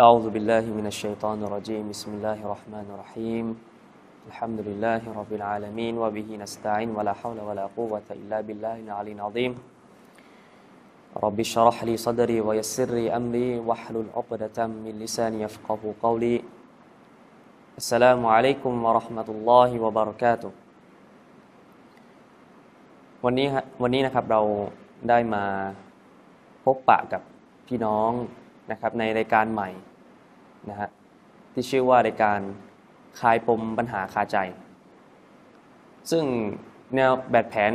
أعوذ بالله من الشيطان الرجيم بسم الله الرحمن الرحيم الحمد لله رب العالمين وبه نستعين ولا حول ولا قوة إلا بالله العلي العظيم رب اشرح لي صدري ويسر لي أمري واحلل عقدة من لساني يفقه قولي السلام عليكم ورحمة الله وبركاته วันนี้ฮะวันนี้นะครับเราได้มาพบปะกับพี่น้อง นะครับในรายการใหม่นะฮะที่ชื่อว่ารายการคลายปมปัญหาคาใจ ซึ่งแนวแบบแผน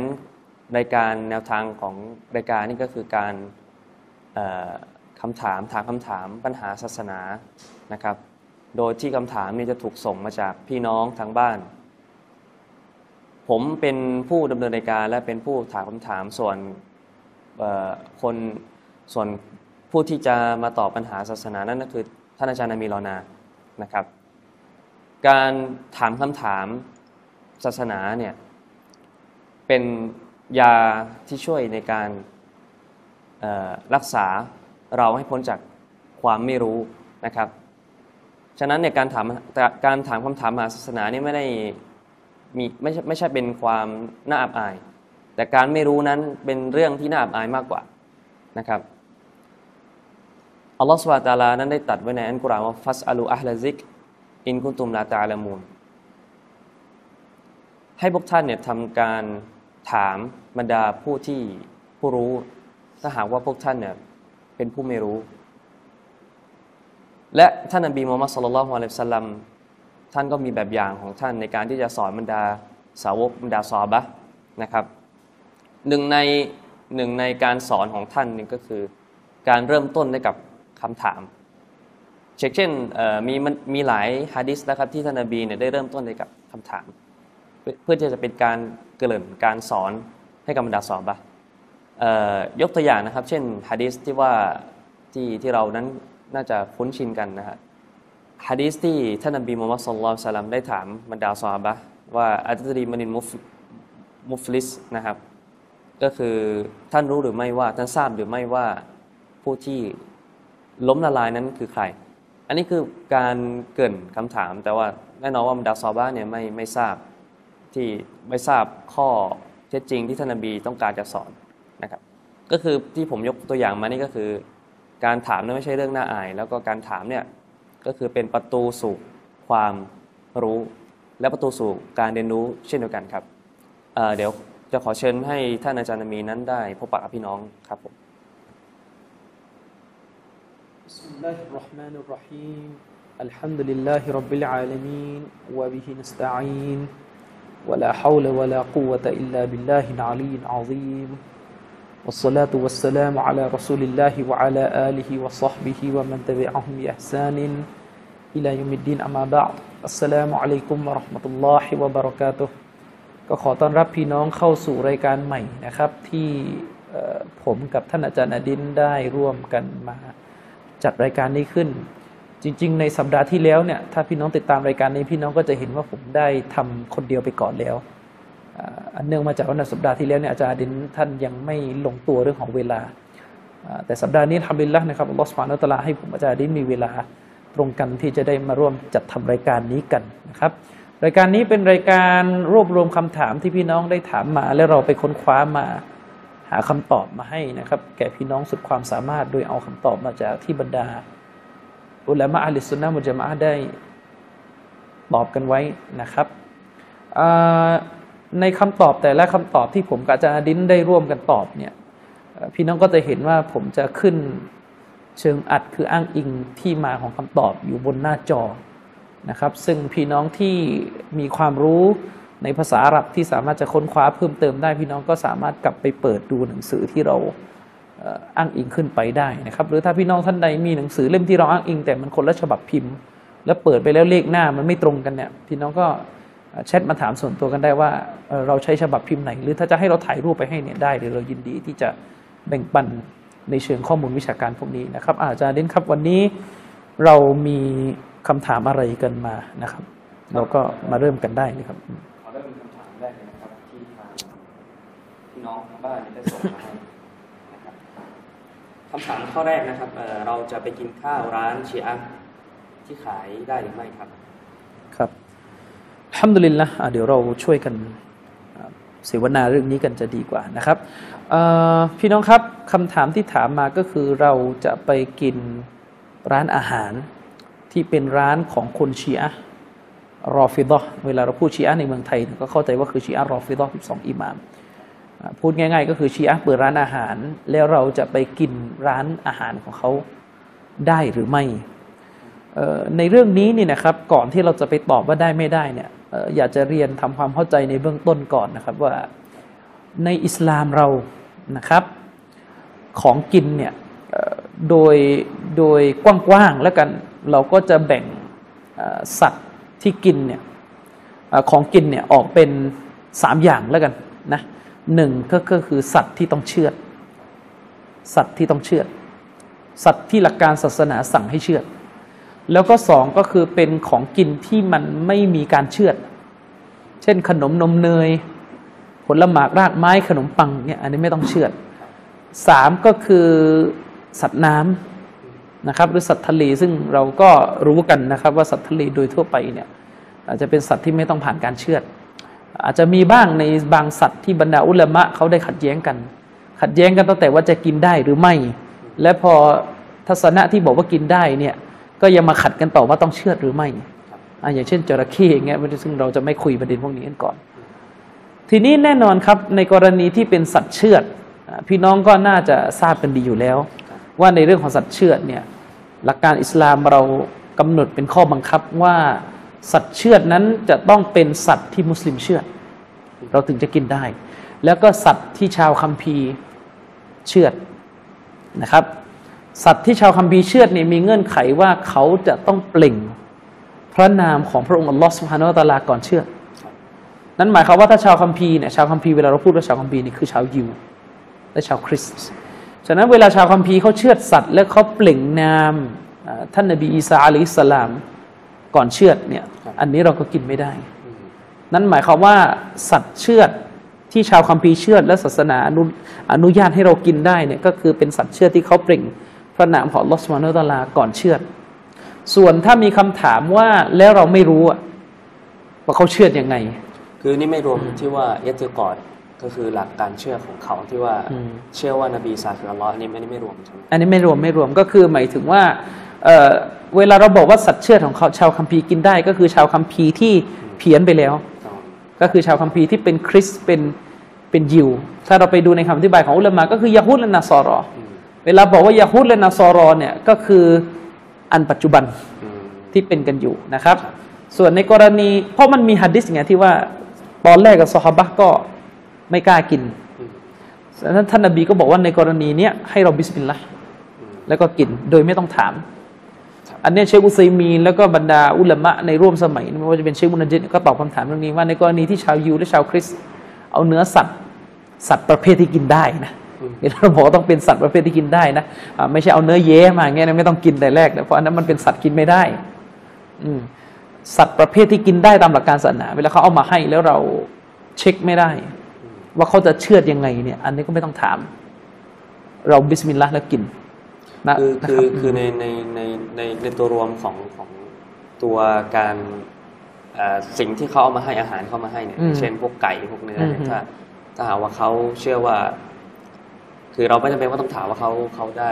รายการแนวทางของรายการนี่ก็คือการคำถามถามคำถามปัญหาศาสนานะครับ โดยที่คำถามนี้จะถูกส่งมาจากพี่น้องทางบ้าน ผมเป็นผู้ดำเนินรายการและเป็นผู้ถามคำถามส่วนคนส่วน ผู้ที่จะมาตอบปัญหาศาสนานั่นก็คือท่านอาจารย์นามีรอนานะครับ การถามคำถามศาสนาเนี่ยเป็นยาที่ช่วยในการรักษาเราให้พ้นจากความไม่รู้นะครับ ฉะนั้นในยการถามการถามคำถามมหาศาสนานี่ไม่ได้มีไม่ใช่ไม่ใช่เป็นความน่าอับอาย แต่การไม่รู้นั้นเป็นเรื่องที่น่าอับอายมากกว่านะครับ อัลลอฮฺสุบฮาตาลานั้นได้ตัดไว้ในอันกุรอานว่าฟัสอัลูอัลลซิกอินกุนตุมลาตาลามูนให้พวกท่านเนี่ยทำการถามบรรดาผู้ที่ผู้รู้ ถ้าหากว่าพวกท่านเนี่ยเป็นผู้ไม่รู้ และท่านนบีมูฮัมมัดสุลลัลฮุอะลัยฮิสลัมท่านก็มีแบบอย่างของท่านในการที่จะสอนบรรดาสาวกบรรดาซอบะนะครับหนึ่งในหนึ่งในการสอนของท่านนี่ก็คือ การเริ่มต้นด้วยกับ คำถามเช่นเช่นมีมีหลายฮะดิษนะครับที่ท่านนบีเนี่ยได้เริ่มต้นด้วยกับคำถาม เพื่อที่จะเป็นการเกริ่นการสอนให้กับบรรดาซอฮาบะยกตัวอย่างนะครับ เช่นฮะดิษที่ว่าที่ที่เรานั้นน่าจะคุ้นชินกันนะฮะฮะดีษที่ท่านนบีมูฮัมมัดสุลลัลสลัมได้ถามบรรดาซอฮาบะว่าอัตตรีมันินมุฟมุฟลิสนะครับ ก็คือท่านรู้หรือไม่ว่าท่านทราบหรือไม่ว่าผู้ที่ ล้มละลายนั้นคือใคร อันนี้คือการเกินคำถาม แต่ว่าแน่นอนว่าบรรดาซอฮาบะห์เนี่ยไม่ไม่ทราบที่ไม่ทราบข้อเท็จจริงที่ท่านนบีต้องการจะสอนนะครับก็คือที่ผมยกตัวอย่างมานี่ก็คือ การถามนั้นไม่ใช่เรื่องน่าอาย แล้วก็การถามเนี่ยก็คือเป็นประตูสู่ความรู้ และประตูสู่การเรียนรู้เช่นเดียวกันครับเเดี๋ยวจะขอเชิญให้ท่านอาจารย์นมีนั้นได้พบปะกับพี่น้องครับผม بسم الله الرحمن الرحيم الحمد لله رب العالمين وبه نستعين ولا حول ولا قوة إلا بالله العلي العظيم والصلاة والسلام على رسول الله وعلى آله وصحبه ومن تبعهم بإحسان إلى يوم الدين أما بعد السلام عليكم ورحمة الله وبركاته ก็ขอต้อนรับพี่น้องเข้าสู่รายการใหม่นะครับ ที่เอ่อผมกับท่านอาจารย์อดินได้ร่วมกันมา จัดรายการนี้ขึ้น จริง ๆ ในสัปดาห์ที่แล้วเนี่ยถ้าพี่น้องติดตามรายการนี้พี่น้องก็จะเห็นว่าผมได้ทำคนเดียวไปก่อนแล้วอันเนื่องมาจากว่าในสัปดาห์ที่แล้วเนี่ยอาจารย์ดินท่านยังไม่ลงตัวเรื่องของเวลา แต่สัปดาห์นี้ทำบินละนะครับอัลลอฮฺสุบานะฮูวะตะอาลาให้ผมอาจารย์ดินมีเวลาตรงกันที่จะได้มาร่วมจัดทำรายการนี้กันนะครับรายการนี้เป็นรายการรวบรวมคำถามที่พี่น้องได้ถามมา แล้วเราไปค้นคว้ามา หาคำตอบมาให้นะครับ แก่พี่น้องสุดความสามารถโดยเอาคำตอบมาจากที่บรรดา อุลามะอัลิสุนนะมุจมะได้ตอบกันไว้นะครับในคำตอบแต่ละคำตอบที่ผมกับอาจารย์ดินได้ร่วมกันตอบเนี่ยพี่น้องก็จะเห็นว่าผมจะขึ้นเชิงอัดคืออ้างอิงที่มาของคำตอบอยู่บนหน้าจอนะครับ ซึ่งพี่น้องที่มีความรู้ ในภาษาอาหรับที่สามารถจะค้นคว้าเพิ่มเติมได้พี่น้องก็สามารถกลับไปเปิดดูหนังสือที่เราอ้างอิงขึ้นไปได้นะครับ หรือถ้าพี่น้องท่านใดมีหนังสือเล่มที่เราอ้างอิง แต่มันคนละฉบับพิมพ์ แล้วเปิดไปแล้วเลขหน้ามันไม่ตรงกันเนี่ยพี่น้องก็แชทมาถามส่วนตัวกันได้ว่าเราใช้ฉบับพิมพ์ไหน หรือถ้าจะให้เราถ่ายรูปไปให้เนี่ยได้เดี๋ยวเรายินดีที่จะแบ่งปันในเชิงข้อมูลวิชาการพวกนี้นะครับ อาจารย์เด่นครับวันนี้เรามีคำถามอะไรกันมานะครับ เราก็มาเริ่มกันได้นะครับ ขอเริ่มคำถามแรกเลยนะครับที่ทาง พี่น้องทางบ้านได้ส่งมาให้นะครับคำถามข้อแรกนะครับเเราจะไปกินข้าวร้านเชีอะห์ที่ขายได้หรือไม่ครับ ครับอัลฮัมดุลิลละะเดี๋ยวเราช่วยกันเสวนาเรื่องนี้กันจะดีกว่านะครับพี่น้องครับคำถามที่ถามมาก็คือเราจะไปกินร้านอาหารที่เป็นร้านของคนเชีอะห์รอฟิดะเวลาเราพูดชีอะห์ในเมืองไทยก็เข้าใจว่าคือชีอะห์รอฟิดะห์สองอิหม่าม พูดง่าย ๆ ก็คือชีอะห์เปิดร้านอาหาร แล้วเราจะไปกินร้านอาหารของเขาได้หรือไม่ในเรื่องนี้นี่นะครับก่อนที่เราจะไปตอบว่าได้ไม่ได้เนี่ยอยากจะเรียนทำความเข้าใจในเบื้องต้นก่อนนะครับว่าในอิสลามเรานะครับของกินเนี่ยโดยโดยกว้างๆแล้วกันเราก็จะแบ่งสัตว์ที่กินเนี่ยของกินเนี่ยออกเป็นสามอย่างแล้วกันนะ หนึ่งก็คือสัตว์ที่ต้องเชือดสัตว์ที่ต้องเชือดสัตว์ที่หลักการศาสนาสั่งให้เชือดแล้วก็สองก็คือเป็นของกินที่มันไม่มีการเชือดเช่นขนมนมเนย ผลหมากรากไม้ขนมปังเนี่ยอันนี้ไม่ต้องเชือดสามก็คือสัตว์น้ำนะครับ หรือสัตว์ทะเลซึ่งเราก็รู้กันนะครับ ว่าสัตว์ทะเลโดยทั่วไปเนี่ยอาจจะเป็นสัตว์ที่ไม่ต้องผ่านการเชือด อาจจะมีบ้างในบางสัตว์ที่บรรดาอุลามะเขาได้ขัดแย้งกัน ขัดแย้งกันตั้งแต่ว่าจะกินได้หรือไม่ และพอทัศนะที่บอกว่ากินได้เนี่ยก็ยังมาขัดกันต่อว่าต้องเชือดหรือไม่อะอย่างเช่นจระเข้อย่างเงี้ยซึ่งเราจะไม่คุยประเด็นพวกนี้กันก่อน ทีนี้แน่นอนครับในกรณีที่เป็นสัตว์เชือดอะพี่น้องก็น่าจะทราบกันดีอยู่แล้ว ว่าในเรื่องของสัตว์เชือดเนี่ยหลักการอิสลามเรากำหนดเป็นข้อบังคับว่า สัตว์เชือดนั้นจะต้องเป็นสัตว์ที่มุสลิมเชือด เราถึงจะกินได้ แล้วก็สัตว์ที่ชาวคัมภีร์เชือดนะครับ สัตว์ที่ชาวคัมภีร์เชือดเนี่ยมีเงื่อนไขว่าเขาจะต้องเปล่งพระนามของพระองค์อัลลอฮ์สุฮานอตาลาก่อนเชือดนั่นหมายความว่าถ้าชาวคัมภีร์เนี่ยชาวคัมภีร์เวลาเราพูดว่าชาวคัมภีร์นี่คือชาวยิวและชาวคริสต์ ฉะนั้นเวลาชาวคัมภีร์เขาเชือดสัตว์ และเขาเปล่งนามท่านนบีอีสาอะลัยฮิสสลาม ก่อนเชือดเนี่ยอันนี้เราก็กินไม่ได้ นั่นหมายความว่าสัตว์เชือดที่ชาวคัมภีร์เชือดและศาสนาอนุอนุญาตให้เรากินได้เนี่ยก็คือเป็นสัตว์เชือดที่เขาเปล่งพระนามของลอสมานุตะลาก่อนเชือด ส่วนถ้ามีคำถามว่าแล้วเราไม่รู้อะว่าเขาเชือดยังไง คือนี่ไม่รวมที่ว่าเอติกอดก็คือหลักการเชื่อของเขาที่ว่าอืมเชื่อว่านบีซาคืออัลลอฮ์อันนี่ไม่ได้ไม่รวมใช่ไหมอันนี้ไม่รวมไม่รวมก็คือหมายถึงว่า เอ่อเวลาเราบอกว่าสัตว์เชือดของเขาชาวคัมภีร์กินได้ ก็คือชาวคัมภีร์ที่เพี้ยนไปแล้วอ๋อก็คือชาวคัมภีร์ที่เป็นคริสต์เป็นเป็นยิว ถ้าเราไปดูในคำอธิบายของอุลามะก็คือยาฮูดและนาซอรออืมเวลาบอกว่ายาฮูดและนาซอรอเนี่ยก็คืออันปัจจุบันอืมที่เป็นกันอยู่นะครับ ส่วนในกรณี เพราะมันมีฮะดีษไงที่ว่าตอนแรกกับซอฮาบะห์ก็ไม่กล้ากินอืมฉะนั้นท่านนบีก็บอกว่าในกรณีเนี้ยให้เราบิสมิลลาห์อืมแล้วก็กินโดยไม่ต้องถามครับ อันนี้เชคอุซัยมีนแล้วก็บรรดาอุลามะในร่วมสมัยไม่ว่าจะเป็นเชคมุนจิดก็ตอบคำถามเรื่องนี้ว่าในกรณีที่ชาวยิวและชาวคริสต์เอาเนื้อสัตว์สัตว์ประเภทที่กินได้นะเราบอกว่าต้องเป็นสัตว์ประเภทที่กินได้นะไม่ใช่เอาเนื้อเย้มาเงี้ยนะไม่ต้องกินแต่แรกนะเพราะอันนั้นมันเป็นสัตว์กินไม่ได้ อืสัตว์ประเภทที่กินได้ตามหลักการศาสนา เวลาเขาเอามาให้แล้วเราเช็คไม่ได้ ว่าเขาจะเชื่อดยังไงเนี่ย อันนี้ก็ไม่ต้องถาม เราบิสมิลลาห์แล้วกิน คือนะคืรัอบคือในในในในในตัวรวมของของตัวการเอ่อสิ่งที่เขาเอามาให้อาหารเขามาให้เนี่ยอืมเช่นพวกไก่พวกเนื้อเนี่ยอืมถ้าถ้าหากว่าเขาเชื่อว่า คือเราไม่จำเป็นว่าต้องถามว่าเขาเขาได้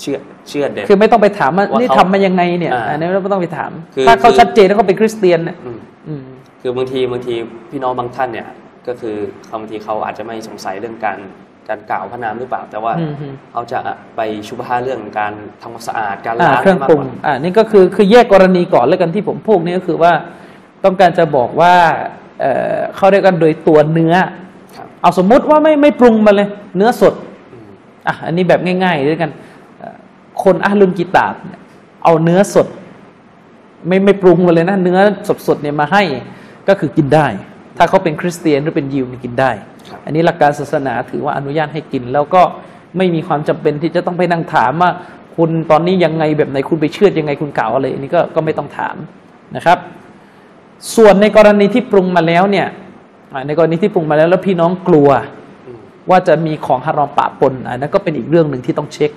เชื่อเชื่อเด็ดคือไม่ต้องไปถามว่าว่านี่เขาทำมายังไงเนี่ยอ่าอันนี้เราไม่ต้องไปถามคือถ้าเขาคือชัดเจนแล้วเขาเป็นคริสเตียนเนี่ยอืมอืมคือบางทีบางทีพี่น้องบางท่านเนี่ย ก็คือเขาบางทีเขาอาจจะไม่สงสัยเรื่องการ การกล่าวพระนามหรือเปล่า แต่ว่าอืมอืมเขาจะไปชุบฮาเรื่องการทำความสะอาดการอ่าล้างเครื่องมากปรุกงว่าอ่านี่ก็คือคือแยกกรณีก่อนแล้วกันที่ผมพูดนี่ก็คือว่าต้องการจะบอกว่าเอ่อเขาเรียกกันโดยตัวเนื้อครับเอาสมมุติว่าไม่ไม่ปรุงมาเลย เนื้อสดอืมอะอันนี้แบบง่ายๆด้วยกันเอ่อคนอาลุนกิตาบเนี่ยเอาเนื้อสด ไม่ไม่ปรุงมาเลยนะ เนื้อสดๆเนี่ยมาให้ก็คือกินได้ ถ้าเขาเป็นคริสเตียนหรือเป็นยิวนี่กินได้ครับ อันนี้หลักการศาสนาถือว่าอนุญาตให้กิน แล้วก็ไม่มีความจำเป็นที่จะต้องไปนั่งถามว่าคุณตอนนี้ยังไงแบบไหนคุณไปเชื่อดยังไงคุณกล่าวอะไรอันนี้ก็ก็ไม่ต้องถามนะครับ ส่วนในกรณีที่ปรุงมาแล้วเนี่ยอ่าในกรณีที่ปรุงมาแล้วแล้วพี่น้องกลัวอืมว่าจะมีของฮารอมปะปนอันนั้นก็เป็นอีกเรื่องหนึ่งที่ต้องเช็ค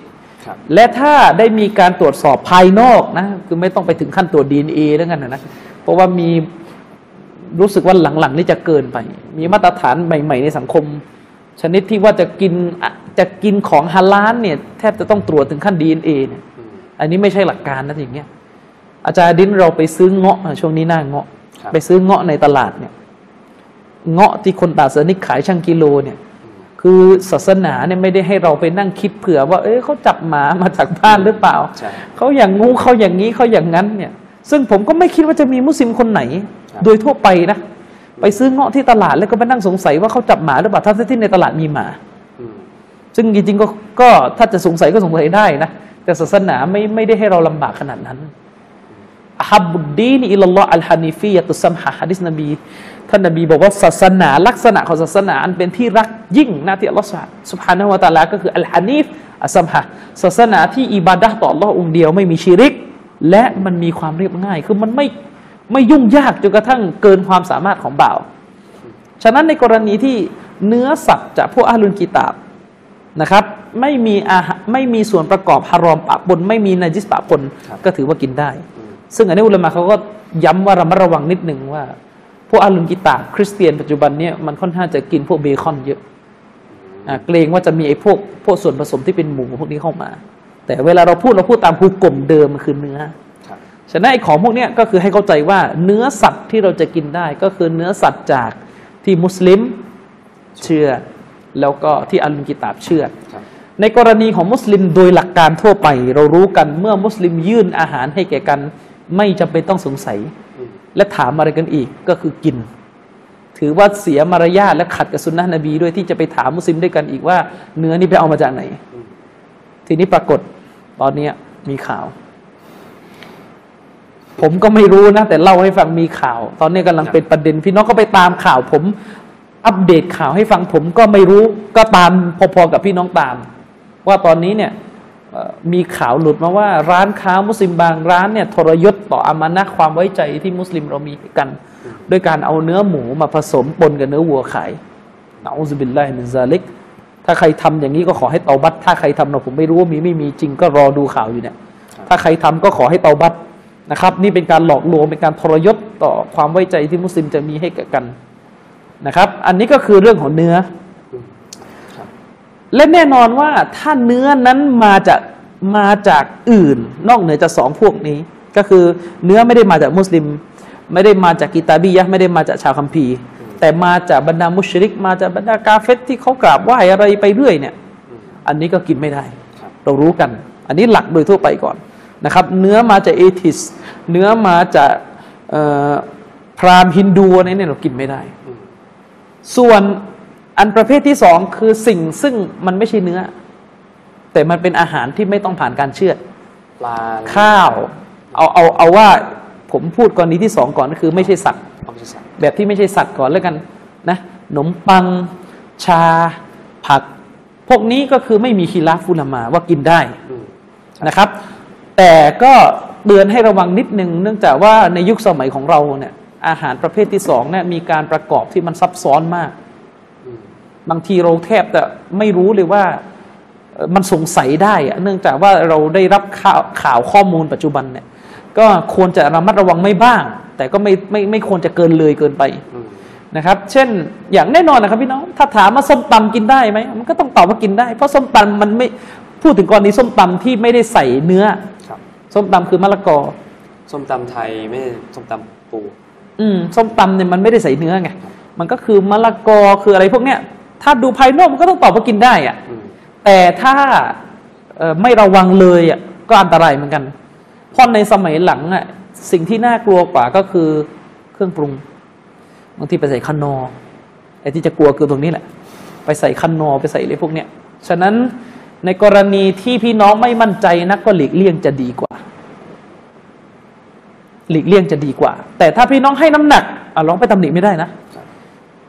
ครับและถ้าได้มีการตรวจสอบภายนอกนะคือไม่ต้องไปถึงขั้นตรวจดีเอแล้วกันนะนะเพราะว่ามี รู้สึกว่าหลังๆนี่จะเกินไป มีมาตรฐานใหม่ ๆ ในสังคม ชนิดที่ว่าจะกินอะจะกินของฮาลาลเนี่ยแทบจะต้องตรวจถึงขั้นดีเอเนี่ยอืมอันนี้ไม่ใช่หลักการนะอย่างเงี้ยอาจารย์ดินเราไปซื้อเงาะอะช่วงนี้หน้าเงาะครับไปซื้อเงาะในตลาดเนี่ยเงาะที่คนตาสนิกขายช่างกิโลเนี่ยคือศาสนาเนี่ยไม่ได้ให้เราไปนั่งคิดเผื่อว่า เอ้ยเขาจับหมามาจากบ้านหรือเปล่าใช่เขาอย่างงูเขาอย่างนี้เขาอย่างนั้นเนี่ย ซึ่งผมก็ไม่คิดว่าจะมีมุสลิมคนไหนครับโดยทั่วไปนะ ไปซื้อเงาะที่ตลาดแล้วก็ไปนั่งสงสัยว่าเขาจับหมาหรือเปล่าทั้งที่ในตลาดมีหมาอืมซึ่งจริงๆก็ก็ถ้าจะสงสัยก็สงสัยได้นะ แต่ศาสนาไม่ไม่ได้ให้เราลำบากขนาดนั้นอะฮับบุดดีนอิลลอฮ์อัลฮานิฟียะตุสซัมฮะฮะดิษนบีท่านนบีบอกว่าศาสนาลักษณะของศาสนาอันเป็นที่รักยิ่งหน้าที่อัลลอฮ์สุบฮานะฮูวะตะอาลาก็คืออัลฮานีฟอัสซัมฮะศาสนาที่อิบาดะห์ต่ออัลลอฮ์องค์เดียวไม่มีชิริก และมันมีความเรียบง่าย คือมันไม่ไม่ยุ่งยากจนกระทั่งเกินความสามารถของบ่าว ฉะนั้นในกรณีที่เนื้อสัตว์จากพวกอาลุนกิตาบนะครับ ไม่มีอาหารไม่มีส่วนประกอบฮารอมปะปนไม่มีนาจิสปะปนครับก็ถือว่ากินได้อืมซึ่งอันนี้อุลามะเขาก็ย้ำว่าระมัดระวังนิดหนึ่งว่า พวกอาลุนกิตาบคริสเตียนปัจจุบันเนี่ยมันค่อนข้างจะกินพวกเบคอนเยอะอ่าเกรงว่าจะมีไอ้พวกพวกส่วนผสมที่เป็นหมูพวกนี้เข้ามา แต่เวลาเราพูดเราพูดตามฮุกกลมเดิมมันคือเนื้อครับฉะนั้นไอ้ของพวกเนี้ยก็คือให้เข้าใจว่าเนื้อสัตว์ที่เราจะกินได้ก็คือเนื้อสัตว์จากที่มุสลิมเชื่อ แล้วก็ที่อัลลุนกิตาบเชื่อครับในกรณีของมุสลิมโดยหลักการทั่วไป เรารู้กันเมื่อมุสลิมยื่นอาหารให้แก่กัน ไม่จำเป็นต้องสงสัยอืมและถามอะไรกันอีกก็คือกิน ถือว่าเสียมารยาทและขัดกับสุนนะนบีด้วยที่จะไปถามมุสลิมด้วยกันอีกว่า เนื้อนี่ไปเอามาจากไหนอืมทีนี้ปรากฏ ตอนเนี้มีข่าว ผมก็ไม่รู้นะ แต่เล่าให้ฟังมีข่าว ตอนนี้กำลังเป็นประเด็น พี่น้องก็ไปตามข่าว ผมอัปเดตข่าวให้ฟังผมก็ไม่รู้ก็ตามพอๆกับพี่น้องตาม ว่าตอนนี้เนี่ยมีข่าวหลุดมาว่า ร้านค้ามุสลิมบางร้านเนี่ยทรยศต่ออามานะความไว้ใจที่มุสลิมเรามีกัน ด้วยการเอาเนื้อหมูมาผสมปนกับเนื้อวัวขาย نعوذ بالله من ذلك ถ้าใครทำอย่างนี้ก็ขอให้เตาบัตถ้าใครทำเราผมไม่รู้ว่ามีไม่มีจริงก็รอดูข่าวอยู่เนี่ย ถ้าใครทำก็ขอให้เตาบัตนะครับ นี่เป็นการหลอกลวงเป็นการทรยศต่อความไว้ใจที่มุสลิมจะมีให้แก่กันนะครับ อันนี้ก็คือเรื่องของเนื้ออืมครับและแน่นอนว่าถ้าเนื้อนั้นมาจากมาจากอื่น นอกเหนือจากสองพวกนี้ ก็คือเนื้อไม่ได้มาจากมุสลิม ไม่ได้มาจากกิตาบียะห์ไม่ได้มาจากชาวคัมภีร์ แต่มาจากบรรดามุชริก มาจากบรรดากาเฟตที่เขากราบไหว้อะไรไปเรื่อยเนี่ยอืมอันนี้ก็กินไม่ได้ครับเรารู้กัน อันนี้หลักโดยทั่วไปก่อนนะครับ เนื้อมาจากเอทิส เนื้อมาจากเอ่อพราหมณ์ฮินดูอะไรเนี่ยเรากินไม่ได้อืมส่วนอันประเภทที่สองคือสิ่งซึ่งมันไม่ใช่เนื้อ แต่มันเป็นอาหารที่ไม่ต้องผ่านการเชือดปลาข้าว เอาเอาเอาว่าผมพูดกรณีที่สองก่อนก็คือไม่ใช่สัตว์เอาไปใส่ แบบที่ไม่ใช่สัตว์ก่อนแล้วกันนะขนมปัง ชา ผัก พวกนี้ก็คือไม่มีคีราฟุลามาว่ากินได้อืมนะครับ แต่ก็เตือนให้ระวังนิดนึง เนื่องจากว่าในยุคสมัยของเราเนี่ย อาหารประเภทที่สองเนี่ยมีการประกอบที่มันซับซ้อนมากอืมบางทีเราแทบจะไม่รู้เลยว่าเอ่อมันสงสัยได้อะเนื่องจากว่าเราได้รับข่าวข่าวข้อมูลปัจจุบันเนี่ย ก็ควรจะระมัดระวังไม่บ้าง แต่ก็ไม่ไม่ไม่ควรจะเกินเลยเกินไปอืมนะครับ เช่น อย่างแน่นอนนะครับพี่น้อง ถ้าถามว่าส้มตำกินได้ไหมมันก็ต้องตอบว่ากินได้ เพราะส้มตำมันไม่พูดถึงกรณีส้มตำที่ไม่ได้ใส่เนื้อครับส้มตำคือมะละกอ ส้มตำไทยไม่ใช่ส้มตำปู อืมส้มตำเนี่ยมันไม่ได้ใส่เนื้อไงมันก็คือมะละกอคืออะไรพวกเนี้ย ถ้าดูภายนอกมันก็ต้องตอบว่ากินได้อะอืมแต่ถ้าเอ่อไม่ระวังเลยอะก็อันตรายเหมือนกันเพราะในสมัยหลังอะ สิ่งที่น่ากลัวกว่าก็คือเครื่องปรุงบางทีไปใส่คันนอไอ้ที่จะกลัวคือตรงนี้แหละ ไปใส่คันนอไปใส่อะไรพวกเนี้ยฉะนั้นในกรณีที่พี่น้องไม่มั่นใจนักก็หลีกเลี่ยงจะดีกว่า หลีกเลี่ยงจะดีกว่า แต่ถ้าพี่น้องให้น้ำหนักอะลองไปตำหนิไม่ได้นะ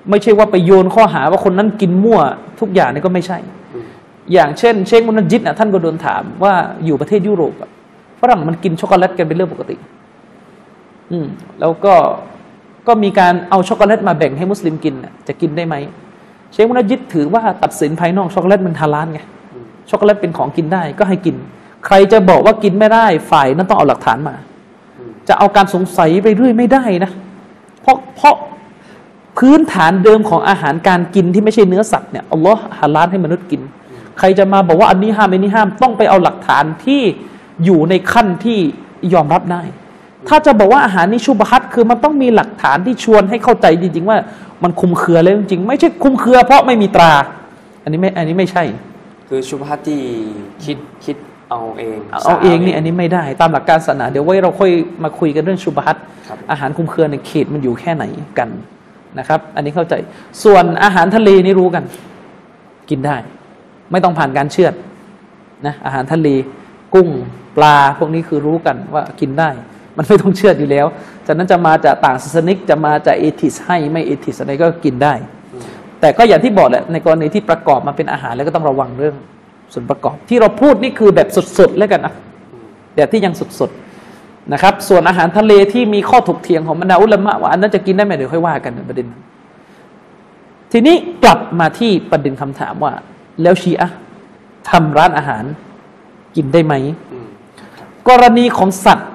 ไม่ใช่ว่าไปโยนข้อหาว่าคนนั้นกินมั่ว ทุกอย่างนี่ก็ไม่ใช่ อย่างเช่น เชคมุนจิตนะท่านก็โดนถามว่าอยู่ประเทศยุโรปฝรั่งมันกินช็อกโกแลตกันเป็นเรื่องปกติ อืมแล้วก็ก็มีการเอาช็อกโกแลตมาแบ่งให้มุสลิมกินจะกินได้ไหมเชคมุนัจญิดถือว่าตัดสินภายนอกช็อกโกแลตมันฮาลาลไงช็อกโกแลตเป็นของกินได้ก็ให้กิน ใครจะบอกว่ากินไม่ได้ฝ่ายนั้นต้องเอาหลักฐานมา จะเอาการสงสัยไปเรื่อยไม่ได้นะ เพราะเพราะพื้นฐานเดิมของอาหารการกินที่ไม่ใช่เนื้อสัตว์เนี่ยอัลลอฮ์ฮาลาลให้มนุษย์กิน ใครจะมาบอกว่าอันนี้ห้ามอันนี้ห้ามต้องไปเอาหลักฐานที่อยู่ในขั้นที่ยอมรับได้ ถ้าจะบอกว่าอาหารนี้ชุบฮัตคือมันต้องมีหลักฐานที่ชวนให้เข้าใจจริง ๆ ว่ามันคุมเครือเลยจริงๆไม่ใช่คุมเครือ เพราะไม่มีตรา อันนี้ไม่อันนี้ไม่ใช่ คือชุบฮัตที่คิดคิดเอาเองเอาเองนี่อันนี้ไม่ได้ ตามหลักการศาสนาเดี๋ยวไว้เราค่อยมาคุยกันเรื่องชุบฮัตครับอาหารคุมเครือในเขตมันอยู่แค่ไหนกันนะครับ อันนี้เข้าใจส่วนอาหารทะเลนี่รู้กัน กินได้ ไม่ต้องผ่านการเชือดนะอาหารทะเลกุ้งปลาพวกนี้คือรู้กันว่ากินได้ มันไม่ต้องเชือดอยู่แล้วจากนั้นจะมาจากต่างศาสนิกจะมาจากเอทิสให้ไม่เอทิสอะไรก็กินได้ แต่ก็อย่างที่บอกแหละในกรณีที่ประกอบมาเป็นอาหารแล้วก็ต้องระวังเรื่องส่วนประกอบ ที่เราพูดนี่คือแบบสดๆแล้วกันนะแบบที่ยังสดๆนะครับ ส่วนอาหารทะเลที่มีข้อถกเถียงของบรรดาอุลามะว่าอันนั้นจะกินได้ไหมเดี๋ยวค่อยว่ากันในประเด็นนั้นทีนี้กลับมาที่ประเด็นคำถามว่า แล้วชีอะห์ทำร้านอาหารกินได้ไหมอืมกรณีของสัตว์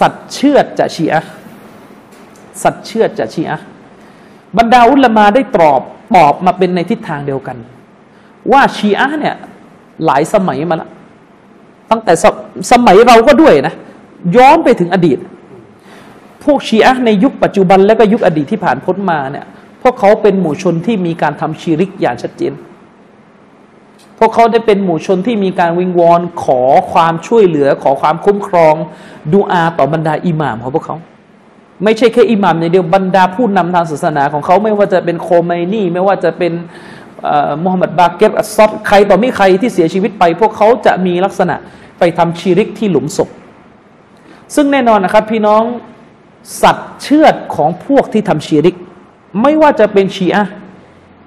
สัตว์เชื่อจะชีอะสัตว์เชื่อจะชีอะบรรดาอุลมาได้ตอบตอบมาเป็นในทิศทางเดียวกัน ว่าชีอะเนี่ยหลายสมัยมาแล้วตั้งแต่สสมัยเราก็ด้วยนะ ย้อนไปถึงอดีต พวกชีอะในยุคปัจจุบันและก็ยุคอดีตที่ผ่านพ้นมาเนี่ยพวกเขาเป็นหมู่ชนที่มีการทำชีริกอย่างชัดเจน วกเขาได้เป็นหมู่ชนที่มีการวิงวอนขอความช่วยเหลือ ขอความคุ้มครองดูอาต่อบรรดาอิหม่ามของพวกเขา ไม่ใช่แค่อิหม่ามอย่างเดียวบรรดาผู้นำทางศาสนาของเขาไม่ว่าจะเป็นโคไมนี่ไม่ว่าจะเป็นมุฮัมหมัดบาเกตอัสซอดใครต่อไม่ใครที่เสียชีวิตไป พวกเขาจะมีลักษณะไปทำชีริกที่หลุมศพ ซึ่งแน่นอนนะครับพี่น้องสัตว์เชือดของพวกที่ทำชีริก ไม่ว่าจะเป็นชีอะ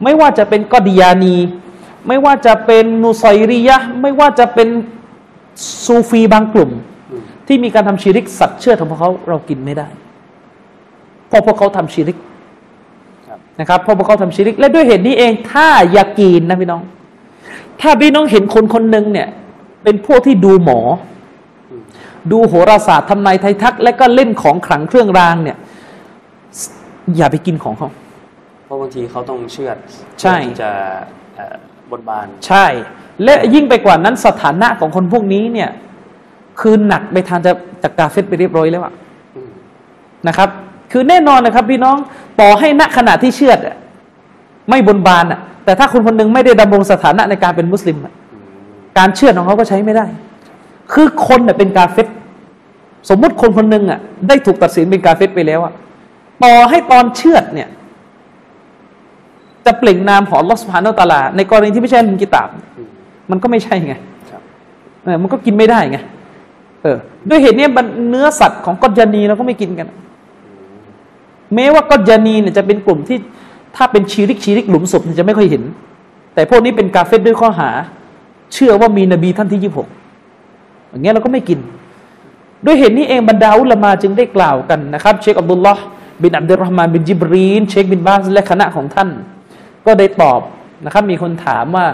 ไม่ว่าจะเป็นกอดิยานี ไม่ว่าจะเป็นนูไซรียะห์ไม่ว่าจะเป็นซูฟีบางกลุ่ม ที่มีการทำชีริกสัตว์เชือดของพวกเขาเรากินไม่ได้เพราะพวกเขาทำชีริกครับนะครับเพราะพวกเขาทำชีริก และด้วยเหตุนี้เองถ้ายากีนนะพี่น้อง ถ้าพี่น้องเห็นคนคนหนึ่งเนี่ย เป็นพวกที่ดูหมอ ดูโหราศาสตร์ทำนายไทยทัก และก็เล่นของขลังเครื่องรางเนี่ย อย่าไปกินของเขาเพราะบางทีเขาต้องเชือดใช่เพื่อที่จะเอ่อ บนบาน ใช่ และยิ่งไปกว่านั้นสถานะของคนพวกนี้เนี่ย คือหนักไปทางจะจากกาเฟตไปเรียบร้อยแล้วอะนะครับ คือแน่นอนนะครับพี่น้องต่อให้ณขณะที่เชื่อดะไม่บนบานอะแต่ถ้าคนคนหนึ่งไม่ได้ดำรงสถานะในการเป็นมุสลิมการเชื่อของเขาก็ใช้ไม่ได้ คือคนเน่ยเป็นกาเฟตสมมุติคนคนหนึ่งอะได้ถูกตัดสินเป็นกาเฟตไปแล้วอะต่อให้ตอนเชื่อดเนี่ย จะเปล่งนามของลอสพานตะลา ในกรณีที่ไม่ใช่ลินกิตาบอืมมันก็ไม่ใช่ไงครับเออมันก็กินไม่ได้ไงเออด้วยเหตุเนี้ยมันเนื้อสัตว์ของกอดยานีเราก็ไม่กินกัน แม้ว่ากอดยานีเนี่ยจะเป็นกลุ่มที่ถ้าเป็นชีริกชีริกหลุมศพเนี่ยจะไม่ค่อยเห็น แต่พวกนี้เป็นกาเฟรด้วยข้อหา เชื่อว่ามีนบีท่านที่ยี่หกอย่างเงี้ยเราก็ไม่กิน ด้วยเหตุนี้เองบรรดาอุลามาจึงได้กล่าวกันนะครับ เชคอับดุลลอฮ์บินอับดุลรอฮ์มานบินจิบรีน เชคบินบาสและคณะของท่าน ก็ได้ตอบนะครับ มีคนถามว่า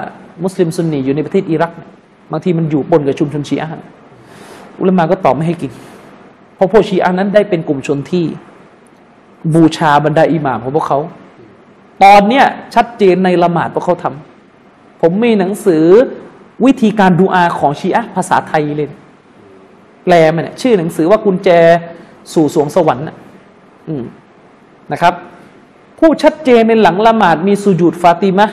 มุสลิมซุนนีอยู่ในประเทศอิรัก บางทีมันอยู่ปนกับชุมชนชีอะห์อุลามาก็ตอบไม่ให้กิน เพราะพวกชีอะห์นั้นได้เป็นกลุ่มชนที่บูชาบรรดาอิหม่ามของพวกเขา ตอนเนี้ยชัดเจนในละหมาดพวกเขาทำผมมีหนังสือวิธีการดูอาของชีอะห์ภาษาไทยเลยแปลมันเนี่ยชื่อหนังสือว่ากุญแจสู่สวงสวรรค์นะครับ ผู้ชัดเจนในหลังละหมาดมีสุญูดฟาติมะ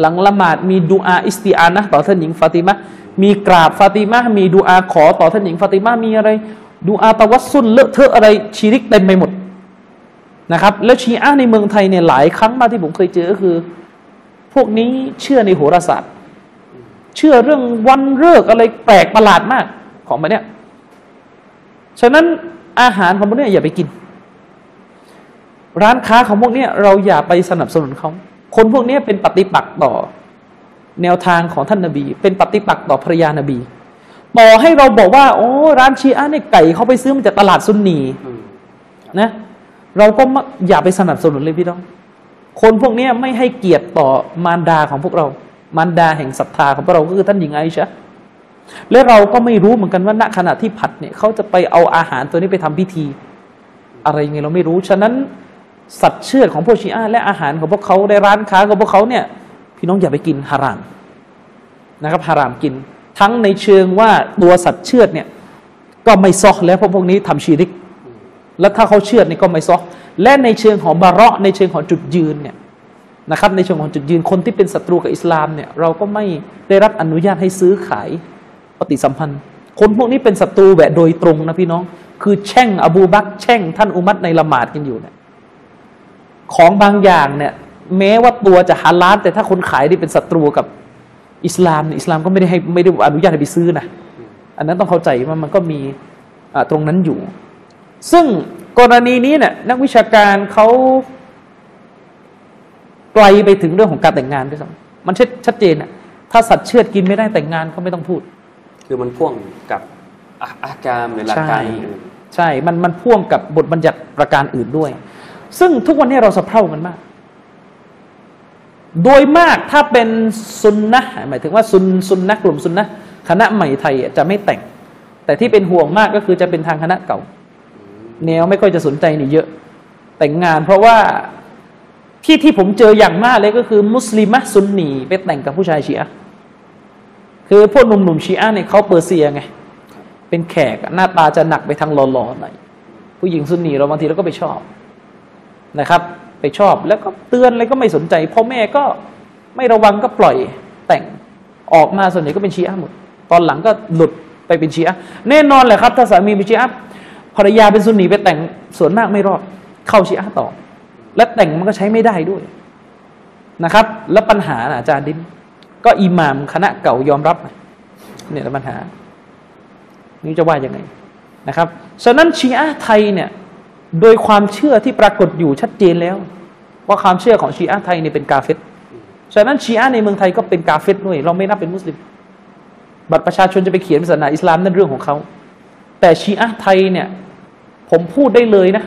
หลังละหมาดมีดูอาอิสติอานะต่อท่านหญิงฟาติมะมีกราบฟาติมะมีดูอาขอต่อท่านหญิงฟาติมะมีอะไรดูอาตะวัสซุลเลอะเทอะอะไรชีริกเต็มไปหมดนะครับแล้วชีอะห์ในเมืองไทยเนี่ยหลายครั้งมากที่ผมเคยเจอก็คือ พวกนี้เชื่อในโหราศาสตร์ เชื่อเรื่องวันเลิกษ์อะไรแปลกประหลาดมากของมันเนี่ยฉะนั้นอาหารของพวกเนี้ยอย่าไปกิน ร้านค้าของพวกเนี้ยเราอย่าไปสนับสนุนเขาคนพวกเนี้ยเป็นปฏิปักษ์ต่อแนวทางของท่านนบี เป็นปฏิปักษ์ต่อภรรยานบีต่อให้เราบอกว่า โอ้ร้านชีอะห์เนี่ยไก่เขาไปซื้อมาจากตลาดซุนนีอืมนะ เราก็ไม่อย่าไปสนับสนุนเลยพี่น้อง คนพวกเนี้ยไม่ให้เกียรติต่อมารดาของพวกเรา มารดาแห่งศรัทธาของพวกเราก็คือท่านหญิงไอชะและเราก็ไม่รู้เหมือนกันว่าณขณะที่ผัดเนี่ยเขาจะไปเอาอาหารตัวนี้ไปทำพิธี อะไรไงเราไม่รู้ฉะนั้น สัตว์เชือดของพวกชีอะและอาหารของพวกเขาในร้านค้าของพวกเขาเนี่ย พี่น้องอย่าไปกินฮารามนะครับฮารามกิน ทั้งในเชิงว่าตัวสัตว์เชือดเนี่ยก็ไม่ซอกแล้วเพราะพวกนี้ทำชีริก แล้วถ้าเขาเชื่อนี่ก็ไม่ซอกและในเชิงของบาระในเชิงของจุดยืนเนี่ยนะครับในเชิงของจุดยืนคนที่เป็นศัตรูกับอิสลามเนี่ยเราก็ไม่ได้รับอนุญาตให้ซื้อขายปฏิสัมพันธ์ คนพวกนี้เป็นศัตรูแบบโดยตรงนะพี่น้อง คือแช่งอบูบักแช่งท่านอุมัตในละหมาดกันอยู่เนี่ย ของบางอย่างเนี่ยแม้ว่าตัวจะฮาลาลแต่ถ้าคนขายที่เป็นศัตรูกับอิสลามเนี่ยอิสลามก็ไม่ได้ให้ไม่ได้อนุญาตให้ไปซื้อนะอันนั้นต้องเข้าใจว่ามันก็มีอ่าตรงนั้นอยู่ ซึ่งกรณีนี้เนี่ยนักวิชาการเขาไกลไปถึงเรื่องของการแต่งงานด้วยซ้ำมันชัดชัดเจนอะถ้าสัตว์เชือดกินไม่ได้แต่งงานก็ไม่ต้องพูด คือมันพ่วงกับอาอาการหรือหลักการอื่นใช่ มันมันพ่วงกับบทบัญญัติประการอื่นด้วย ซึ่งทุกวันนี้เราสะเพร่ากันมาก โดยมากถ้าเป็นซุนนะหมายถึงว่าซุนซุนนะกลุ่มซุนนะคณะใหม่ไทยจะไม่แต่ง แต่ที่เป็นห่วงมากก็คือจะเป็นทางคณะเก่า แนวไม่ค่อยจะสนใจนี่เยอะ แต่งงานเพราะว่าที่ที่ผมเจออย่างมากเลยก็คือ มุสลิมะซุนนีไปแต่งกับผู้ชายชีอะห์คือพวกหนุ่มๆชีอะห์เนี่ยเขาเปอร์เซียไง เป็นแขกหน้าตาจะหนักไปทางหล่อๆหน่อยผู้หญิงซุนนีเราบางทีเราก็ไปชอบ นะครับ ไปชอบแล้วก็เตือนอะไรก็ไม่สนใจพ่อแม่ก็ไม่ระวังก็ปล่อยแต่งออกมาส่วนใหญ่ก็เป็นชีอะหมด ตอนหลังก็หลุดไปเป็นชีอะแน่นอนแหละครับ ถ้าสามีเป็นชีอะภรรยาเป็นซุนนีไปแต่งส่วนมากไม่รอด เข้าชีอะต่อ และแต่งมันก็ใช้ไม่ได้ด้วยนะครับ แล้วปัญหาอาจารย์ดิน ก็อิหม่ามคณะเก่ายอมรับเนี่ยแหละปัญหานี่จะว่ายังไงนะครับฉะนั้นชีอะไทยเนี่ย โดยความเชื่อที่ปรากฏอยู่ชัดเจนแล้ว ว่าความเชื่อของชีอะห์ไทยเนี่ยเป็นกาเฟตฉะนั้นชีอะห์ในเมืองไทยก็เป็นกาเฟตด้วย เราไม่นับเป็นมุสลิม บัตรประชาชนจะไปเขียนศาสนาอิสลามนั่นเรื่องของเขา แต่ชีอะห์ไทยเนี่ย ผมพูดได้เลยนะ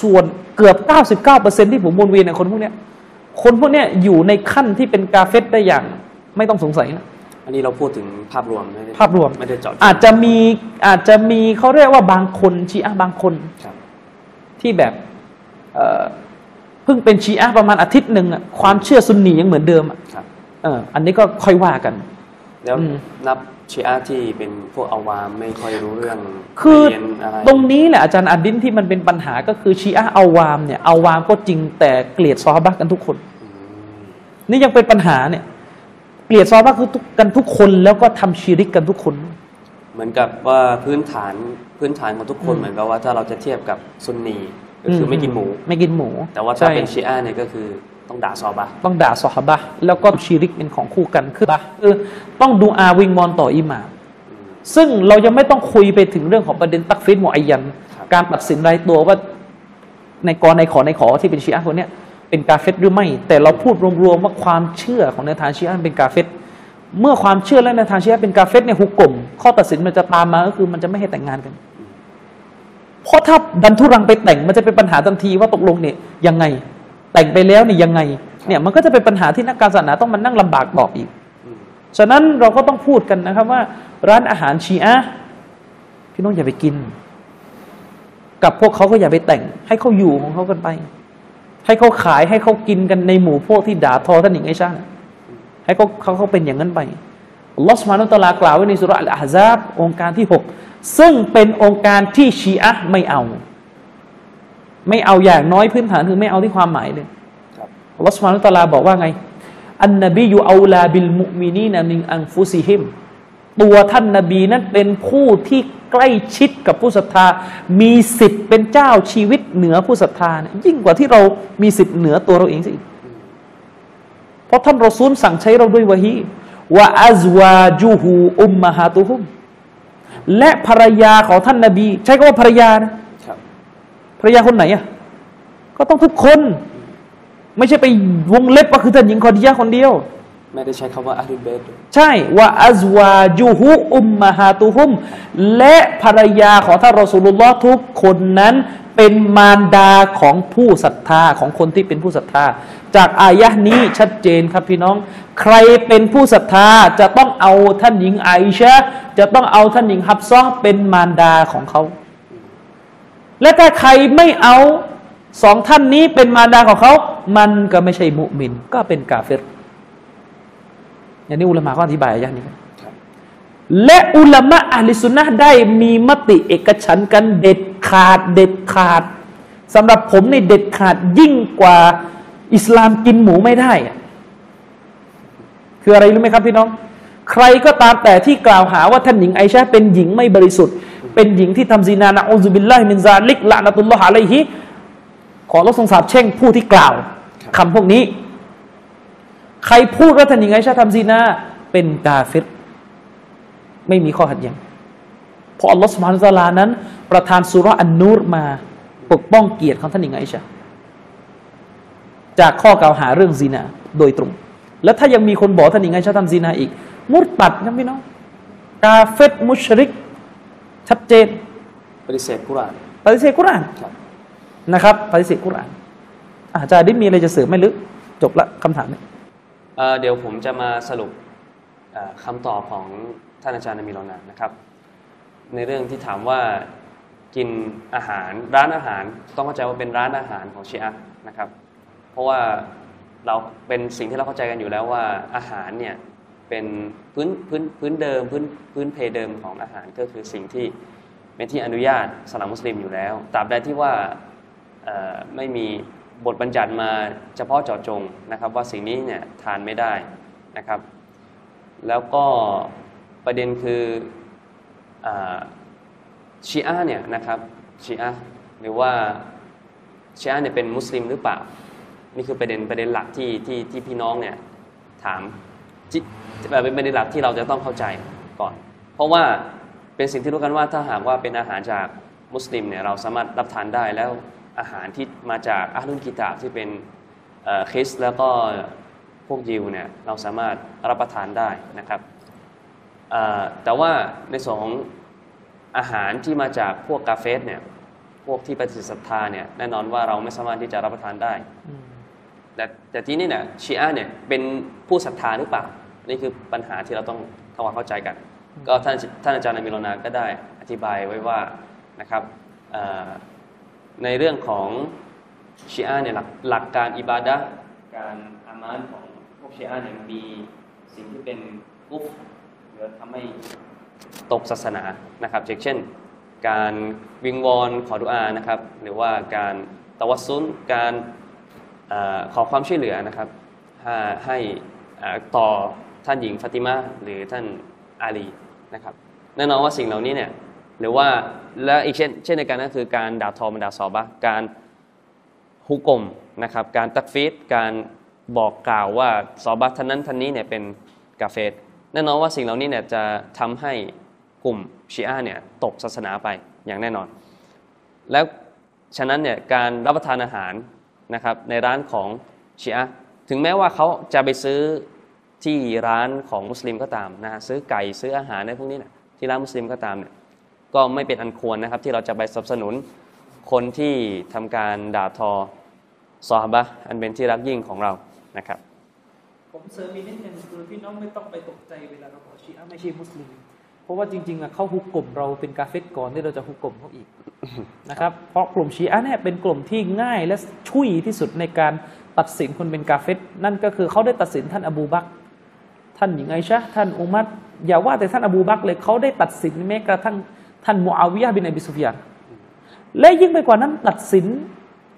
ส่วนเกือบ 99%ที่ผมวนเวียนเนี่ยคนพวกเนี้ยคนพวกเนี้ยอยู่ในขั้นที่เป็นกาเฟตได้อย่าง ไม่ต้องสงสัยนะๆอันนี้เราพูดถึงภาพรวมไม่ได้ภาพรวมไม่ได้เจาะจงอาจจะมีอาจจะมีเขาเรียกว่าบางคนชีอะห์บางคนครับ ที่แบบเอ่อเพิ่งเป็นชีอะห์ประมาณอาทิตย์หนึ่งอะความเชื่อซุนนียังเหมือนเดิมอะครับเอออันนี้ก็ค่อยว่ากัน แล้วอืมนับชีอะห์ที่เป็นพวกอาวามไม่ค่อยรู้เรื่องคือเรียนอะไรตรงนี้แหละอาจารย์อาดินที่มันเป็นปัญหาก็คือชีอะห์เอาวามเนี่ยเอาวามก็จริงแต่เกลียดซอฮาบะห์กันทุกคนอืมนี่ยังเป็นปัญหาเนี่ย เกลียดซอฮาบะห์คือทุกกันทุกคน แล้วก็ทำชีริกกันทุกคน เหมือนกับว่าพื้นฐาน พื้นฐานของทุกคนเหมือนกับว่าถ้าเราจะเทียบกับซุนนีก็คือไม่กินหมู ไม่กินหมู แต่ว่าถ้าใช่เป็นชีอะห์เนี่ยก็คือต้องด่าซอฮาบะห์ต้องด่าซอฮาบะห์แล้วก็ชีริกเป็นของคู่กันคือบะห์คือต้องดูอาวิงมอนต่ออิหมามอืมซึ่งเรายังไม่ต้องคุยไปถึงเรื่องของประเด็นตักฟิดหมออายันครับการตัดสินรายตัวว่าในกรในขอในขอที่เป็นชีอะห์คนเนี้ยเป็นกาเฟตหรือไม่ แต่เราพูดรวมๆว่าความเชื่อของในทางชีอะห์เป็นกาเฟตเมื่อความเชื่อและในทางชีอะห์เป็นกาเฟตเนี่ยฮุกกลมข้อตัดสินมันจะตามมาก็คือมันจะไม่ให้แต่งงานกัน เพราะถ้าดันทุรังไปแต่งมันจะเป็นปัญหาทันทีว่าตกลงเนี่ยยังไง แต่งไปแล้วเนี่ยยังไงเนี่ยมันก็จะเป็นปัญหาที่นักการศาสนาต้องมานั่งลำบากตอบอีก ฉะนั้นเราก็ต้องพูดกันนะครับว่า ร้านอาหารชีอะพี่น้องอย่าไปกิน กับพวกเขาก็อย่าไปแต่ง ให้เขาอยู่ของเขากันไป ให้เขาขายให้เขากินกันในหมู่พวกที่ด่าทอท่านหญิงไอชาให้เขาเขาเขาเป็นอย่างนั้นไปอัลลอฮฺสุบฮานุตะลากล่าวไว้ในสุราะห์อัลอาฮซาบองค์การที่หก ซึ่งเป็นองค์การที่ชีอะห์ไม่เอา ไม่เอาอย่างน้อยพื้นฐานคือไม่เอาที่ความหมายเลยครับอัลลอฮฺสุบฮานุตะอาลาบอกว่าไง อันนบียูเอาลาบิลมุมินีนะมิงอังฟุซิฮิม ตัวท่านนบีนั้นเป็นผู้ที่ใกล้ชิดกับผู้ศรัทธา มีสิทธิ์เป็นเจ้าชีวิตเหนือผู้ศรัทธาเนี่ยยิ่งกว่าที่เรามีสิทธิ์เหนือตัวเราเองสิอีกเพราะท่านรอซูลสั่งใช้เราด้วยวะฮีว่าอัซวาจูฮูอุมมาฮาตุฮุม และภรรยาของท่านนบี ใช้คำว่าภรรยานะครับภรรยาคนไหนอะก็ต้องทุกคน ไม่ใช่ไปวงเล็บว่าคือท่านหญิงคอดียะห์คนเดียว ไม่ได้ใช้คำว่าอาลุเบตใช่ว่าอัซวาจูฮุอุมมาฮาตุฮุม และภรรยาของท่านรอสูลุลลอฮ์ทุกคนนั้นเป็นมารดาของผู้ศรัทธาของคนที่เป็นผู้ศรัทธา จากอายะนี้ชัดเจนครับพี่น้อง ใครเป็นผู้ศรัทธาจะต้องเอาท่านหญิงไอชะจะต้องเอาท่านหญิงฮับซอเป็นมารดาของเขา และถ้าใครไม่เอาสองท่านนี้เป็นมารดาของเขา มันก็ไม่ใช่มุมิน ก็เป็นกาเฟร อย่างนี้อุลามะก็อธิบายอายะห์นี้ครับครับและอุลามะอัลลิสุนนะห์ได้มีมติเอกฉันท์กันเด็ดขาดเด็ดขาดสำหรับผมเนี่ยเด็ดขาดยิ่งกว่า อิสลามกินหมูไม่ได้อะคืออะไรรู้ไหมครับพี่น้อง ใครก็ตามแต่ที่กล่าวหาว่าท่านหญิงไอชาเป็นหญิงไม่บริสุทธิ์ เป็นหญิงที่ทำซีนานะอูซุบิลลาฮิมินซาลิกละนะตุลลอฮ์อะลัยฮิขอรับทรงสาบแช่งผู้ที่กล่าวคำพวกนี้ ใครพูดว่าท่านหญิงไอชาทำซีนาเป็นกาเฟรไม่มีข้อขัดแย้งเพราะอัลลอฮฺสุบฮานะฮูวะตะอาลานั้น ประทานสุราะห์อันนูรมา ปกป้องเกียรติของท่านหญิงไอชาจากข้อกล่าวหาเรื่องซีนาโดยตรง แล้วถ้ายังมีคนบอกท่านหญิงไอชาทำซีนาอีก มุดตัดนะพี่น้องกาเฟตมุชริก ชัดเจนปฏิเสธกุรอานปฏิเสธกุรอานครับนะครับปฏิเสธกุรอานอาจารย์ได้มีอะไรจะเสริมไหมหรือจบละคำถามเนี่ย เเดี๋ยวผมจะมาสรุปคำตอบของท่านอาจารย์นามีรอนานะครับ ในเรื่องที่ถามว่ากินอาหารร้านอาหารต้องเข้าใจว่าเป็นร้านอาหารของชีอะนะครับ เพราะว่าเราเป็นสิ่งที่เราเข้าใจกันอยู่แล้วว่าอาหารเนี่ยเป็นพื้นพื้นพื้นเดิมพื้นพื้นเพเดิมของอาหารก็คือสิ่งที่เป็นที่อนุญาตสลามมุสลิมอยู่แล้วตราบใดที่ว่าไม่มี บทบัญญัติมาเฉพาะเจาะจงนะครับว่าสิ่งนี้เนี่ยทานไม่ได้นะครับ แล้วก็ประเด็นคืออชีอะเนี่ยนะครับชีอะหรือว่าชีอะเนี่ยเป็นมุสลิมหรือเปล่า นี่คือประเด็นประเด็นหลักที่ที่ที่พี่น้องเนี่ยถามแบบเป็นประเด็นหลักที่เราจะต้องเข้าใจก่อน เพราะว่าเป็นสิ่งที่รู้กันว่าถ้าหากว่าเป็นอาหารจากมุสลิมเนี่ยเราสามารถรับทานได้แล้ว อาหารที่มาจากอาลุนกิตาบที่เป็นเอ่อคริสต์แล้วก็พวกยิวเนี่ยเราสามารถรับประทานได้นะครับเอ่อแต่ว่าในส่วนของอาหารที่มาจากพวกกาเฟสเนี่ยพวกที่ปฏิเสธศรัทธาเนี่ยแน่นอนว่าเราไม่สามารถที่จะรับประทานได้ แต่แต่ที่นี่เนี่ยชีอะห์เนี่ยเป็นผู้ศรัทธาหรือเปล่า นี่คือปัญหาที่เราต้องทำความเข้าใจกัน ก็ท่านท่านอาจารย์นามิโรนาก็ได้อธิบายไว้ว่านะครับเอ่อ ในเรื่องของชีอะเนี่ยหลักหลักการอิบาดะการอามานของพวกชีอะเนี่ยมีสิ่งที่เป็นกุฟหรือทำให้ตกศาสนานะครับเช่น การวิงวอนขอดุอานะครับ หรือว่าการตะวัสซุนการอขอความช่วยเหลือนะครับให้ต่อท่านหญิงฟาติมาหรือท่านอาลีนะครับแน่นอนว่าสิ่งเหล่านี้เนี่ย หรือว่าและอีกเช่นเช่นในการนั้นคือการด่าทอบรรดาซอบะการฮุกกลมนะครับ การตักฟีดการบอกกล่าวว่าซอบะห์ท่านนั้นท่านนี้เนี่ยเป็นกาเฟสแน่นอนว่าสิ่งเหล่านี้เนี่ยจะทำให้กลุ่มชีอะเนี่ยตกศาสนาไปอย่างแน่นอน แล้วฉะนั้นเนี่ยการรับประทานอาหารนะครับในร้านของชีอะถึงแม้ว่าเขาจะไปซื้อที่ร้านของมุสลิมก็ตามนะฮะซื้อไก่ซื้ออาหารในพวกนี้เนี่ยที่ร้านมุสลิมก็ตามเนี่ย ก็ไม่เป็นอันควรนะครับ ที่เราจะไปสนับสนุนคนที่ทำการด่าทอซอฮาบะอันเป็นที่รักยิ่งของเรานะครับ ผมเสริมอีกนิดนึงคือพี่น้องไม่ต้องไปตกใจเวลาเราบอกชีอะไม่ใช่มุสลิมเพราะว่าจริงๆอะเขาฮุกกลมเราเป็นกาเฟตก่อนที่เราจะฮุกกลมเขาอีกนะครับเพราะกลุ่มชีอะเนี่ยเป็นกลุ่มที่ง่ายและชุยที่สุดในการตัดสินคนเป็นกาเฟรนั่นก็คือเขาได้ตัดสินท่านอบูบักท่านหญิงไอชะห์ท่านอุมัรอย่าว่าแต่ท่านอบูบักเลยเขาได้ตัดสินแม้กระทั่ง ท่านมูอาวิยะห์บินอบิซุฟยานและยิ่งไปกว่านั้นตัดสิน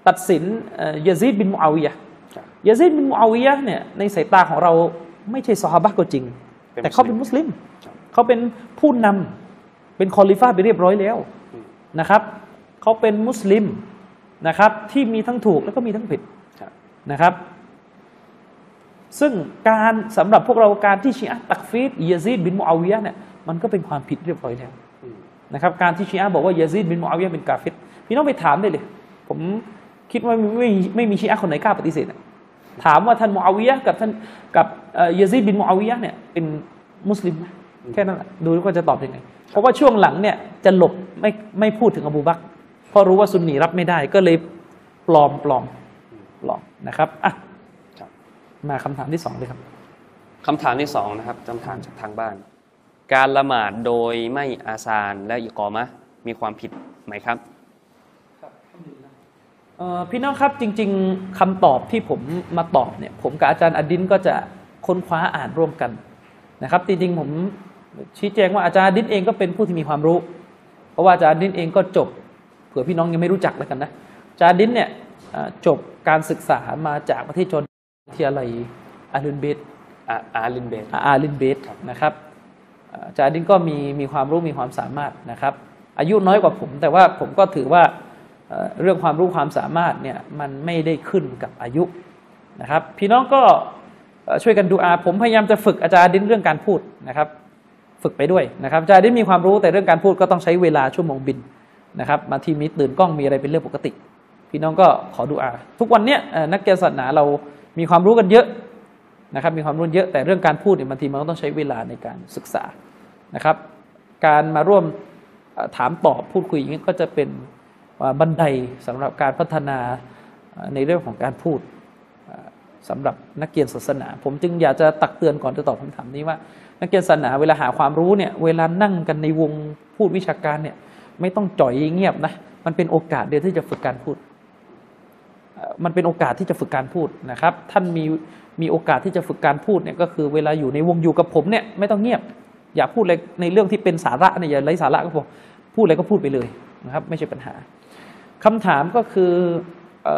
ตัดสินเอ่อยะซีดบินมูอาวิยะห์ครับยาซีดบินมูอาวิยะห์เนี่ยในสายตาของเราไม่ใช่ซอฮาบะห์ก็จริงเป็นแต่เขาเป็นมุสลิมครับเขาเป็นผู้นำเป็นคอลิฟ้าไปเรียบร้อยแล้วอืมนะครับเขาเป็นมุสลิมนะครับที่มีทั้งถูกแล้วก็มีทั้งผิดครับนะครับ ซึ่งการสำหรับพวกเราการที่ชีอะห์ตักฟีรยาซีดบินมูอาวิยะห์เนี่ยมันก็เป็นความผิดเรียบร้อยแล้วอืม นะครับการที่ชีอะห์บอกว่ายาซีดบินมูอาวิยะห์เป็นกาเฟรพี่น้องไปถามได้เลย ผมคิดว่าไม่ไม่ไม่มีชีอะห์คนไหนกล้าปฏิเสธอะถามว่าท่านมูอาวิยะห์กับท่านกับเอ่อยาซีดบินมูอาวิยะห์เนี่ยเป็นมุสลิมไหมแค่นั้นแหละดูว่าจะตอบยังไง เพราะว่าช่วงหลังเนี่ยจะหลบไม่ไม่พูดถึงอบูบักรเพราะรู้ว่าซุนนีรับไม่ได้ก็เลยปลอมปลอมปลอมนะครับอะมาคำถามที่สองเลยครับคำถามที่สองนะครับคำถามจากทางบ้าน การละหมาดโดยไม่อาซานและอิกอมะห์มีความผิดไหมครับเอ่อพี่น้องครับจริง ๆคำตอบที่ผมมาตอบเนี่ยผมกับอาจารย์อดินก็จะค้นคว้าอ่านร่วมกันนะครับจริงๆผมชี้แจงว่าอาจารย์อดินเองก็เป็นผู้ที่มีความรู้ เพราะว่าอาจารย์อดินเองก็จบเผื่อพี่น้องยังไม่รู้จักแล้วกันนะอาจารย์อดินเนี่ยเอ่อจบการศึกษามาจากประเทศจอร์แดนวิทยาลัยอาลุนเบตอาอาลินเบตอาลินเบสนะครับเอ่ออา จารย์ดินก็มีมีความรู้มีความสามารถนะครับ อายุน้อยกว่าผม แต่ว่าผมก็ถือว่าเรื่องความรู้ความสามารถเนี่ยมันไม่ได้ขึ้นกับอายุนะครับ พี่น้องก็ช่วยกันดูอาผมพยายามจะฝึกอาจารย์ดินเรื่องการพูดนะครับ ฝึกไปด้วยนะครับอาจารย์ดินมีความรู้แต่เรื่องการพูดก็ต้องใช้เวลาชั่วโมงบินนะครับบาทีมีตื่นกล้องมีอะไรเป็นเรื่องปกติ พี่น้องก็ขอดูอา ทุกวันเนี้ยนักเรียนศาสนาเรามีความรู้กันเยอะ นะครับมีความรู้เยอะแต่เรื่องการพูดเนี่ยบางทีมันก็ต้องใช้เวลาในการศึกษานะครับ การมาร่วมถามตอบพูดคุยอย่างนี้ก็จะเป็นบันไดสำหรับการพัฒนาในเรื่องของการพูดเอ่อสำหรับนักเรียนศาสนา ผมจึงอยากจะตักเตือนก่อนจะตอบคำถามนี้ว่า นักเรียนศาสนาเวลาหาความรู้เนี่ยเวลานั่งกันในวงพูดวิชาการเนี่ยไม่ต้องจ่อยเงียบนะมันเป็นโอกาสเดียวที่จะฝึกการพูด มันเป็นโอกาสที่จะฝึกการพูดนะครับ ท่านมี มีโอกาสที่จะฝึกการพูดเนี่ยก็คือเวลาอยู่ในวงอยู่กับผมเนี่ยไม่ต้องเงียบ อย่าพูดอะไรในเรื่องที่เป็นสาระเนี่ยอย่าไร้สาระก็พอพูดอะไรก็พูดไปเลยนะครับ ไม่ใช่ปัญหาคำถามก็คือเอ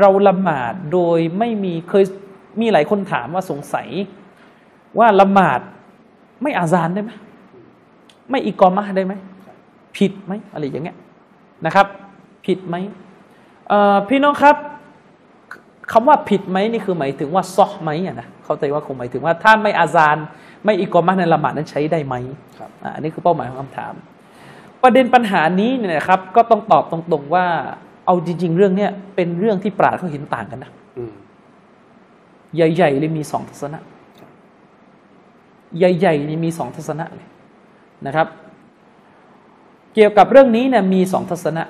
เราละหมาดโดยไม่มีเคยมีหลายคนถามว่าสงสัย ว่าละหมาดไม่อาซานได้ไหมไม่อีกอมะได้ไหมผิดไหมอะไรอย่างเงี้ยนะครับ ผิดไหมพี่น้องครับ คำว่าผิดไหมนี่คือหมายถึงว่าซอไหมอะนะเข้าใจว่าคงหมายถึงว่าถ้าไม่อาซานไม่อิกอมะห์ในละหมาดนั้นใช้ได้ไหมครับอ่าอันนี้คือเป้าหมายของคำถาม ประเด็นปัญหานี้เนี่ยนะครับก็ต้องตอบตรงๆว่า เอาจริง ๆ เรื่องเนี้ยเป็นเรื่องที่ปราชญ์เขาเห็นต่างกันนะอืมใหญ่ๆเลยมีสองทัศนะ ใหญ่ๆนี่มีสองทัศนะเลยนะครับ เกี่ยวกับเรื่องนี้เนี่ยมีสองทัศนะ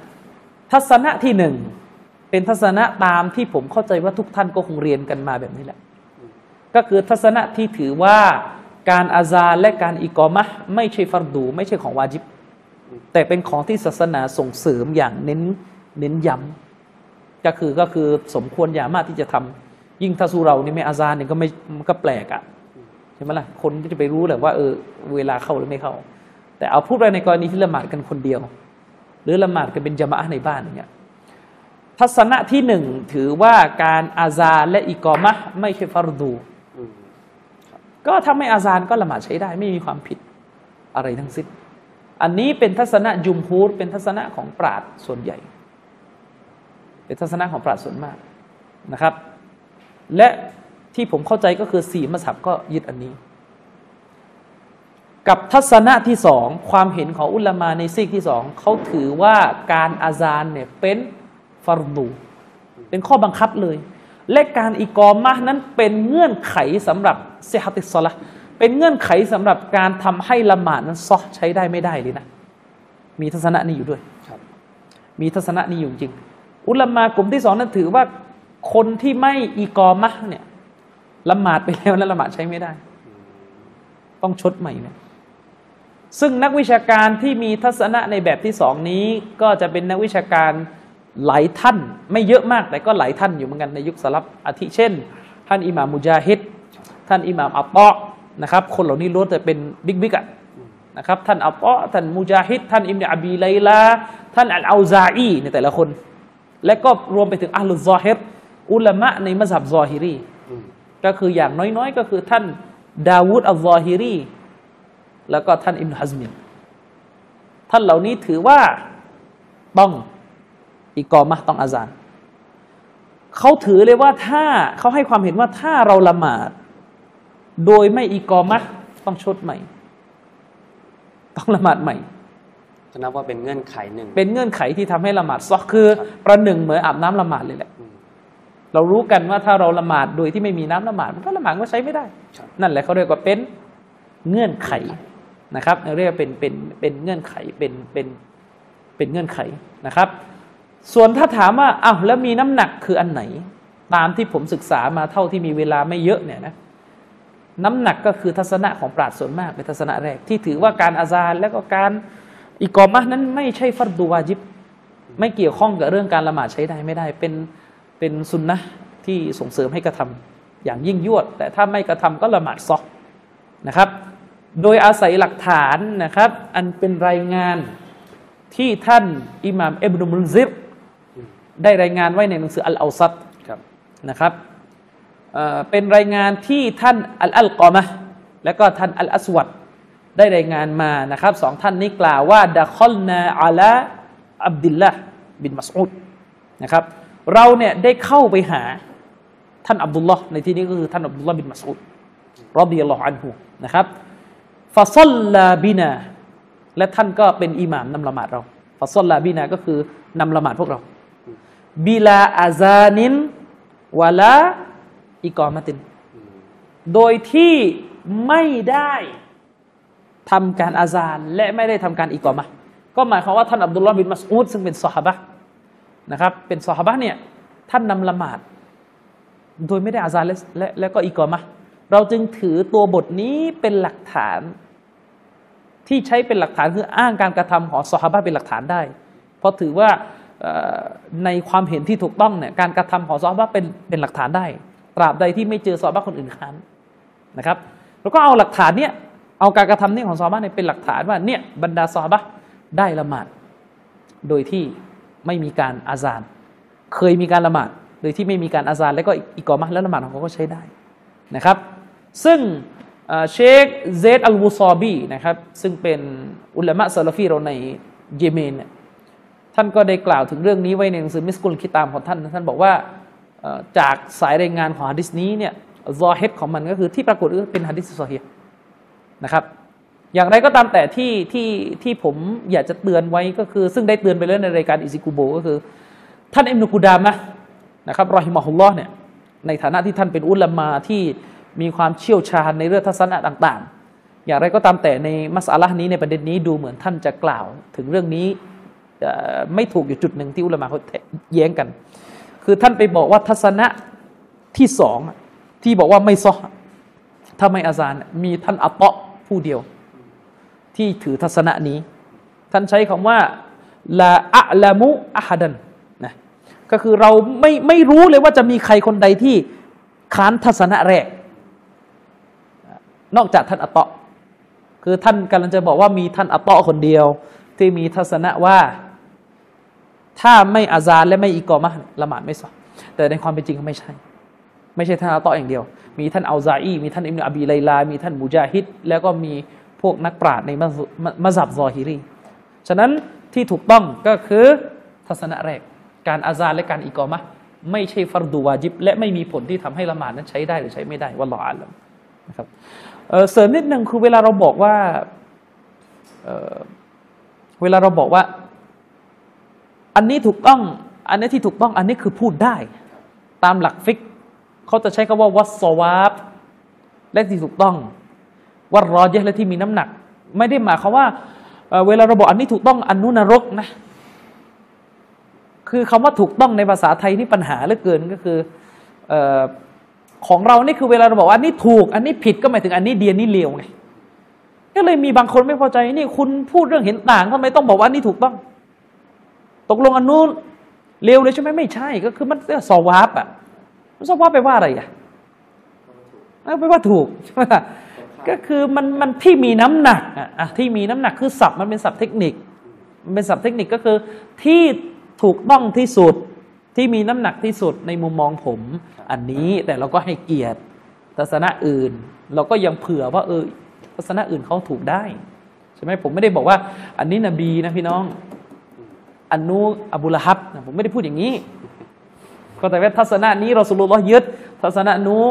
ทัศนะที่หนึ่ง เป็นทัศนะตามที่ผมเข้าใจว่าทุกท่านก็คงเรียนกันมาแบบนี้แหละ ก็คือทัศนะที่ถือว่าการอาซาและการอิกอมะไม่ใช่ฟัรดู ไม่ใช่ของวาจิบ แต่เป็นของที่ศาสนาส่งเสริมอย่างเน้นเน้นย้ำก็คือก็คือสมควรอย่างมากที่จะทำยิ่งถ้าสู้เรานี่ไม่อาซาเนี่ยก็ไม่มันก็แปลกอะ่ะใช่ไหมล่ะคนก็จะไปรู้แหละว่าเออเวลาเข้าหรือไม่เข้า แต่เอาพูดไปในกรณีที่ละหมาดกันคนเดียว หรือละหมาดกันเป็นจามะในบ้านอย่างเงี้ย ทัศนะที่หนึ่งถือว่าการอาซานและอิกอมะห์ไม่ใช่ฟัรดูอืมก็ถ้าไม่อาซานก็ละหมาดใช้ได้ ไม่มีความผิดอะไรทั้งสิ้น อันนี้เป็นทัศนะยุมฮูรเป็นทัศนะของปราดส่วนใหญ่ เป็นทัศนะของปราดส่วนมากนะครับ และที่ผมเข้าใจก็คือสี่มัสฮับก็ยึดอันนี้ กับทัศนะที่สองความเห็นของอุลามาในซีกที่สองเขาถือว่าการอาซานเนี่ยเป็น ฟารดูเป็นข้อบังคับเลย และการอิกอมะห์นั้นเป็นเงื่อนไขสำหรับเซฮัติสซอละห์เป็นเงื่อนไขสำหรับการทำให้ละหมาดนั้นซอใช้ได้ไม่ได้เลยนะ มีทัศนะนี้อยู่ด้วยครับมีทัศนะนี้อยู่จริง อุลามากลุ่มที่สองนั้นถือว่าคนที่ไม่อีกอมะห์เนี่ยละหมาดไปแล้วแล้วละหมาดใช้ไม่ได้ ต้องชดใหม่เนี่ยซึ่งนักวิชาการที่มีทัศนะในแบบที่สองนี้ ก็จะเป็นนักวิชาการ หลายท่านไม่เยอะมากแต่ก็หลายท่านอยู่เหมือนกันในยุคสลับอาทิเช่น ท่านอิหม่ามมุจาฮิดท่านอิหม่ามอัปเปาะนะครับ คนเหล่านี้ล้วนแต่เป็น big big อะนะครับท่านอัปเปาะท่านมุจาฮิดท่านอิบนุอบีไลลาท่านอัลเอาซาอีในแต่ละคน และก็รวมไปถึงอะห์ลุซซอฮิรอุลามะในมัสฮับซอฮิรีก็คืออย่างน้อยๆ ก็คือท่านดาวูดอัลซอฮิรีแล้วก็ท่านอิบนุฮัซมินท่านเหล่านี้ถือว่าต้อง อิกอมะห์ต้องอาซานเขาถือเลยว่าถ้าเขาให้ความเห็นว่าถ้าเราละหมาด โดยไม่อิกอมะห์ต้องชดใหม่ ต้องละหมาดใหม่จะนับว่าเป็นเงื่อนไขหนึ่ง เป็นเงื่อนไขที่ทำให้ละหมาดซอกคือ ประหนึ่งเหมือนอาบน้ำละหมาดเลยแหละอืมเรารู้กันว่าถ้าเราละหมาดโดยที่ไม่มีน้ำละหมาดมันก็ละหมาดก็ใช้ไม่ได้ครับนั่นแหละเขาเรียกว่าเป็นเงื่อนไขนะครับเรียกว่าเป็นเป็นเป็นเงื่อนไขเป็นเป็นเป็นเงื่อนไขนะครับ ส่วนถ้าถามว่าอ้าวแล้วมีน้ำหนักคืออันไหน ตามที่ผมศึกษามาเท่าที่มีเวลาไม่เยอะเนี่ยนะน้ำหนักก็คือทัศนะของปราชญ์ส่วนมากเป็นทัศนะแรก ที่ถือว่าการอาซานและก็การอิกอมะนั้นไม่ใช่ฟัรดูวาจิบ ไม่เกี่ยวข้องกับเรื่องการละหมาดใช้ได้ไม่ได้ เป็นเป็นสุนนะที่ส่งเสริมให้กระทำอย่างยิ่งยวด แต่ถ้าไม่กระทำก็ละหมาดซอกนะครับ โดยอาศัยหลักฐานนะครับ อันเป็นรายงานที่ท่านอิหม่ามเอบนุมุนซิร ได้รายงานไว้ในหนังสืออัลอาซัดครับนะครับเอ่อเป็นรายงานที่ท่านอัลอัลกอมะห์และก็ท่านอัลอัสวัดได้รายงานมานะครับสองท่านนี้กล่าวว่าดะคอลนาอัลาอับดิลละบินมัสอุดนะครับเราเนี่ยได้เข้าไปหาท่านอับดุลลอฮ์ในที่นี้ก็คือท่านอับดุลลอฮ์บินมัสอุดرضي الله عنهนะครับفصلى بناและท่านก็เป็นอิหม่ามนำละหมาดเราفصلى بناก็คือนำละหมาดพวกเรา بلا أذان ولا إقامة โดยที่ไม่ได้ทำการอาซานและไม่ได้ทำการอิกอมะก็หมายความว่าท่านอับดุลลอฮ์บินมัสอูดซึ่งเป็นซอฮาบะนะครับ เป็นซอฮาบะเนี่ยท่านนำละหมาด โดยไม่ได้อาซานและและและก็อิกอมะเราจึงถือตัวบทนี้เป็นหลักฐาน ที่ใช้เป็นหลักฐานคืออ้างการกระทำของซอฮาบะเป็นหลักฐานได้ เพราะถือว่า ในความเห็นที่ถูกต้องเนี่ยการกระทำของซอฮาบะห์เป็นเป็นหลักฐานได้ ตราบใดที่ไม่เจอซอฮาบะห์คนอื่นค้านนะครับแล้วก็เอาหลักฐานเนี่ยเอาการกระทำนี้ของซอฮาบะห์เนี่ยเป็นหลักฐานว่าเนี่ยบรรดาซอฮาบะห์ได้ละหมาดโดยที่ไม่มีการอาซาน เคยมีการละหมาดโดยที่ไม่มีการอาซานแล้วก็อิกอมะและละหมาดของเขาก็ใช้ได้นะครับ ซึ่งเชคเซดอัลวูซอบีนะครับซึ่งเป็นอุลามะซาลฟีเราในเยเมนเนี่ย ท่านก็ได้กล่าวถึงเรื่องนี้ไว้ในหนังสือมิสกุลคิตามของท่าน ท่านบอกว่าจากสายรายงานของฮะดิษนี้เนี่ยซอเฮรของมันก็คือที่ปรากฏเป็นฮะดิษซอฮีฮ์นะครับ อย่างไรก็ตามแต่ที่ที่ที่ผมอยากจะเตือนไว้ก็คือ ซึ่งได้เตือนไปแล้วในรายการอิซิกุโบก็คือ ท่านอิมนุกุดามะนะครับรอฮิมะฮุลลอฮ์เนี่ยในฐานะที่ท่านเป็นอุลามาที่มีความเชี่ยวชาญในเรื่องทัศนะต่าง ๆ อย่างไรก็ตามแต่ในมัสอาละห์นี้ในประเด็นนี้ดูเหมือนท่านจะกล่าวถึงเรื่องนี้ ไม่ถูกอยู่จุดหนึ่งที่อุลามาเขาแย้งกัน คือท่านไปบอกว่าทัศนะที่สองที่บอกว่าไม่ซอถ้าไม่อาซานมีท่านอัตเตาะผู้เดียว ที่ถือทัศนะนี้ ท่านใช้คำว่าลาอะลามุอะฮัดันนะก็คือเราไม่ไม่รู้เลยว่าจะมีใครคนใดที่ค้านทัศนะแรก นอกจากท่านอัตเตาะคือท่านกำลังจะบอกว่ามีท่านอัตเตาะคนเดียว ที่มีทัศนะว่า ถ้าไม่อาซานและไม่อีกอมะละหมาดไม่สอบแต่ในความเป็นจริงก็ไม่ใช่ ไม่ใช่ท่านอัตเตอย่างเดียว มีท่านอัลซาอีมีท่านอิมนอบีไลลา มีท่านมุจาฮิดแล้วก็มีพวกนักปราชญ์ในมัสมับซอฮิรีฉะนั้นที่ถูกต้องก็คือทัศนะแรก การอาซานและการอิกอมะไม่ใช่ฟัรดูวาจิบ และไม่มีผลที่ทำให้ละหมาดนั้นใช้ได้หรือใช้ไม่ได้วัลลออาลัมนะครับเเสริมนิดหนึ่งคือเวลาเราบอกว่าเเวลาเราบอกว่า อันนี้ถูกต้อง อันนี้ที่ถูกต้อง อันนี้คือพูดได้ ตามหลักฟิกเขาจะใช้คำว่าวัสวาบและที่ถูกต้องวัดรอเยอะและที่มีน้ำหนัก ไม่ได้หมายความว่าเวลาเราบอกอันนี้ถูกต้องอันนู้นนรกนะ คือคำว่าถูกต้องในภาษาไทยนี่ปัญหาเหลือเกินก็คือเอของเรานี่คือเวลาเราบอกว่าอันนี้ถูก อันนี้ผิดก็หมายถึงอันนี้เดียนนี่เลวไงก็เลยมีบางคนไม่พอใจนี่คุณพูดเรื่องเห็นต่างทำไมต้องบอกว่าอันนี้ถูกต้อง ตกลงอันนู้นเลวเลยใช่ไหมไม่ใช่ ก็คือมันสวาบอะสวาบไปว่าอะไรอะไปลว่าถูกใช่ไหมก็คือมันมันที่มีน้ำหนักอะอะที่มีน้ำหนักคือศัพท์มันเป็นศัพท์เทคนิค มันเป็นศัพท์เทคนิคก็คือที่ถูกต้องที่สุดที่มีน้ำหนักที่สุดในมุมมองผม อันนี้แต่เราก็ให้เกียรติทัศนะอื่น เราก็ยังเผื่อว่าเออทัศนะอื่นเขาถูกได้ใช่ไหมผมไม่ได้บอกว่า อันนี้นบีนะพี่น้อง อันนู้อบูละฮับนะผมไม่ได้พูดอย่างนี้ ก็แต่ว่าทัศนะนี้เราสุลลอฮ์ยึด ทัศนะนู้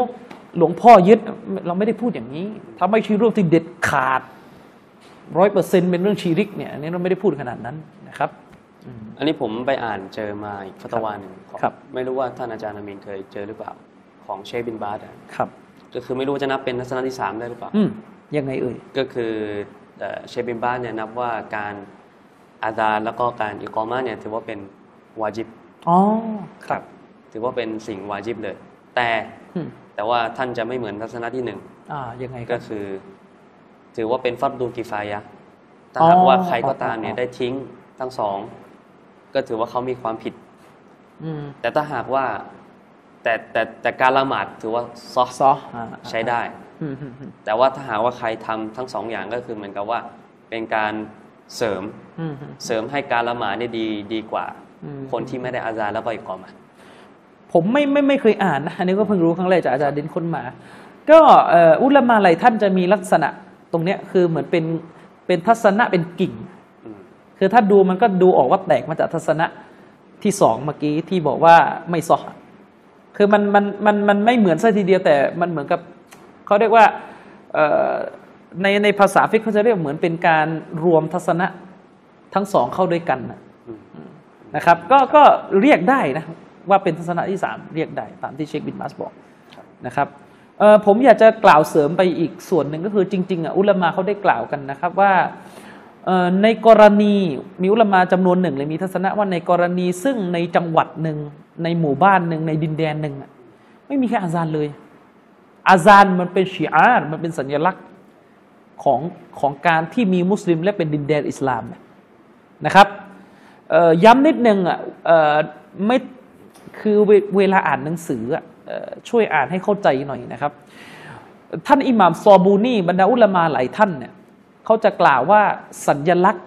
หลวงพ่อยึด เราไม่ได้พูดอย่างนี้ถ้าไม่ใช่รูปที่เด็ดขาดร้อยเปอร์เซ็นเป็นเรื่องชีริกเนี่ยอันนี้เราไม่ได้พูดขนาดนั้นนะครับอันนี้ผมไปอ่านเจอมาอีกฟัตวาหนึ่งของครับไม่รู้ว่าท่านอาจารย์อามีนเคยเจอหรือเปล่า ของเชคบินบาสอะครับ ก็คือไม่รู้ว่าจะนับเป็นทัศนะที่สามได้หรือเปล่าอืมยังไงเอ่ยก็คือเอ่อเชคบินบาสเนี่ยนับว่าการ อาดานแล้วก็การอิกอมะเนี่ยถือว่าเป็นวาจิบอ๋อครับ ถือว่าเป็นสิ่งวาจิบเลย แต่อืมแต่ว่าท่านจะไม่เหมือนทัศนะที่หนึ่งอ่ายังไงคก็รับคือ ถือว่าเป็นฟัดดูกิฟายะห์ถ้าอ๋อหากว่าใครก็ตามเนี่อ๋ยอได้ทิ้งทั้งสอง ก็ถือว่าเขามีความผิดอืมแต่ถ้าหากว่า แต่แต่แต่การละหมาดถือว่าซอซออ่าใช้ได้อืมอืมอืมแต่ว่าถ้าหากว่าใครทำทั้งสองอย่างก็คือเหมือนกับว่า เป็นการ เสริมอืมอืมเสริมให้การละหมาดเนี่ยดีดีกว่าอืมคนที่ไม่ได้อาจารย์แล้วก็อีกกอมาผมไม่ไม่ไม่เคยอ่านนะอันนี้ก็เพิ่งรู้ครั้งแรกจากอาจารย์เด่นคนมา ก็เอ่ออุลามาหลายท่านจะมีลักษณะตรงเนี้ยคือเหมือนเป็นเป็นทัศนะเป็นกิ่งอืมคือถ้าดูมันก็ดูออกว่าแตกมาจากทัศนะที่สองเมื่อกี้ที่บอกว่าไม่ซอฮ์คือมันมันมันมันไม่เหมือนซะทีเดียวแต่มันเหมือนกับเขาเรียกว่าเอ่อ ในในภาษาฟิกเขาจะเรียกเหมือนเป็นการรวมทัศนะทั้งสองเข้าด้วยกันนะอืมนะครับ ก็ก็เรียกได้นะว่าเป็นทัศนะที่สามเรียกได้ตามที่เชคบินมาสบอกนะครับเอ่อผมอยากจะกล่าวเสริมไปอีกส่วนหนึ่งก็คือจริงๆอะอุลามาเขาได้กล่าวกันนะครับว่าเอ่อในกรณีมีอุลามาจำนวนหนึ่งเลยมีทัศนะว่าในกรณีซึ่งในจังหวัดหนึ่งในหมู่บ้านหนึ่งในดินแดนหนึ่งอะไม่มีแค่อาซานเลย อาซานมันเป็นชีอาร์มันเป็นสัญลักษณ์ ของของการที่มีมุสลิม และเป็นดินแดนอิสลามนะครับย้ำนิดนึงอะไม่คือเวเวลาอ่านหนังสืออะช่วยอ่านให้เข้าใจหน่อยนะครับ ท่านอิหม่ามซอบูนีบรรดาอุลามาหลายท่านเนี่ยเขาจะกล่าวว่าสัญญลักษณ์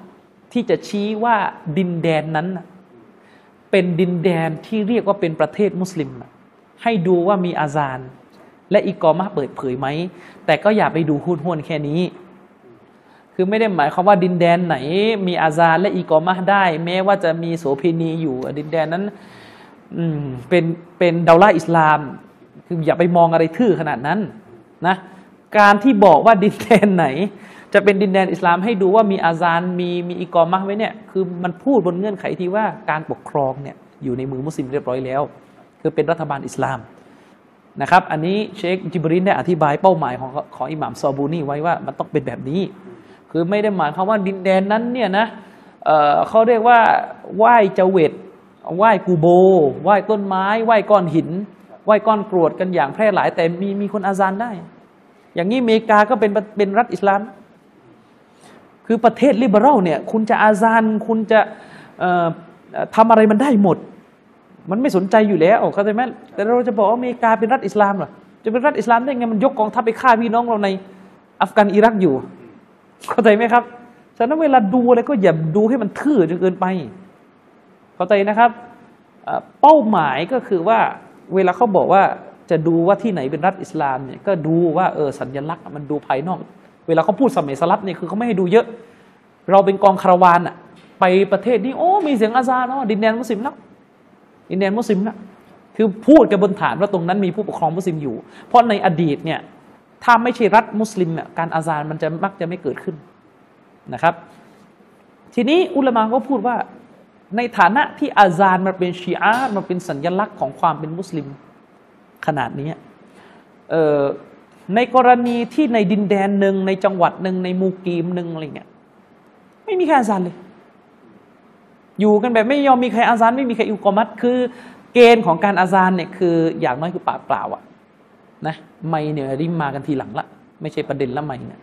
ที่จะชี้ว่าดินแดนนั้น เป็นดินแดนที่เรียกว่าเป็นประเทศมุสลิม ให้ดูว่ามีอาซาน และอีกอมาเปิดเผยไหม แต่ก็อย่าไปดูหุ้นห้วนแค่นี้ คือไม่ได้หมายความว่าดินแดนไหน มีอาซานและอีกอมะห์ได้ แม้ว่าจะมีโสเภณีอยู่ดินแดนนั้นเป็นเป็นดาวลาอิสลาม คืออย่าไปมองอะไรทื่อขนาดนั้นนะการที่บอกว่าดินแดนไหน จะเป็นดินแดนอิสลามให้ดูว่ามีอาซานมีมีอีกอมะไว้เนี่ยคือมันพูดบนเงื่อนไขที่ว่าการปกครองเนี่ยอยู่ในมือมุสลิมเรียบร้อยแล้ว คือเป็นรัฐบาลอิสลาม นะครับ อันนี้เชคจิบรินได้อธิบายเป้าหมายของของอิหม่ามซอบูนีไว้ว่ามันต้องเป็นแบบนี้ คือไม่ได้หมายความว่าดินแดนนั้นเนี่ยนะเเขาเรียกว่าไหว้เจเวตไหว้กูโบไหว้ต้นไม้ไหว้ก้อนหินไหว้ก้อนกรวดกันอย่างแพร่หลาย แต่มีมีคนอาซานได้ อย่างนี้อเมริกาก็เป็นเป็นรัฐอิสลาม คือประเทศลิเบอรัลเนี่ยคุณจะอาซานคุณจะทำอะไรมันได้หมด มันไม่สนใจอยู่แล้วเข้าใจไหมแต่เราจะบอกว่าอเมริกาเป็นรัฐอิสลามเหรอจะเป็นรัฐอิสลามได้ไงมันยกกองทัพไปฆ่าพี่น้องเราในอัฟกันอิรักอยู่ เข้าใจไหมครับฉะนั้นเวลาดูอะไรก็อย่าดูให้มันทื่อจนเกินไป เข้าใจนะครับเป้าหมายก็คือว่าเวลาเขาบอกว่าจะดูว่าที่ไหนเป็นรัฐอิสลามเนี่ยก็ดูว่าเออสัญลักษณ์มันดูภายนอก เวลาเขาพูดสมัยสลับเนี่ยคือเขาไม่ให้ดูเยอะ เราเป็นกองคาราวานอะไปประเทศนี้โอ้มีเสียงอาซานเนาะดินแดนมุสลิมแล้ว ในดินแดนมุสลิมนะคือพูดกันบนฐานว่าตรงนั้นมีผู้ปกครองมุสลิมอยู่ เพราะในอดีตเนี่ยถ้าไม่ใช่รัฐมุสลิมเนี่ยการอาซานมันจะมักจะไม่เกิดขึ้นนะครับ ทีนี้อุลามะก็พูดว่าในฐานะที่อาซานมันเป็นชีอาร์มันเป็นสัญลักษณ์ของความเป็นมุสลิมขนาดนี้เอ่อในกรณีที่ในดินแดนหนึ่งในจังหวัดหนึ่งในมุกิมหนึ่งอะไรเงี้ยไม่มีใครอาซานเลย อยู่กันแบบไม่ยอมมีใครอาซานไม่มีใครอิกอมัตคือ เกณฑ์ของการอาซานเนี่ยคืออย่างน้อยคือปากเปล่าอะนะไม่เนี่ยริมมากันทีหลังละ ไม่ใช่ประเด็นละไม่เนี่ย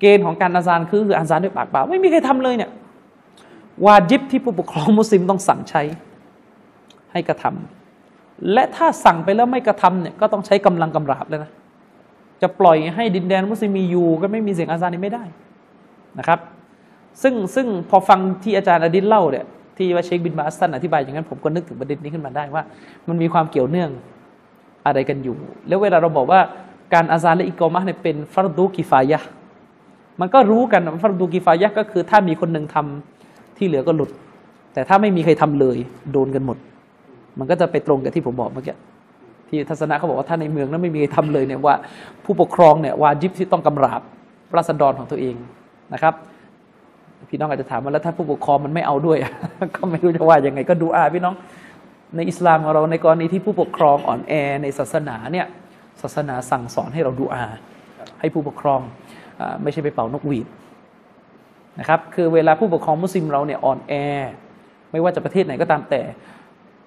เกณฑ์ของการอาซานคืออาซานด้วยปากเปล่า ไม่มีใครทำเลยเนี่ยวาจิบที่ผู้ปกครองมุสลิมต้องสั่งใช้ให้กระทำและถ้าสั่งไปแล้วไม่กระทำเนี่ยก็ต้องใช้กำลังกำราบเลยนะจะปล่อยให้ดินแดนมุสลิมมีอยู่ก็ไม่มีเสียงอาซานนี่ไม่ได้นะครับ ซึ่งซึ่งพอฟังที่อาจารย์อดินเล่าเนี่ยที่ว่าเชคบินบาสตันอธิบายอย่างนั้นผมก็นึกถึงประเด็นนี้ขึ้นมาได้ว่า มันมีความเกี่ยวเนื่องอะไรกันอยู่ แล้วเวลาเราบอกว่าการอาซาและอิกอมะเนี่ยเป็นฟัรดูกิฟายะมันก็รู้กันว่าฟัรดูกิฟายะก็คือถ้ามีคนหนึ่งทำที่เหลือก็หลุด แต่ถ้าไม่มีใครทำเลยโดนกันหมด มันก็จะไปตรงกับที่ผมบอกเมื่อกี้ที่ทัศนะเขาบอกว่าถ้าในเมืองนั้นไม่มีใครทำเลยเนี่ยว่าผู้ปกครองเนี่ยวาจิบที่ต้องกำราบราษฎรของตัวเองนะครับ พี่น้องอาจจะถามว่าแล้วถ้าผู้ปกครองมันไม่เอาด้วย ก็ไม่รู้จะว่ายังไงก็ดูอาพี่น้องในอิสลามของเราในกรณีที่ผู้ปกครองอ่อนแอในศาสนาเนี่ยศาสนาสั่งสอนให้เราดูอา ให้ผู้ปกครองอไม่ใช่ไปเป่านกหวีดนะครับคือเวลาผู้ปกครองมุสลิมเราเนี่ยอ่อนแอ ไม่ว่าจะประเทศไหนก็ตามแต่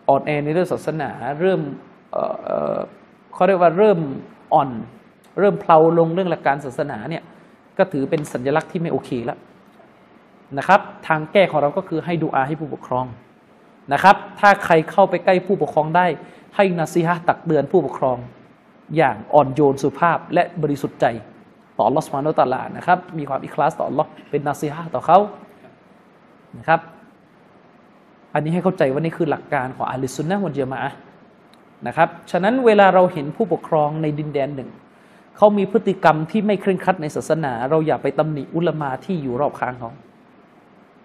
อ่อนแอในเรื่องศาสนาเริ่มเอ่อเอ่อเขาเรียกว่าเริ่มอ่อน เริ่มเพลาลงเรื่องหลักการศาสนาเนี่ยก็ถือเป็นสัญลักษณ์ที่ไม่โอเคแล้ว นะครับ ทางแก้ของเราก็คือให้ดูอาให้ผู้ปกครองนะครับ ถ้าใครเข้าไปใกล้ผู้ปกครองได้ ให้นาซีฮะตักเตือนผู้ปกครอง อย่างอ่อนโยนสุภาพและบริสุทธิ์ใจ ต่ออัลอสุบฮานาอัลตาลานะครับ มีความอิคลาสต่ออัลอเป็นนาซีฮะต่อเขานะครับ อันนี้ให้เข้าใจว่านี่คือหลักการของอาลิสุนนะวัลญะมาะนะครับ ฉะนั้นเวลาเราเห็นผู้ปกครองในดินแดนหนึ่ง เขามีพฤติกรรมที่ไม่เคร่งครัดในศาสนา เราอย่าไปตำหนิอุลมาที่อยู่รอบข้างเขา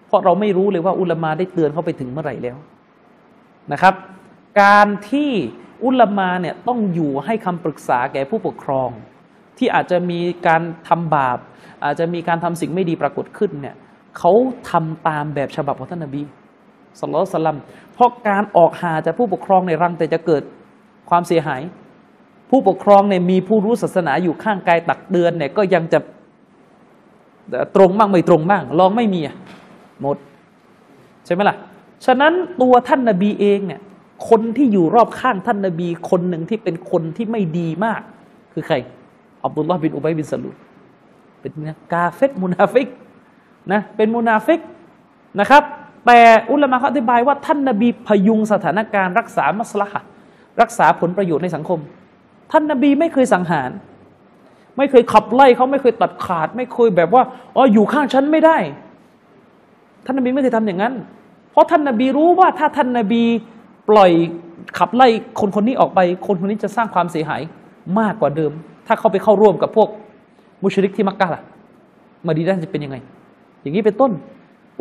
เพราะเราไม่รู้เลยว่าอุลมาได้เตือนเขาไปถึงเมื่อไหร่แล้วนะครับ การที่อุลมาเนี่ยต้องอยู่ให้คำปรึกษาแก่ผู้ปกครอง ที่อาจจะมีการทำบาป อาจจะมีการทำสิ่งไม่ดีปรากฏขึ้นเนี่ยเขาทำตามแบบฉบับของท่านนบีสัลลอฮุอะลัยฮิวะสัลลัมเพราะการออกหาจากผู้ปกครองในรังแต่จะเกิดความเสียหาย ผู้ปกครองเนี่ยมีผู้รู้ศาสนาอยู่ข้างกายตักเตือนเนี่ยก็ยังจะตรงบ้างไม่ตรงบ้างลองไม่มี หมด ใช่ไหมล่ะ ฉะนั้นตัวท่านนบีเองเนี่ยคนที่อยู่รอบข้างท่านนบีคนหนึ่งที่เป็นคนที่ไม่ดีมาก คือใครอับดุลลอฮ์บินอุบัยบินสลุลเป็นกาเฟตมุนาฟิกนะเป็นมุนาฟิกนะครับ แต่อุลามะเขาอธิบายว่าท่านนบีพยุงสถานการณ์รักษามัสละฮะรักษาผลประโยชน์ในสังคม ท่านนบีไม่เคยสังหาร ไม่เคยขับไล่เขาไม่เคยตัดขาด ไม่เคยแบบว่าอ๋ออยู่ข้างฉันไม่ได้ ท่านนบีไม่เคยทำอย่างนั้น เพราะท่านนบีรู้ว่าถ้าท่านนบีปล่อยขับไล่คนคนนี้ออกไป คนคนนี้จะสร้างความเสียหายมากกว่าเดิม ถ้าเขาไปเข้าร่วมกับพวกมุชริกที่มักกะล่ะมาดีด้านจะเป็นยังไง อย่างนี้เป็นต้น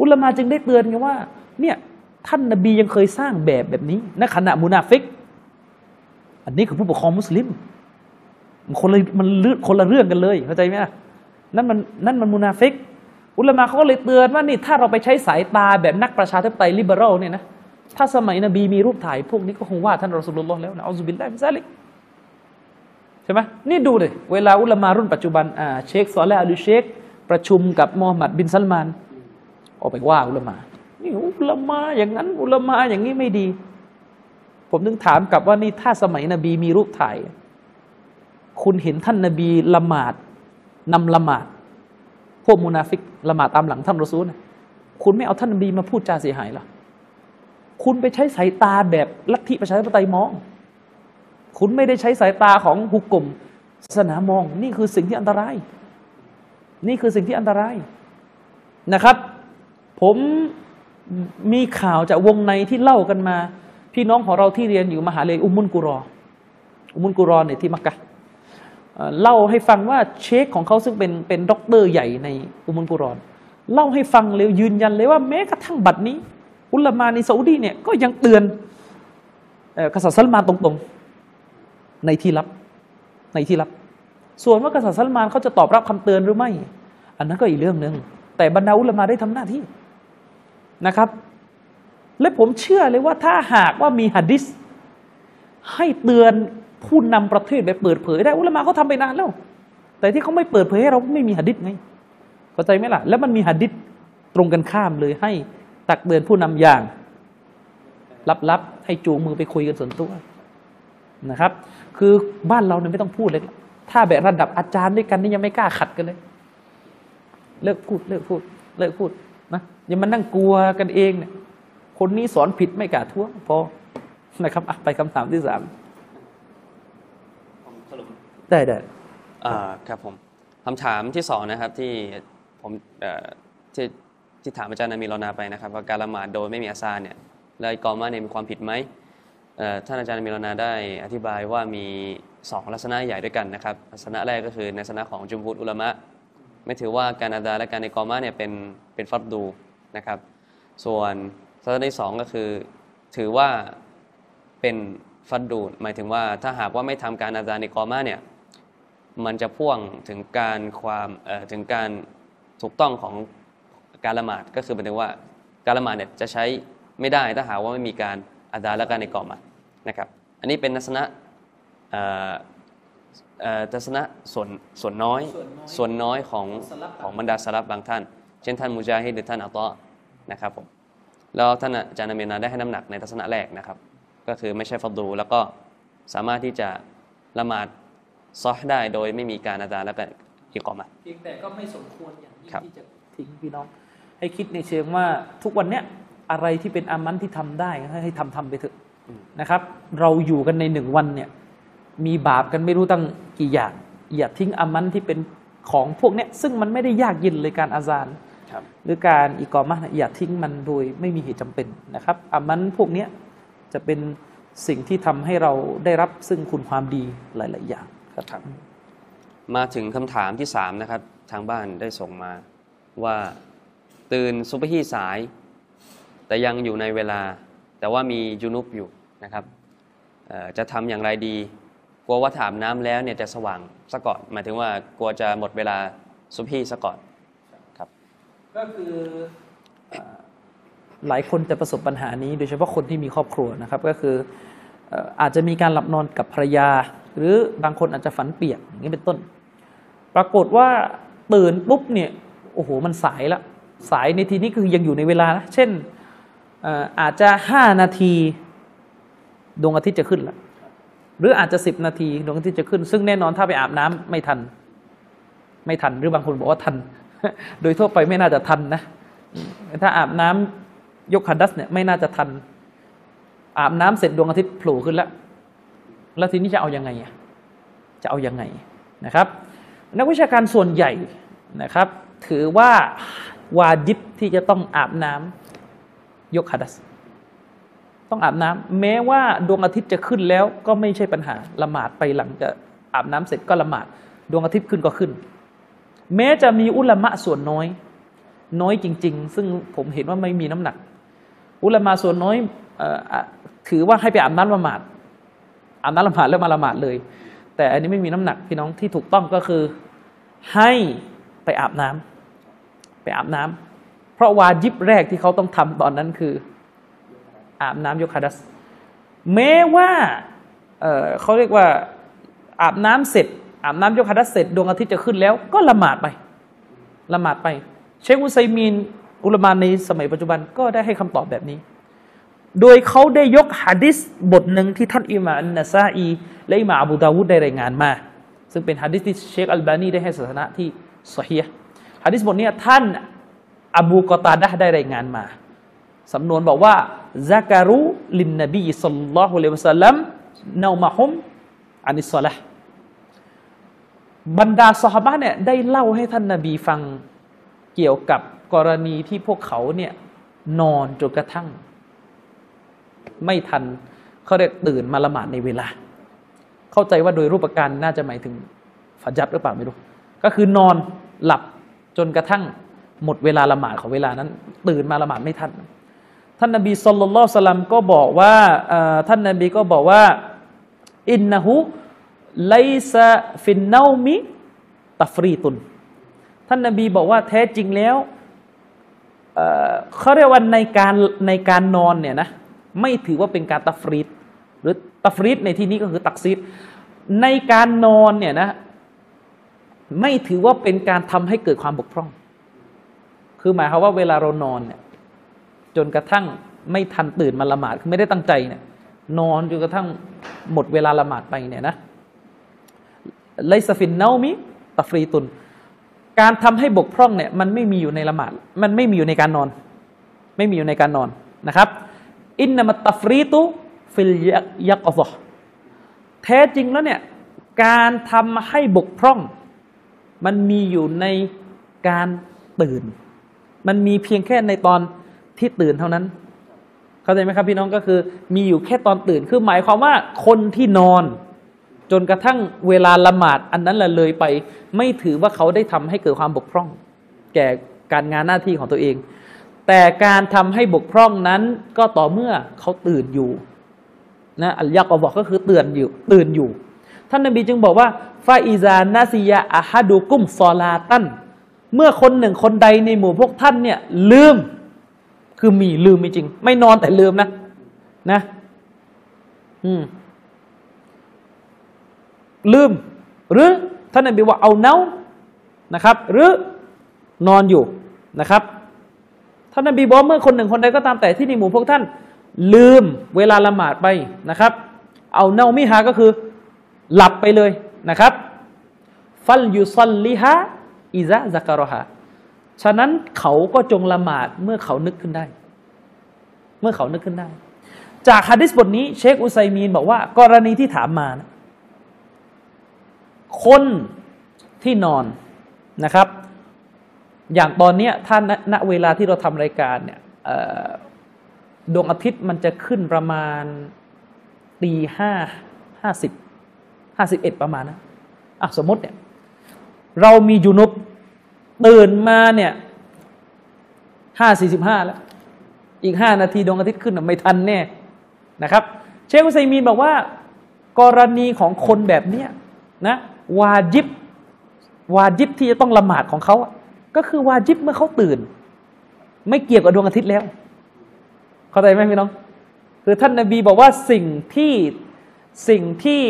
อุลามาจึงได้เตือนไงว่า เนี่ยท่านนบียังเคยสร้างแบบแบบนี้ในขณะมุนาฟิก อันนี้คือผู้ปกครองมุสลิม มันคนละมันเรื่อคนละเรื่องกันเลยเข้าใจไหมนั่นมันนั่นมันมุนาฟิก อุลมะเขาก็เลยเตือนว่านี่ถ้าเราไปใช้สายตาแบบนักประชาธิปไตยลิเบอรัลเนี่ยนะถ้าสมัยนบีมีรูปถ่ายพวกนี้ก็คงว่าท่านรอสุลลอฮ์แล้วนะنعوذ بالله من ذلكใช่ไหมนี่ดูเลยเวลาอุลมารุ่นปัจจุบันอ่าเชคซอลและอัลลูเชค ประชุมกับมูฮัมหมัดบินซัลมานออกไปว่าอุลมานี่อุลมาอย่างนั้นอุลมาอย่างนี้ไม่ดี ผมนึงถามกลับว่านี่ถ้าสมัยนบีมีรูปถ่าย คุณเห็นท่านนบีละหมาดนำละหมาด พวกมุนาฟิก ละหมาดตามหลังท่านรอซูลนคุณไม่เอาท่านนบีมาพูดจาเสียหายหรอคุณไปใช้สายตาแบบลัทธิประชาธิปไตยมอง คุณไม่ได้ใช้สายตาของฮุกกลมศาสนามอง นี่คือสิ่งที่อันตราย นี่คือสิ่งที่อันตรายนะครับ ผมมีข่าวจากวงในที่เล่ากันมา พี่น้องของเราที่เรียนอยู่มหาลัยอุมุนกุรอ อุมมุนกุรอเนี่ยที่มักกะ เล่าให้ฟังว่าเชคของเขาซึ่งเป็นเป็นด็อกเตอร์ใหญ่ในอุมมุลกุรอ เล่าให้ฟังเลยยืนยันเลยว่าแม้กระทั่งบัดนี้ อุลามาในซาอุดีเนี่ยก็ยังเตือนกษัตริย์ซัลมานตรงๆ ในที่ลับในที่ลับ ส่วนว่ากษัตริย์ซัลมานเขาจะตอบรับคำเตือนหรือไม่ อันนั้นก็อีกเรื่องหนึ่งแต่บรรดาอุลามาได้ทำหน้าที่นะครับ และผมเชื่อเลยว่าถ้าหากว่ามีหะดิษให้เตือน ผู้นำประเทศแบบเปิดเผยได้อุลามะเขาทำไปนานแล้ว แต่ที่เขาไม่เปิดเผยให้เราไม่มีหะดิษไงเข้าใจไหมล่ะ แล้วมันมีหะดิษตรงกันข้ามเลยให้ตักเตือนผู้นำอย่างลับๆให้จูงมือไปคุยกันส่วนตัวนะครับ คือบ้านเราเนี่ยไม่ต้องพูดเลยถ้าแบบระดับอาจารย์ด้วยกันนี่ยังไม่กล้าขัดกันเลย เลิกพูดเลิกพูด เลิกพูดนะอย่ามานั่งกลัวกันเองเนี่ยคนนี้สอนผิดไม่กล้าท้วงพอนะครับไปคำถามที่สาม ได้ได้ครับผมคำถามที่สองนะครับที่ผมที่ที่ถามอาจารย์นามีรอนาไปนะครับ ว่าการละหมาดโดยไม่มีอาซาเนี่ยแล้วอิกอมาเนี่ยมีความผิดไหมท่านอาจารย์นามีรอนาได้อธิบายว่ามีสองลักษณะใหญ่ด้วยกันนะครับลักษณะแรกก็คือในลักษณะของจุมพุตอุลามะ ไม่ถือว่าการอาดาและการอิกอมาเนี่ยเป็นเป็นฟัดดูนะครับ ส่วนลักษณะที่สองก็คือถือว่าเป็นฟัดดูหมายถึงว่าถ้าหากว่าไม่ทำการอาดาในกอมาเนี่ย มันจะพ่วงถึงการความเอ่อถึงการถูกต้องของการละหมาดก็คือหมายถึงว่าการละหมาดเนี่ยจะใช้ไม่ได้ถ้าหากว่าไม่มีการอาดาและการในกอมานะครับอันนี้เป็นทัศนะเอ่อเอ่อทัศนะส่วนส่วนน้อยส่วนน้อยของของบรรดาสลับบางท่าน เช่นท่านมุจาฮิดหรือท่านอัตตะนะครับผมแล้วท่านอาจารย์นามีนาได้ให้น้ำหนักในทัศนะแรกนะครับ ก็คือไม่ใช่ฟัดดูแล้วก็สามารถที่จะละหมาด ซอฮได้โดยไม่มีการอาจารย์แล้วก็อิกอมะเพียงแต่ก็ไม่สมควรอย่างยิ่งครับที่จะทิ้งพี่น้อง ให้คิดในเชิงว่าทุกวันเนี้ยอะไรที่เป็นอามันที่ทำได้ให้ให้ทำทำไปเถอะนะครับ เราอยู่กันในหนึ่งวันเนี่ยมีบาปกันไม่รู้ตั้งกี่อย่าง อย่าทิ้งอามันที่เป็นของพวกเนี้ยซึ่งมันไม่ได้ยากเย็นเลยการอาซานครับหรือการอิกอมะห์เนี่ยอย่าทิ้งมันโดยไม่มีเหตุจำเป็นนะครับอามันพวกเนี้ยจะเป็นสิ่งที่ทำให้เราได้รับซึ่งคุณความดีหลาย ๆ อย่าง ครับมาถึงคำถามที่สามนะครับ ทางบ้านได้ส่งมาว่าตื่นซุบฮีสาย แต่ยังอยู่ในเวลา แต่ว่ามีจุนุบอยู่นะครับเอ่อจะทำอย่างไรดี กลัวว่าถามน้ำแล้วเนี่ยจะสว่างซะก่อนหมายถึงว่ากลัวจะหมดเวลาซุบฮีซะก่อนครับ ก็คือเอ่อหลายคนจะประสบปัญหานี้ โดยเฉพาะคนที่มีครอบครัวนะครับ ก็คือเอ่ออาจจะมีการหลับนอนกับภรรยา หรือบางคนอาจจะฝันเปียกอย่างนี้เป็นต้น ปรากฏว่าตื่นปุ๊บเนี่ยโอ้โหมันสายละสายในทีนี้คือยังอยู่ในเวลานะเช่นอาจจะห้านาทีดวงอาทิตย์จะขึ้นละหรืออาจจะสิบนาทีดวงอาทิตย์จะขึ้น ซึ่งแน่นอนถ้าไปอาบน้ำไม่ทัน ไม่ทันหรือบางคนบอกว่าทัน โดยทั่วไปไม่น่าจะทันนะ ถ้าอาบน้ำยกคันดัสเนี่ยไม่น่าจะทัน อาบน้ำเสร็จดวงอาทิตย์โผล่ขึ้นแล้ว แล้วทีนี้จะเอายังไงจะเอายังไงนะครับ นักวิชาการส่วนใหญ่นะครับ ถือว่าวาจิบที่จะต้องอาบน้ำยกคัดัสต้องอาบน้ำแม้ว่าดวงอาทิตย์จะขึ้นแล้วก็ไม่ใช่ปัญหาละหมาดไปหลังจะอาบน้ำเสร็จก็ละหมาด ดวงอาทิตย์ขึ้นก็ขึ้น แม้จะมีอุลามะส่วนน้อย น้อยจริง ๆ ซึ่งผมเห็นว่าไม่มีน้ำหนัก อุลามะส่วนน้อยออถือว่าให้ไปอาบน้ำละหมาด อาบน้ำละหมาดแล้วมาละหมาดเลย แต่อันนี้ไม่มีน้ำหนักพี่น้องที่ถูกต้องก็คือ ให้ไปอาบน้ำไปอาบน้ำเพราะวาจิบแรกที่เขาต้องทำตอนนั้นคือ อาบน้ำยกคัดัสแม้ว่าเอ่อเขาเรียกว่าอาบน้ำเสร็จ อาบน้ำยกคัดัสเสร็จดวงอาทิตย์จะขึ้นแล้วก็ละหมาดไปละหมาดไป เชคอุซัยมีนอุลมาในสมัยปัจจุบันก็ได้ให้คำตอบแบบนี้ โดยเขาได้ยกฮะดิษบทหนึ่งที่ท่านอิหม่ามอันนาซาอีและอิหม่ามอบูดาวุดได้รายงานมา ซึ่งเป็นฮะดิษที่เชคอัลบานีได้ให้ศาสนะที่สเฮีฮ์ฮะดิษบทนี้ท่านอบูกอตาดะได้รายงานมาสำนวนบอกว่าซักรุลินนบีสัลลัลลอฮุอะลัยฮิวะสัลลัมนามะฮุมอานิสซอละห์บรรดาสหบะเนี่ยได้เล่าให้ท่านนบีฟังเกี่ยวกับกรณีที่พวกเขาเนี่ยนอนจนกระทั่ง ไม่ทันเขาเรียกตื่นมาละหมาดในเวลา เข้าใจว่าโดยรูปการน่าจะหมายถึงฟัจัดหรือเปล่าไม่รู้ ก็คือนอนหลับจนกระทั่งหมดเวลาละหมาดของเวลานั้น ตื่นมาละหมาดไม่ทันท่านนบีสุลต่านสลัมก็บอกว่าท่านนบีก็บอกว่าإنه ليس في النوم تفريط ท่านนบีบอกว่าแท้จริงแล้วเอ่อเขาเรียกว่าในการในการนอนเนี่ยนะ ไม่ถือว่าเป็นการตัฟรีดหรือตัฟรีดในที่นี้ก็คือตักซีรในการนอนเนี่ยนะ ไม่ถือว่าเป็นการทำให้เกิดความบกพร่อง คือหมายความว่าเวลาเรานอนเนี่ยจนกระทั่งไม่ทันตื่นมาละหมาดคือไม่ได้ตั้งใจเนี่ยนอนจนกระทั่งหมดเวลาละหมาดไปเนี่ยนะไลซฟินเนามิตัฟรีตุน การทำให้บกพร่องเนี่ยมันไม่มีอยู่ในละหมาด มันไม่มีอยู่ในการนอน ไม่มีอยู่ในการนอนนะครับ อินนามัตตฟรีตุฟิลยักอซอแท้จริงแล้วเนี่ย การทำให้บกพร่อง มันมีอยู่ในการตื่น มันมีเพียงแค่ในตอนที่ตื่นเท่านั้น เข้าใจไหมครับพี่น้องก็คือมีอยู่แค่ตอนตื่น คือหมายความว่าคนที่นอน จนกระทั่งเวลาละหมาดอันนั้นละเลยไป ไม่ถือว่าเขาได้ทำให้เกิดความบกพร่อง แก่การงานหน้าที่ของตัวเอง แต่การทำให้บกพร่องนั้นก็ต่อเมื่อเขาตื่นอยู่นะอัลยักษ์บอกก็คือเตือนอยู่ตื่นอยู่ ท่านนบีจึงบอกว่าฟาอิซานาซิยาอะฮัดูกุมซอลาตันเมื่อคนหนึ่งคนใดในหมู่พวกท่านเนี่ยลืม คือมีลืมจริง ไม่นอนแต่ลืมนะ นะ อืมลืม หรือท่านนบีว่าเอาเนานะครับ หรือนอนอยู่นะครับ ท่านนบีบอกเมื่อคนหนึ่งคนใดก็ตามแต่ที่ในหมู่พวกท่าน ลืมเวลาละหมาดไปนะครับ เอาเนามิฮาก็คือหลับไปเลยนะครับ ฟัลยุซัลลิฮะอิซะซักรอฮาฉะนั้นเขาก็จงละหมาดเมื่อเขานึกขึ้นได้ เมื่อเขานึกขึ้นได้ จากฮะดิษบทนี้เชคอุไซมีนบอกว่า กรณีที่ถามมานะคนที่นอนนะครับ อย่างตอนเนี้ยถ้าณเวลาที่เราทำรายการเนี่ยดวงอาทิตย์มันจะขึ้นประมาณตีห้าห้าสิบห้าสิบเอ็ดประมาณนะอะสมมติเนี่ยเรามียูนุบตื่นมาเนี่ยห้าสี่สิบห้าแล้ว อีกห้านาทีดวงอาทิตย์ขึ้นน่ะไม่ทันแน่นะครับ เชคอุซัยมีนบอกว่า กรณีของคนแบบเนี้ยนะวาจิบ วาจิบที่จะต้องละหมาดของเขาอะ ก็คือวาจิบเมื่อเขาตื่น ไม่เกี่ยวกับดวงอาทิตย์แล้ว เข้าใจไหมพี่น้อง คือท่านนาบีบอกว่าสิ่งที่สิ่งที่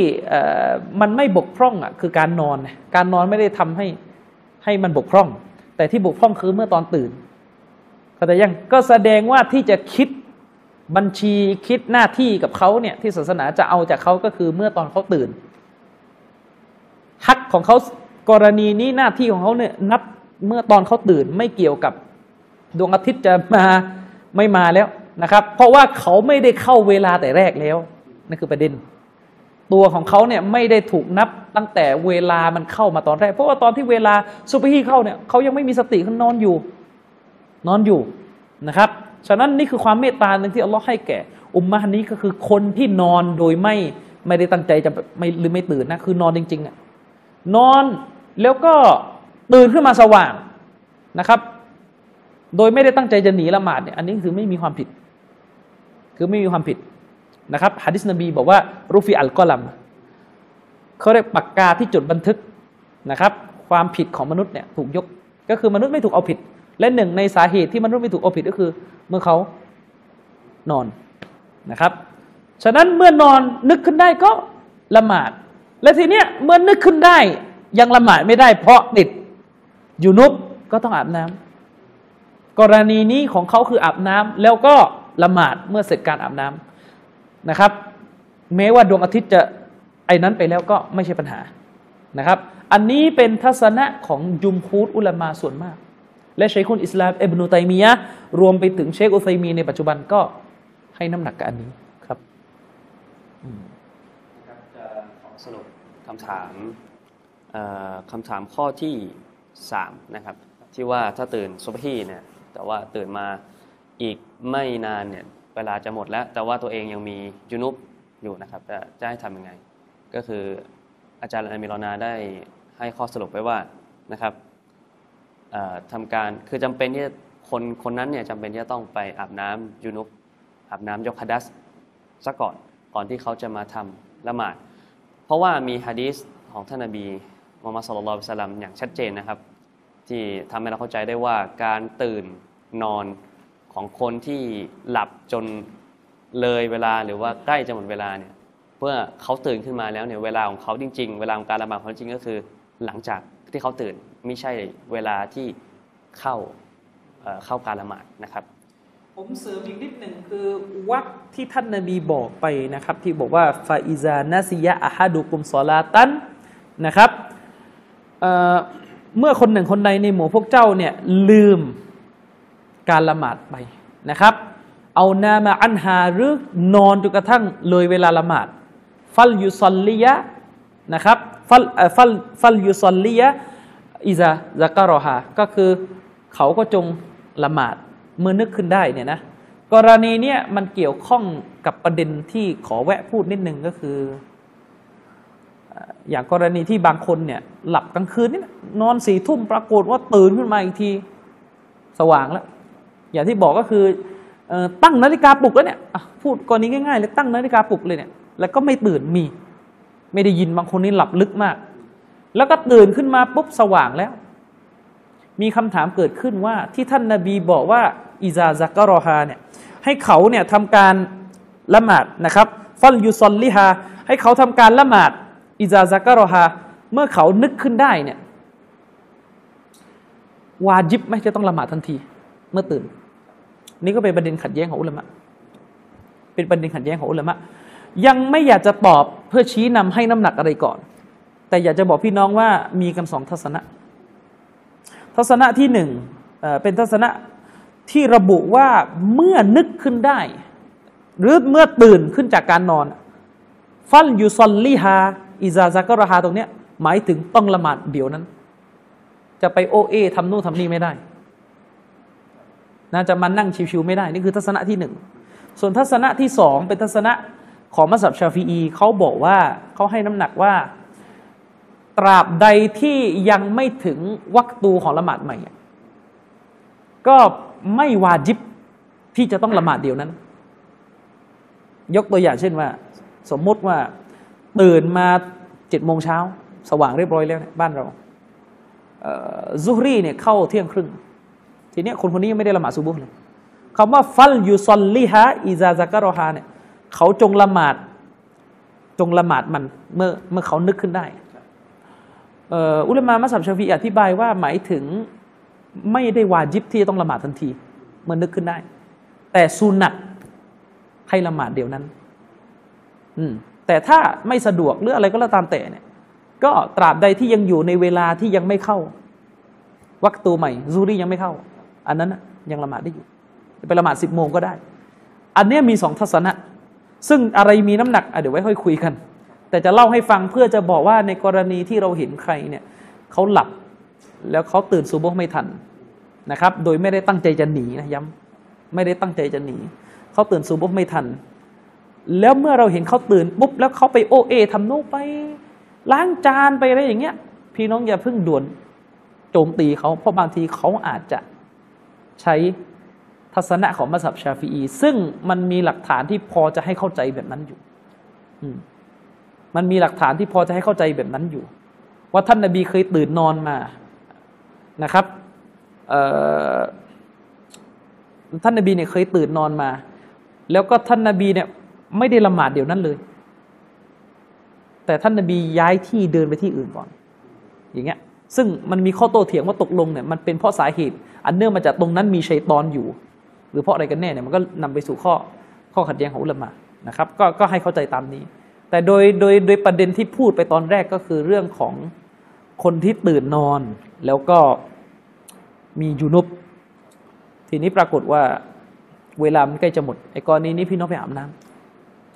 มันไม่บกพร่องอะคือการนอน การนอนไม่ได้ทำให้ให้มันบกพร่อง แต่ที่บกพร่องคือเมื่อตอนตื่นเข้าใจยังก็แสดงว่าที่จะคิดบัญชีคิดหน้าที่กับเขาเนี่ยที่ศาสนาจะเอาจากเขาก็คือเมื่อตอนเขาตื่นฮักของเขากรณีนี้หน้าที่ของเขาเนี่ยนับ เมื่อตอนเขาตื่นไม่เกี่ยวกับดวงอาทิตย์จะมาไม่มาแล้วนะครับ เพราะว่าเขาไม่ได้เข้าเวลาแต่แรกแล้วนั่นคือประเด็น ตัวของเขาเนี่ยไม่ได้ถูกนับตั้งแต่เวลามันเข้ามาตอนแรก เพราะว่าตอนที่เวลาซุปเปอร์ฮีเข้าเนี่ยเขายังไม่มีสติเขานอนอยู่ นอนอยู่นะครับ ฉะนั้นนี่คือความเมตตาหนึ่งที่อัลลอฮ์ให้แก่ อุมมะนี้ก็คือคนที่นอนโดยไม่ไม่ได้ตั้งใจจะไม่หรือไม่ตื่นนะคือนอนจริงๆอะนอนแล้วก็ ตื่นขึ้นมาสว่างนะครับ โดยไม่ได้ตั้งใจจะหนีละหมาดเนี่ยอันนี้คือไม่มีความผิด คือไม่มีความผิดนะครับฮะดิษนบีบอกว่ารูฟีอัลกอลัมเขาเรียกปากกาที่จดบันทึกนะครับ ความผิดของมนุษย์เนี่ยถูกยกก็คือมนุษย์ไม่ถูกเอาผิด และหนึ่งในสาเหตุที่มนุษย์ไม่ถูกเอาผิดก็คือ เมื่อเขานอนนะครับ ฉะนั้นเมื่อนอนนึกขึ้นได้ก็ละหมาด และทีเนี้ยเมื่อนึกขึ้นได้ยังละหมาดไม่ได้เพราะติด ยู่นุบก็ต้องอาบน้ำกรณีนี้ของเขาคืออาบน้ำแล้วก็ละหมาดเมื่อเสร็จการอาบน้ำนะครับ แม้ว่าดวงอาทิตย์จะไอ้นั้นไปแล้วก็ไม่ใช่ปัญหานะครับ อันนี้เป็นทัศนะของยุมพูดอุลามาส่วนมาก และเชคุนอิสลามเอบนุตัยมียะรวมไปถึงเชคอุซัยมีในปัจจุบันก็ให้น้ำหนักกับอันนี้ครับจะขอสรุปคำถามคำถามข้อที่ 3นะครับที่ว่าถ้าตื่นซุบฮีเนี่ยแต่ว่าตื่นมาอีกไม่นานเนี่ยเวลาจะหมดแล้ว แต่ว่าตัวเองยังมียุนุบอยู่นะครับจะจะให้ทำยังไง ก็คืออาจารย์อามิรอนาได้ให้ข้อสรุปไว้ว่านะครับทำการคือจำเป็นที่คนคนนั้นเนี่ยจำเป็นที่จะต้องไปอาบน้ำยุนุบอาบน้ำยกฮัดัสซะก่อนก่อนที่เขาจะมาทำละหมาด เพราะว่ามีฮะดีษของท่านนบีมุฮัมมัดสุลลัลลอฮุอะลัยฮิวะสัลลัมอย่างชัดเจนนะครับ ที่ทำให้เราเข้าใจได้ว่าการตื่นนอนของคนที่หลับจนเลยเวลาหรือว่าใกล้จะหมดเวลาเนี่ยเมื่อเขาตื่นขึ้นมาแล้วเนี่ยเวลาของเขาจริง ๆ เวลาของการละหมาดของเขาจริงก็คือหลังจากที่เขาตื่นไม่ใช่เวลาที่เข้าเข้าการละหมาดนะครับ ผมเสริมอีกนิดหนึ่งคือวัดที่ท่านนาบีบอกไปนะครับ ที่บอกว่าฟาอิซานาซิยะอะฮัดุกุมซอลาตันนะครับ เมื่อคนหนึ่งคนใดในหมู่พวกเจ้าเนี่ยลืมการละหมาดไปนะครับ เอานามาอันหาหรือนอนจนกระทั่งเลยเวลาละหมาด ฟัลยุซอลลียะนะครับฟัลฟัลฟัลยุซอลลียะอิซาซักรอฮาก็คือเขาก็จงละหมาดเมื่อนึกขึ้นได้เนี่ยนะกรณีเนี้ยมันเกี่ยวข้องกับประเด็นที่ขอแวะพูดนิดนึงก็คือ อย่างกรณีที่บางคนเนี่ยหลับกลางคืนนี่นอนสี่ทุ่มปรากฏว่าตื่นขึ้นมาอีกทีสว่างแล้ว อย่างที่บอกก็คืออตั้งนาฬิกาปลุกแล้วเนี่ยพูดกรณีง่ายๆเลยตั้งนาฬิกาปลุกเลยเนี่ยแล้วก็ไม่ตื่นมี ไม่ได้ยินบางคนนี่หลับลึกมาก แล้วก็ตื่นขึ้นมาปุ๊บสว่างแล้ว มีคำถามเกิดขึ้นว่าที่ท่านนาบีบอกว่าอิซาซักกรอฮาเนี่ยให้เขาเนี่ยทำการละหมาดนะครับฟัลยุซอลลิฮาให้เขาทำการละหมาด อิซาซักกะรอฮาเมื่อเขานึกขึ้นได้เนี่ยวาจิบไหมจะต้องละหมาดทันที เมื่อตื่น นี่ก็เป็นประเด็นขัดแย้งของอุลามะเป็นประเด็นขัดแย้งของอุลามะยังไม่อยากจะตอบเพื่อชี้นำให้น้ำหนักอะไรก่อน แต่อยากจะบอกพี่น้องว่ามีกันสองทัศนะ ทัศนะที่หนึ่งเป็นทัศนะที่ระบุว่าเมื่อนึกขึ้นได้ หรือเมื่อตื่นขึ้นจากการนอน فليصلها إذا ذكرهاตรงเนี้ยหมายถึงต้องละหมาดเดี๋ยวนั้น จะไปโอเอทำนู่นทำนี่ไม่ได้น่าจะมานั่งชิวๆไม่ได้ นี่คือทัศนะที่หนึ่งส่วนทัศนะที่สองเป็นทัศนะของมัสยิดชาฟีอีเขาบอกว่าเขาให้น้ำหนักว่า ตราบใดที่ยังไม่ถึงวักตูของละหมาดใหม่ ก็ไม่วาจิบที่จะต้องละหมาดเดียวนั้น ยกตัวอย่างเช่นว่า สมมติว่า ตื่นมาเจ็ดโมงเช้า สว่างเรียบร้อยแล้วเนี่ยบ้านเราซุฮรีเนี่ยเข้าเที่ยงครึ่ง ทีเนี้ยคนคนนี้ยังไม่ได้ละหมาดซุบุเลยคำว่าฟัลยูซอลลิฮะอิซาซักรอฮาเนี่ยเขาจงละหมาด จงละหมาดมันเมื่อเมื่อเขานึกขึ้นได้อุลามะมัสยิดชาฟีอธิบายว่าหมายถึงไม่ได้วาจิบที่จะต้องละหมาดทันทีเมื่อนึกขึ้นได้ แต่สุนัตให้ละหมาดเดียวนั้น อืม แต่ถ้าไม่สะดวกหรืออะไรก็แล้วตามแต่เนี่ย ก็ตราบใดที่ยังอยู่ในเวลาที่ยังไม่เข้า วักตูใหม่ซูรี่ยังไม่เข้า อันนั้นยังละหมาดได้อยู่ไปละหมาดสิบโมงก็ได้ อันเนี้ยมีสองทัศนะ ซึ่งอะไรมีน้ำหนักเดี๋ยวไว้ค่อยคุยกัน แต่จะเล่าให้ฟังเพื่อจะบอกว่าในกรณีที่เราเห็นใครเนี่ยเขาหลับแล้วเขาตื่นซูโบไม่ทันนะครับ โดยไม่ได้ตั้งใจจะหนีนะย้ำไม่ได้ตั้งใจจะหนีเขาตื่นซูโบไม่ทัน แล้วเมื่อเราเห็นเขาตื่นปุ๊บแล้วเขาไปโอเอทำโน้ไป ล้างจานไปอะไรอย่างเงี้ย พี่น้องอย่าเพิ่งด่วนโจมตีเขาเพราะบางทีเขาอาจจะใช้ทัศนะของมัสยิดชาฟีอีซึ่งมันมีหลักฐานที่พอจะให้เข้าใจแบบนั้นอยู่มันมีหลักฐานที่พอจะให้เข้าใจแบบนั้นอยู่ ว่าท่านนาบีเคยตื่นนอนมานะครับท่านนาบีเนี่ยเคยตื่นนอนมา แล้วก็ท่านนาบีเนี่ย ไม่ได้ละหมาดเดี๋ยวนั้นเลย แต่ท่านนบีย้ายที่เดินไปที่อื่นก่อน อย่างเงี้ย ซึ่งมันมีข้อโต้เถียงว่าตกลงเนี่ยมันเป็นเพราะสาเหตุ อันเนื่องมาจากตรงนั้นมีชัยตอนอยู่ หรือเพราะอะไรกันแน่เนี่ยมันก็นำไปสู่ข้อข้อขัดแย้งของอุลามะนะครับก็ก็ให้เข้าใจตามนี้ แต่โดยโดยโดยประเด็นที่พูดไปตอนแรกก็คือเรื่องของคนที่ตื่นนอน แล้วก็มียูนุบทีนี้ปรากฏว่าเวลามันใกล้จะหมดไอ้กรณีนี้พี่น้องไปอาบน้ำ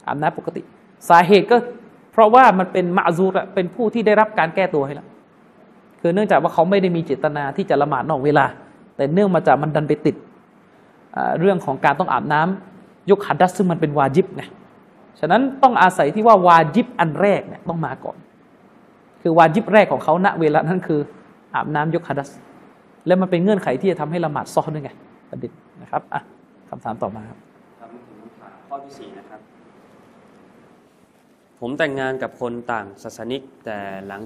อาบน้ำปกติ สาเหตุก็เพราะว่ามันเป็นมาซูรอะเป็นผู้ที่ได้รับการแก้ตัวให้แล้วคือเนื่องจากว่าเขาไม่ได้มีเจตนาที่จะละหมาดนอกเวลา แต่เนื่องมาจากมันดันไปติดเรื่องของการต้องอาบน้ำยกหัดดัสซึ่งมันเป็นวาจิบไงฉะนั้นต้องอาศัยที่ว่าวาจิบอันแรกเนี่ยต้องมาก่อน คือวาจิบแรกของเขาณเวลานั้นคือ อาบน้ำยกหัดดัส แล้วมันเป็นเงื่อนไขที่จะทำให้ละหมาดซอฮ์ด้วยไงประเด็นนะครับอะคำถามต่อมาครับคำถามข้อที่สี่นะครับ ผมแต่งงานกับคนต่างศาสนิก แต่หลัง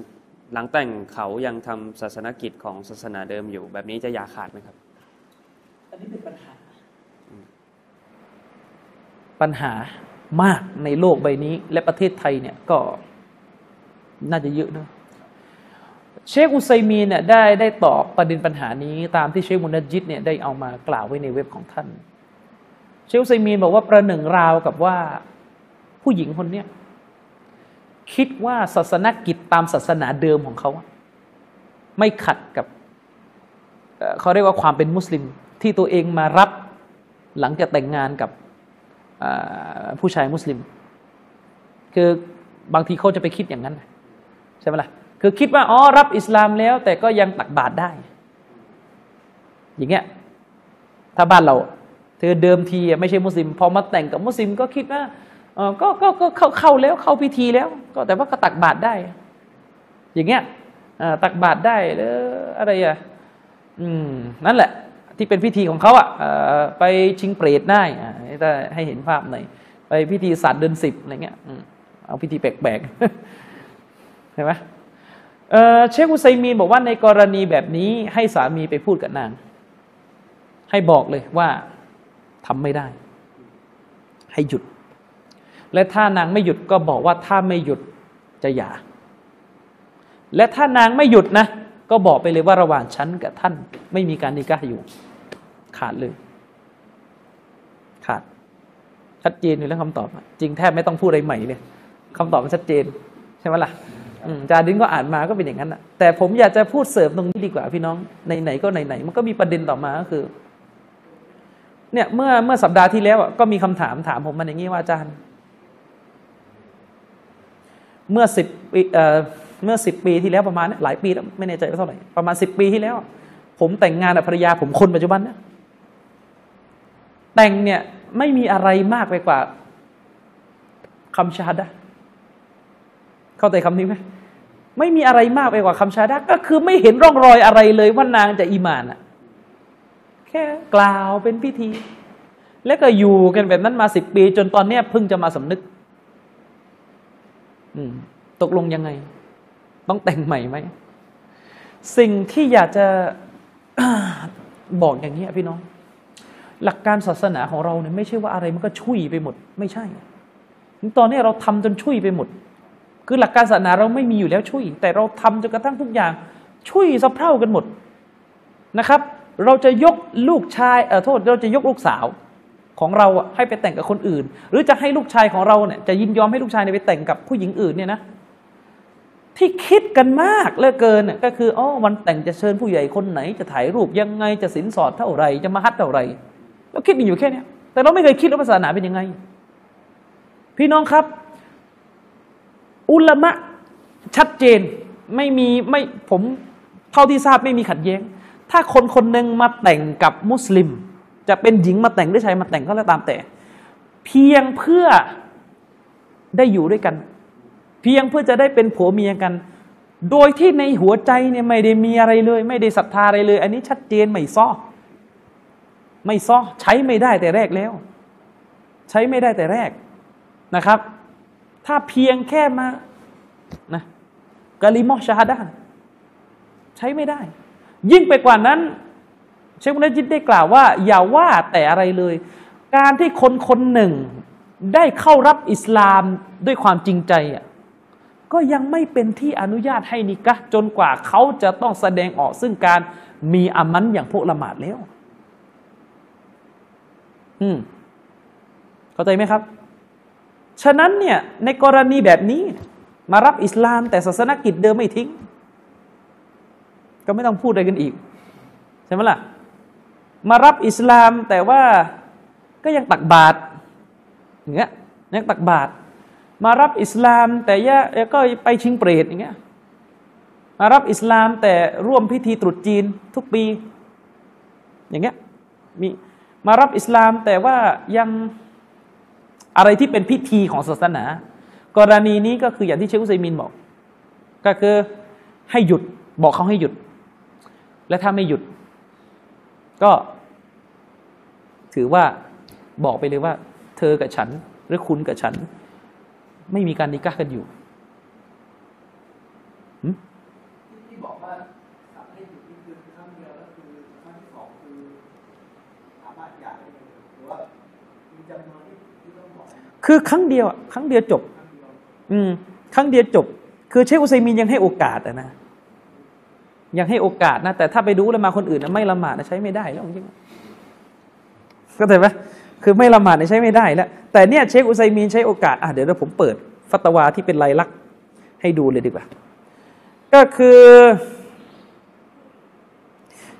หลังแต่งเขายังทำศาสนกิจของศาสนาเดิมอยู่ แบบนี้จะหย่าขาดไหมครับ อันนี้เป็นปัญหา ปัญหามากในโลกใบนี้ และประเทศไทยเนี่ยก็น่าจะเยอะด้วยเชคอุไซมีนเนี่ยได้ได้ตอบประเด็นปัญหานี้ตามที่เชคมุนัจจิดเนี่ยได้เอามากล่าวไว้ในเว็บของท่าน เชคอุไซมีนบอกว่าประหนึ่งราวกับว่าผู้หญิงคนเนี้ย คิดว่าศาสนกิจตามศาสนาเดิมของเขา ไม่ขัดกับเขาเรียกว่าความเป็นมุสลิมที่ตัวเองมารับหลังจากแต่งงานกับผู้ชายมุสลิม คือบางทีเขาจะไปคิดอย่างนั้นใช่ไหมล่ะคือคิดว่าอ๋อรับอิสลามแล้ว แต่ก็ยังตักบาตรได้ อย่างเงี้ยถ้าบ้านเราเธอเดิมทีไม่ใช่มุสลิม พอมาแต่งกับมุสลิมก็คิดว่า เออก็ก็ก็เข้าเข้าแล้วเข้าพิธีแล้ว ก็แต่ว่าก็ตักบาตรได้ อย่างเงี้ยตักบาตรได้หรืออะไรอะอืมนั่นแหละ ที่เป็นพิธีของเขาอะไปชิงเปรตได้อ่าให้เห็นภาพหน่อยไปพิธีศาสตร์เดือนสิบอะไรเงี้ยเอาพิธีแปลกๆใช่ไหมเอ่อเชคอุไซมีนบอกว่าในกรณีแบบนี้ให้สามีไปพูดกับนาง ให้บอกเลยว่าทำไม่ได้ ให้หยุด และถ้านางไม่หยุดก็บอกว่าถ้าไม่หยุดจะหย่า และถ้านางไม่หยุดนะ ก็บอกไปเลยว่าระหว่างฉันกับท่าน ไม่มีการนิกาอยู่ ขาดเลย ขาด ชัดเจนอยู่แล้วคำตอบ จริงแทบไม่ต้องพูดอะไรใหม่เลยคำตอบมันชัดเจน ใช่ไหมล่ะอาจารย์ดิ้นก็อ่านมาก็เป็นอย่างนั้นอะแต่ผมอยากจะพูดเสริมตรงนี้ดีกว่าพี่น้องไหนๆก็ไหนๆมันก็มีประเด็นต่อมาก็คือ เนี่ยเมื่อเมื่อสัปดาห์ที่แล้วก็มีคำถามถามผมมันอย่างนี้ว่าอาจารย์ เมื่อสิบปีเมื่อสิบปีที่แล้วประมาณนี่ยหลายปีแล้วไม่แน่ใจว่าเท่าไหร่ประมาณสิบปีที่แล้ว ผมแต่งงานกับภรรยาผมคนปัจจุบันเนี่ยแต่งเนี่ยไม่มีอะไรมากไปกว่าคำชาดะเข้าใจคำนี้ไหมไม่มีอะไรมากไปกว่าคำชาดะก็คือไม่เห็นร่องรอยอะไรเลยว่านางจะอีมานอะแค่กล่าวเป็นพิธี แล้วก็อยู่กันแบบนั้นมาสิบปี จนตอนเนี้ยเพิ่งจะมาสำนึก ตกลงยังไง ต้องแต่งใหม่ไหม สิ่งที่อยากจะบอกอย่างนี้พี่น้อง หลักการศาสนาของเราเนี่ยไม่ใช่ว่าอะไรมันก็ชุยไปหมด ไม่ใช่ ตอนนี้เราทำจนชุยไปหมด คือหลักการศาสนาเราไม่มีอยู่แล้วชุยแต่เราทำจนกระทั่งทุกอย่างชุยสะเพร่ากันหมดนะครับ เราจะยกลูกชายเออโทษ เราจะยกลูกสาว ของเราอะให้ไปแต่งกับคนอื่น หรือจะให้ลูกชายของเราเนี่ยจะยินยอมให้ลูกชายเนี่ยไปแต่งกับผู้หญิงอื่นเนี่ยนะที่คิดกันมากเหลือเกินน่ะก็คืออ๋อวันแต่งจะเชิญผู้ใหญ่คนไหน จะถ่ายรูปยังไงจะสินสอดเท่าไหร่จะมาฮัดเท่าไหร่เราคิดกันอยู่แค่นี้แต่เราไม่เคยคิดว่าศาสนาเป็นยังไง พี่น้องครับ อุลามะชัดเจนไม่มีไม่ผมเท่าที่ทราบไม่มีขัดแย้ง ถ้าคนคนหนึ่งมาแต่งกับมุสลิม จะเป็นหญิงมาแต่งหรือชายมาแต่งก็แล้วตามแต่ เพียงเพื่อได้อยู่ด้วยกัน เพียงเพื่อจะได้เป็นผัวเมียกัน โดยที่ในหัวใจเนี่ยไม่ได้มีอะไรเลย ไม่ได้ศรัทธาอะไรเลย อันนี้ชัดเจนไม่ซ้อไม่ซ้อใช้ไม่ได้แต่แรกแล้ว ใช้ไม่ได้แต่แรกนะครับ ถ้าเพียงแค่มานะกะลิมอชาดาใช้ไม่ได้ ยิ่งไปกว่านั้น เชคมุนจิตได้กล่าวว่า อย่าว่าแต่อะไรเลย การที่คนคนหนึ่งได้เข้ารับอิสลามด้วยความจริงใจอะก็ยังไม่เป็นที่อนุญาตให้นิกะจนกว่าเขาจะต้องแสดงออกซึ่งการมีอามันอย่างพวกละหมาดแล้ว อืม เข้าใจไหมครับ ฉะนั้นเนี่ย ในกรณีแบบนี้ มารับอิสลามแต่ศาสนกิจเดิมไม่ทิ้ง ก็ไม่ต้องพูดอะไรกันอีก ใช่ไหมล่ะ มารับอิสลามแต่ว่าก็ยังตักบาตรอย่างเงี้ยยังตักบาตรมารับอิสลาม แต่ยะก็ไปชิงเปรตอย่างเงี้ยมารับอิสลามแต่ร่วมพิธีตรุษจีนทุกปี อย่างเงี้ยมีมารับอิสลามแต่ว่ายังอะไรที่เป็นพิธีของศาสนา กรณีนี้ก็คืออย่างที่เชคอุซัยมินบอก ก็คือให้หยุดบอกเขาให้หยุด และถ้าไม่หยุด ก็ ถือว่าบอกไปเลยว่า เธอกับฉัน หรือคุณกับฉัน ไม่มีการนิกะห์กันอยู่หึที่บอกว่าสั่งให้หยุดนี่คือครั้งเดียวแล้วคือครั้งที่สองคือสามารถหย่าได้เลยหรือว่ามีจำนวนที่ที่ต้องบอกคือครั้งเดียวอะครั้งเดียวจบครั้งเดียวอืม ครั้งเดียวจบ คือเชคอุซัยมินยังให้โอกาสอะนะ ยังให้โอกาสนะ แต่ถ้าไปดูแล้วมาคนอื่นนะไม่ละหมาดนะใช้ไม่ได้แล้วจริงก็แต่ไหมคือไม่ละหมาดนะใช้ไม่ได้แล้ว แต่เนี่ยเชคอุไซมินใช้โอกาสอะเดี๋ยวผมเปิด ฟัตวาที่เป็นลายลักษณ์ให้ดูเลยดีกว่า ก็คือ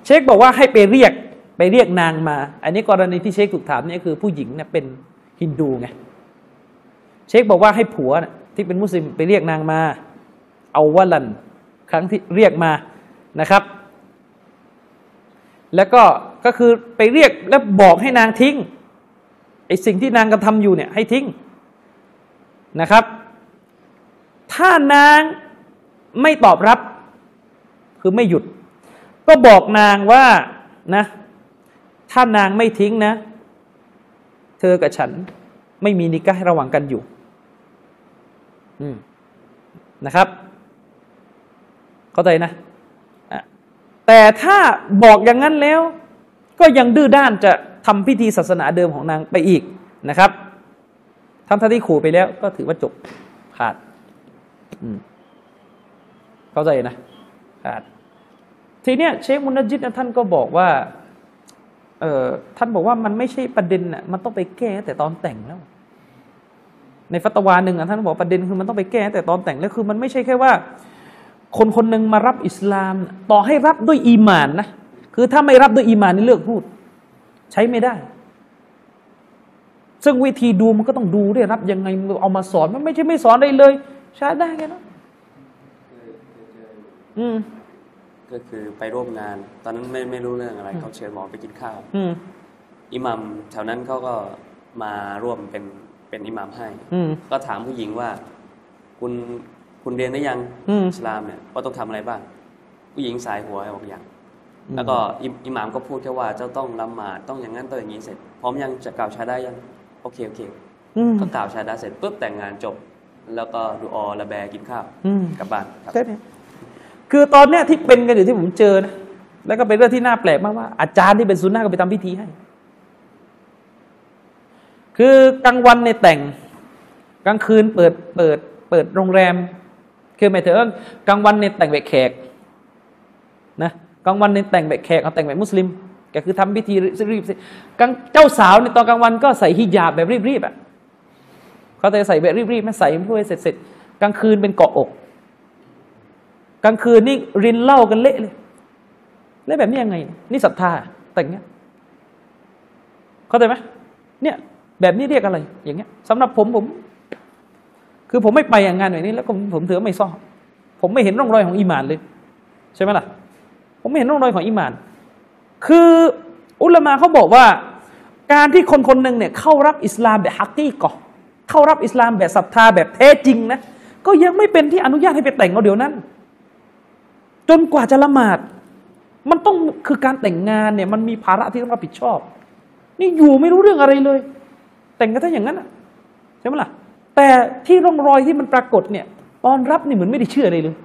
เชคบอกว่าให้ไปเรียกไปเรียกนางมา อันนี้กรณีที่เชคถูกถามเนี่ยคือผู้หญิงเนี่ยเป็นฮินดูไง เชคบอกว่าให้ผัวน่ะที่เป็นมุสลิมไปเรียกนางมา เอาวะลันครั้งที่เรียกมา นะครับ แล้วก็ก็คือไปเรียกแล้วบอกให้นางทิ้งไอสิ่งที่นางกระทำอยู่เนี่ยให้ทิ้งนะครับ ถ้านางไม่ตอบรับ คือไม่หยุด ก็บอกนางว่านะ ถ้านางไม่ทิ้งนะ เธอกับฉันไม่มีนิกะห์ระหว่างกันอยู่อืมนะครับ เข้าใจนะ แต่ถ้าบอกอย่างนั้นแล้ว ก็ยังดื้อด้านจะทำพิธีศาสนาเดิมของนางไปอีกนะครับทำท่าที่ขู่ไปแล้ว ก็ถือว่าจบขาดเข้าใจนะขาดทีเนี้ยเชคมุนจิตนะท่านก็บอกว่าเออท่านบอกว่ามันไม่ใช่ประเด็นน่ะมันต้องไปแก้แต่ตอนแต่งแล้ว ในฟัตวาหนึ่งอะท่านบอกประเด็นคือมันต้องไปแก้แต่ตอนแต่งแล้วคือ มันไม่ใช่แค่ว่า คนคนหนึ่งมารับอิสลาม ต่อให้รับด้วยอีหมานนะคือถ้าไม่รับด้วยอีหมานนี่เลิกพูด ใช้ไม่ได้ ซึ่งวิธีดูมันก็ต้องดูด้วยรับยังไงเอามาสอนมันไม่ใช่ไม่สอนได้เลยใช้ได้แค่นั้นอืมก็คือไปร่วมงาน ตอนนั้นไม่ไม่รู้เรื่องอะไรเขาเชิญหมอไปกินข้าวอืมอิหมัมแถวนั้นเขาก็มาร่วมเป็นเป็นอิหมัมให้อืมก็ถามผู้หญิงว่า คุณ คุณเรียนได้ยังอืมอิสลามเนี่ยว่าต้องทำอะไรบ้าง ผู้หญิงสายหัวบอกอย่าง แล้วก็อิอิหมามก็พูดแค่ว่าเจ้าต้องละหมาดต้องอย่างนั้นต้องอย่างนี้เสร็จ พร้อมยังจะกล่าวชาได้ยังโอเคโอเคอืมก็กล่าวชาดาเสร็จปุ๊บแต่งงานจบ แล้วก็ดูออระแบกินข้าวอืมกลับบ้านครับแค่นี้คือตอนเนี้ยที่เป็นกันอยู่ที่ผมเจอนะแล้วก็เป็นเรื่องที่น่าแปลกมากว่าอาจารย์ที่เป็นซุนนะก็ไปทำพิธีให้ คือกลางวันในยแต่ง กลางคืนเปิดเปิด เปิดโรงแรม คือหมายถึงกลางวันในยแต่งแบบแขกนะกลางวันในยแต่งแบบแขกเอาแต่งแบบมุสลิมก็คือทำพิธีรีบๆกลางเจ้าสาวในตอนกลางวันก็ใส่ฮิญาบแบบรีบๆอะเขาจะใส่แบบรีบๆไม่ใส่เพื่อเสร็จๆกลางคืนเป็นเกาะอก กลางคืนนี่รินเหล้ากันเละเลยเละแบบนี้ยังไง นี่ศรัทธาแต่งเงี้ยเข้าใจไหมเนี่ยแบบนี้เรียกอะไร อย่างเงี้ยสำหรับผมผม คือผมไม่ไปอย่างงานแบบนี้แล้วผมผมถือไม่ซ่อผมไม่เห็นร่องรอยของอีมานเลย ใช่ไหมล่ะ ผมไม่เห็นร่องรอยของอีมาน คืออุลมะเขาบอกว่า การที่คนคนหนึ่งเนี่ยเข้ารับอิสลามแบบฮักกี้ก่อเข้ารับอิสลามแบบศรัทธาแบบแท้จริงนะก็ยังไม่เป็นที่อนุญาตให้ไปแต่งเอาเดี๋ยวนั้น จนกว่าจะละหมาด มันต้องคือการแต่งงานเนี่ยมันมีภาระที่ต้องรับผิดชอบ นี่อยู่ไม่รู้เรื่องอะไรเลย แต่งกันถ้าอย่างนั้นใช่ไหมล่ะ แต่ที่ร่องรอยที่มันปรากฏเนี่ย ตอนรับนี่เหมือนไม่ได้เชื่ออะไรเลย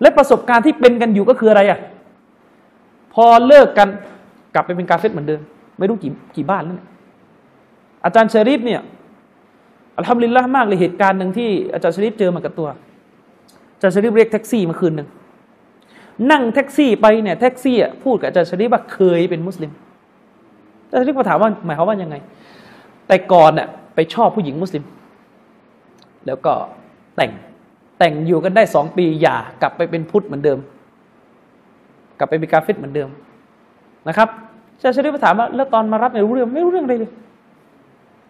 และประสบการณ์ที่เป็นกันอยู่ก็คืออะไรอะพอเลิกกันกลับไปเป็นกาเฟตเหมือนเดิม ไม่รู้กี่กี่บ้านแล้วเนี่ยอาจารย์ชริฟเนี่ยอัลฮัมดุลิลละมากเลยเหตุการณ์หนึ่งที่อาจารย์ชริฟเจอมากับตัวอาจารย์ชริฟเรียกแท็กซี่มาคืนหนึ่งนั่งแท็กซี่ไปเนี่ยแท็กซี่อะพูดกับอาจารย์ชริฟว่าเคยเป็นมุสลิมอาจารย์ชริฟก็ถามว่าหมายความว่ายังไง แต่ก่อนน่ะ ไปชอบผู้หญิงมุสลิม แล้วก็แต่งแต่งอยู่กันได้สองปีหย่ากลับไปเป็นพุทธเหมือนเดิม กลับไปเป็นกาเฟตเหมือนเดิมนะครับอาจารย์ชริฟก็ถามว่าแล้วตอนมารับเนี่ยรู้เรื่องไม่รู้เรื่องอะไรเลย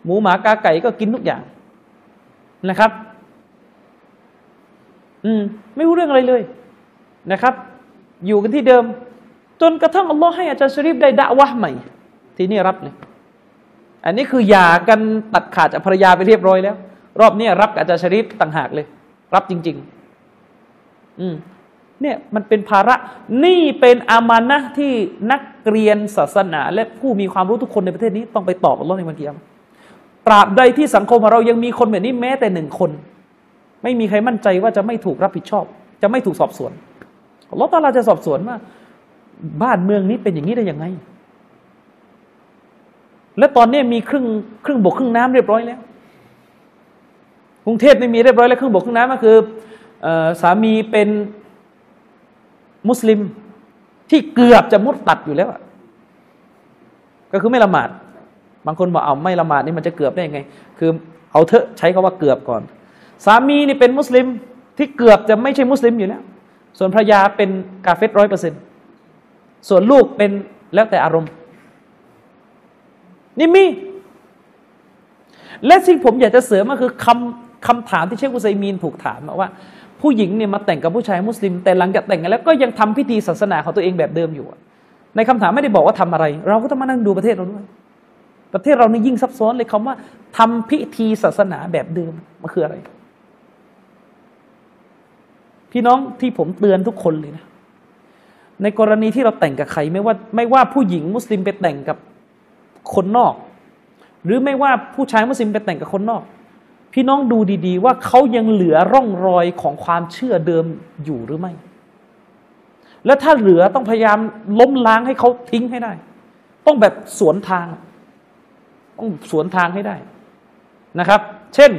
หมูหมากาไก่ก็กินทุกอย่างนะครับ อืม ไม่รู้เรื่องอะไรเลยนะครับ อยู่กันที่เดิม จนกระทั่งอัลลอฮ์ให้อาจารย์ชริฟได้ดะวะใหม่ ที่นี่รับเลย อันนี้คือหย่ากันตัดขาดจากภรรยาไปเรียบร้อยแล้ว รอบนี้รับกับอาจารย์ชริฟต่างหากเลย รับจริง ๆ อืมเนี่ยมันเป็นภาระนี่เป็นอามานะที่นักเรียนศาสนา และผู้มีความรู้ทุกคนในประเทศนี้ต้องไปตอบอัลลอฮ์ในวันเกิยามะห์ตราบใดที่สังคมของเรายังมีคนแบบนี้แม้แต่หนึ่งคน ไม่มีใครมั่นใจว่าจะไม่ถูกรับผิดชอบ จะไม่ถูกสอบสวนอัลลอฮ์ตาลาจะสอบสวนว่าบ้านเมืองนี้เป็นอย่างนี้ได้ยังไง และตอนนี้มีครึ่งครึ่งบกครึ่งน้ำเรียบร้อยแล้ว กรุงเทพไม่มีเรียบร้อยแล้วครึ่งบกครึ่งน้ำก็คืออสามีเป็นมุสลิมที่เกือบจะมุดตัดอยู่แล้วก็คือไม่ละหมาด บางคนบอกเอาไม่ละหมาดนี่มันจะเกือบได้ยังไง คือเอาเถอะใช้คาว่าเกือบก่อน สามีนี่เป็นมุสลิมที่เกือบจะไม่ใช่มุสลิมอยู่แล้ว ส่วนภรรยาเป็นกาเฟตร้อยเปอร์เซ็นต์ส่วนลูกเป็นแล้วแต่อารมณ์ นี่มี และสิ่งผมอยากจะเสริมก็คือคำคำถามที่เชคอุซัยมีนถูกถามว่า ผู้หญิงเนี่ยมาแต่งกับผู้ชายมุสลิม แต่หลังจากแต่งกันแล้วก็ยังทำพิธีศาสนาของตัวเองแบบเดิมอยู่ ในคำถามไม่ได้บอกว่าทำอะไร เราก็ต้องมานั่งดูประเทศเราด้วย ประเทศเรานี่ยิ่งซับซ้อนเลยคำว่าทำพิธีศาสนาแบบเดิมมันคืออะไร พี่น้องที่ผมเตือนทุกคนเลยนะในกรณีที่เราแต่งกับใครไม่ว่าไม่ว่าผู้หญิงมุสลิมไปแต่งกับ คนนอก หรือไม่ว่าผู้ชายมุสลิมไปแต่งกับคนนอก พี่น้องดูดีๆ ว่าเขายังเหลือร่องรอยของความเชื่อเดิมอยู่หรือไม่ แล้วถ้าเหลือต้องพยายามล้มล้างให้เขาทิ้งให้ได้ ต้องแบบสวนทาง ต้องสวนทางให้ได้นะครับ เช่น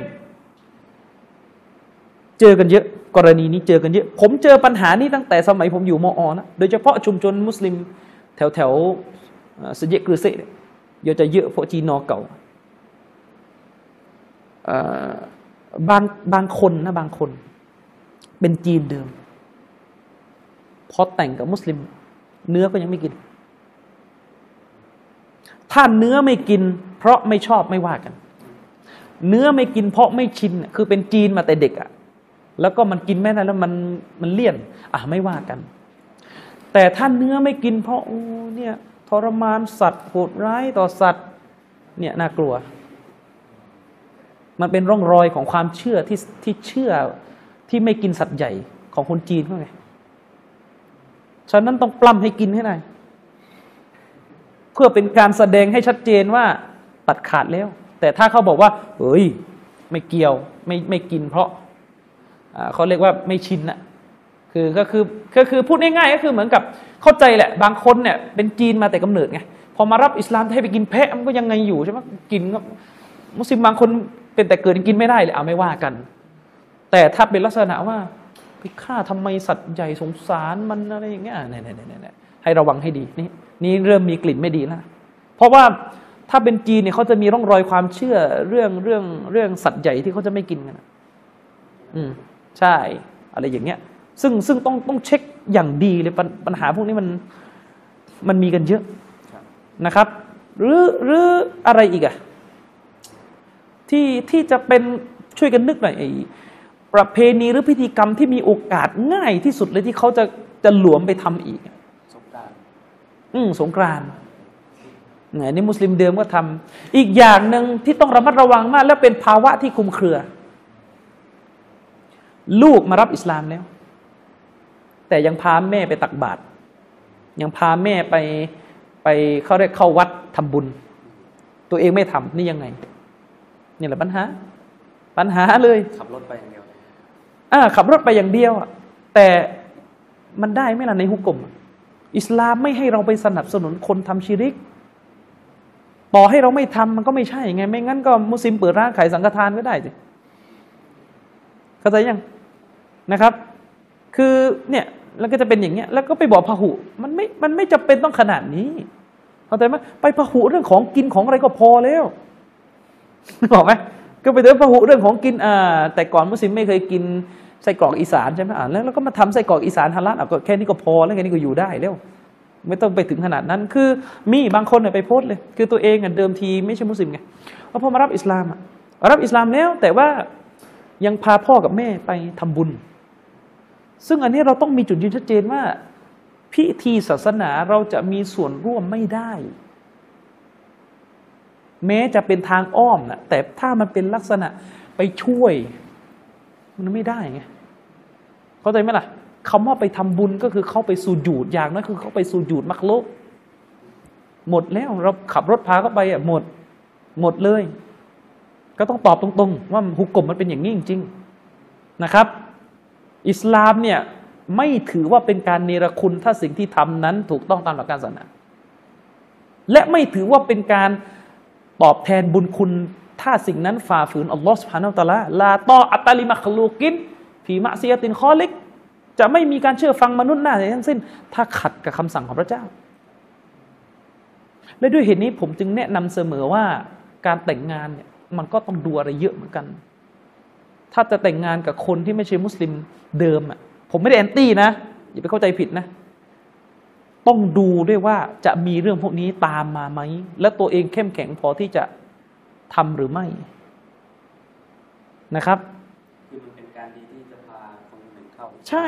เจอกันเยอะกรณีนี้เจอกันเยอะ ผมเจอปัญหานี้ตั้งแต่สมัยผมอยู่มออนะ โดยเฉพาะชุมชนมุสลิมแถวแถวสเยกรือเซ เยอะจะเยอะพวกจีนอเก่าบางบางคนนะบางคน เป็นจีนเดิม พอแต่งกับมุสลิม เนื้อก็ยังไม่กิน ถ้าเนื้อไม่กิน เพราะไม่ชอบไม่ว่ากัน เนื้อไม่กินเพราะไม่ชิน คือเป็นจีนมาแต่เด็กอะ่ะแล้วก็มันกินไม่ได้แล้วมันมันเลี่ยน อะไม่ว่ากัน แต่ถ้าเนื้อไม่กินเพราะโอ้เนี่ย ทรมานสัตว์โหดร้ายต่อสัตว์เนี่ยน่ากลัว มันเป็นร่องรอยของความเชื่อที่ที่เชื่อที่ไม่กินสัตว์ใหญ่ของคนจีนเขาไงฉะนั้นต้องปล้ำให้กินให้ได้เพื่อเป็นการแสดงให้ชัดเจนว่าตัดขาดแล้ว แต่ถ้าเขาบอกว่า เฮ้ย ไม่เกี่ยว ไม่ไม่กินเพราะเขาเรียกว่าไม่ชินนะ คือก็คือก็คือพูดง่ายๆก็คือเหมือนกับเข้าใจแหละบางคนเนี่ยเป็นจีนมาแต่กำเนิดไงพอมารับอิสลามให้ไปกินแพะมันก็ยังไงอยู่ใช่ไหมกินก็มุสลิมบางคนเป็นแต่เกิดกินไม่ได้เลยเอาไม่ว่ากัน แต่ถ้าเป็นลักษณะว่าไปฆ่าทำไมสัตว์ใหญ่สงสารมันอะไรอย่างเงี้ยเนี่ยเนี่ยเนี่ยให้ระวังให้ดีนี่นี่เริ่มมีกลิ่นไม่ดีแล้วเพราะว่าถ้าเป็นจีนเนี่ยเขาจะมีร่องรอยความเชื่อเรื่องเรื่องเรื่องสัตว์ใหญ่ที่เขาจะไม่กินกันอืมใช่ อะไรอย่างเงี้ย ซึ่งซึ่งต้องต้องเช็คอย่างดีเลยปัญปัญหาพวกนี้มันมันมีกันเยอะครับนะครับ หรือหรืออะไรอีกอะที่ที่จะเป็นช่วยกันนึกหน่อยไอ้ประเพณีหรือพิธีกรรมที่มีโอกาสง่ายที่สุดเลยที่เขาจะจะหลวมไปทำอีก สงกรารอืมสงกรานต์เนี่ยนี่มุสลิมเดิมก็ทำอีกอย่างหนึ่งที่ต้องระมัดระวังมาก และเป็นภาวะที่คลุมเครือ ลูกมารับอิสลามแล้ว แต่ยังพาแม่ไปตักบาตรยังพาแม่ไปไปเขาเรียกเข้าวัดทำบุญ ตัวเองไม่ทำนี่ยังไงนี่แหละปัญหา ปัญหาเลยขับรถไปอย่างเดียวอ่าขับรถไปอย่างเดียวอะแต่มันได้ไหมล่ะในฮุกกลมอะอิสลามไม่ให้เราไปสนับสนุนคนทำชิริก ต่อให้เราไม่ทำมันก็ไม่ใช่ไง ไม่งั้นก็มุสลิมเปิดร้านขายสังฆทานก็ได้สิเข้าใจยังนะครับ คือเนี่ย แล้วก็จะเป็นอย่างเงี้ย แล้วก็ไปบอกพหุ มันไม่มันไม่จำเป็นต้องขนาดนี้เข้าใจไหมไปพหุเรื่องของกินของอะไรก็พอแล้วบอกไหมก็ไปเดินพหุเรื่องของกินอ่าแต่ก่อนมุสลิมไม่เคยกินไส้กรอกอีสานใช่ไหมอ่าแล้วแล้วก็มาทำไส้กรอกอีสานฮาลาลอะก็แค่นี้ก็พอแล้วแค่นี้ก็อยู่ได้แล้วไม่ต้องไปถึงขนาดนั้น คือมีบางคนเนี่ยไปโพสเลย คือตัวเองอะเดิมทีไม่ใช่มุสลิมไงพราพอมารับอิสลามอะรับอิสลามแล้วแต่ว่ายังพาพ่อกับแม่ไปทำบุญ ซึ่งอันนี้เราต้องมีจุดยืนชัดเจนว่า พิธีศาสนาเราจะมีส่วนร่วมไม่ได้ แม้จะเป็นทางอ้อมนะแต่ถ้ามันเป็นลักษณะไปช่วย มันไม่ได้ไงเข้าใจไหมล่ะคำว่าไปทำบุญก็คือเข้าไปสู่จูดอย่างนั้นคือเข้าไปสู่จูดมักโลก หมดแล้วเราขับรถพาเข้าไปอะหมด หมดเลย ก็ต้องตอบตรงๆ ว่าหุกกลมมันเป็นอย่างนี้จริง ๆ นะครับ อิสลามเนี่ยไม่ถือว่าเป็นการเนรคุณถ้าสิ่งที่ทำนั้นถูกต้องตามหลักการศาสนาและไม่ถือว่าเป็นการตอบแทนบุญคุณ ถ้าสิ่งนั้นฝ่าฝืนอัลลอฮฺสุบฮานอัลตะลาลาตออัตตาลิมัคลูกินฟีมะซียตินคอลิก จะไม่มีการเชื่อฟังมนุษย์หน้าใดทั้งสิ้น ถ้าขัดกับคำสั่งของพระเจ้า และด้วยเหตุนี้ผมจึงแนะนำเสมอว่าการแต่งงานเนี่ยมันก็ต้องดูอะไรเยอะเหมือนกัน ถ้าจะแต่งงานกับคนที่ไม่ใช่มุสลิมเดิมอะผมไม่ได้แอนตี้นะ อย่าไปเข้าใจผิดนะ ต้องดูด้วยว่าจะมีเรื่องพวกนี้ตามมาไหม และตัวเองเข้มแข็งพอที่จะทำหรือไม่นะครับคือมันเป็นการดีที่จะพาคนคนหนึ่งเข้า ใช่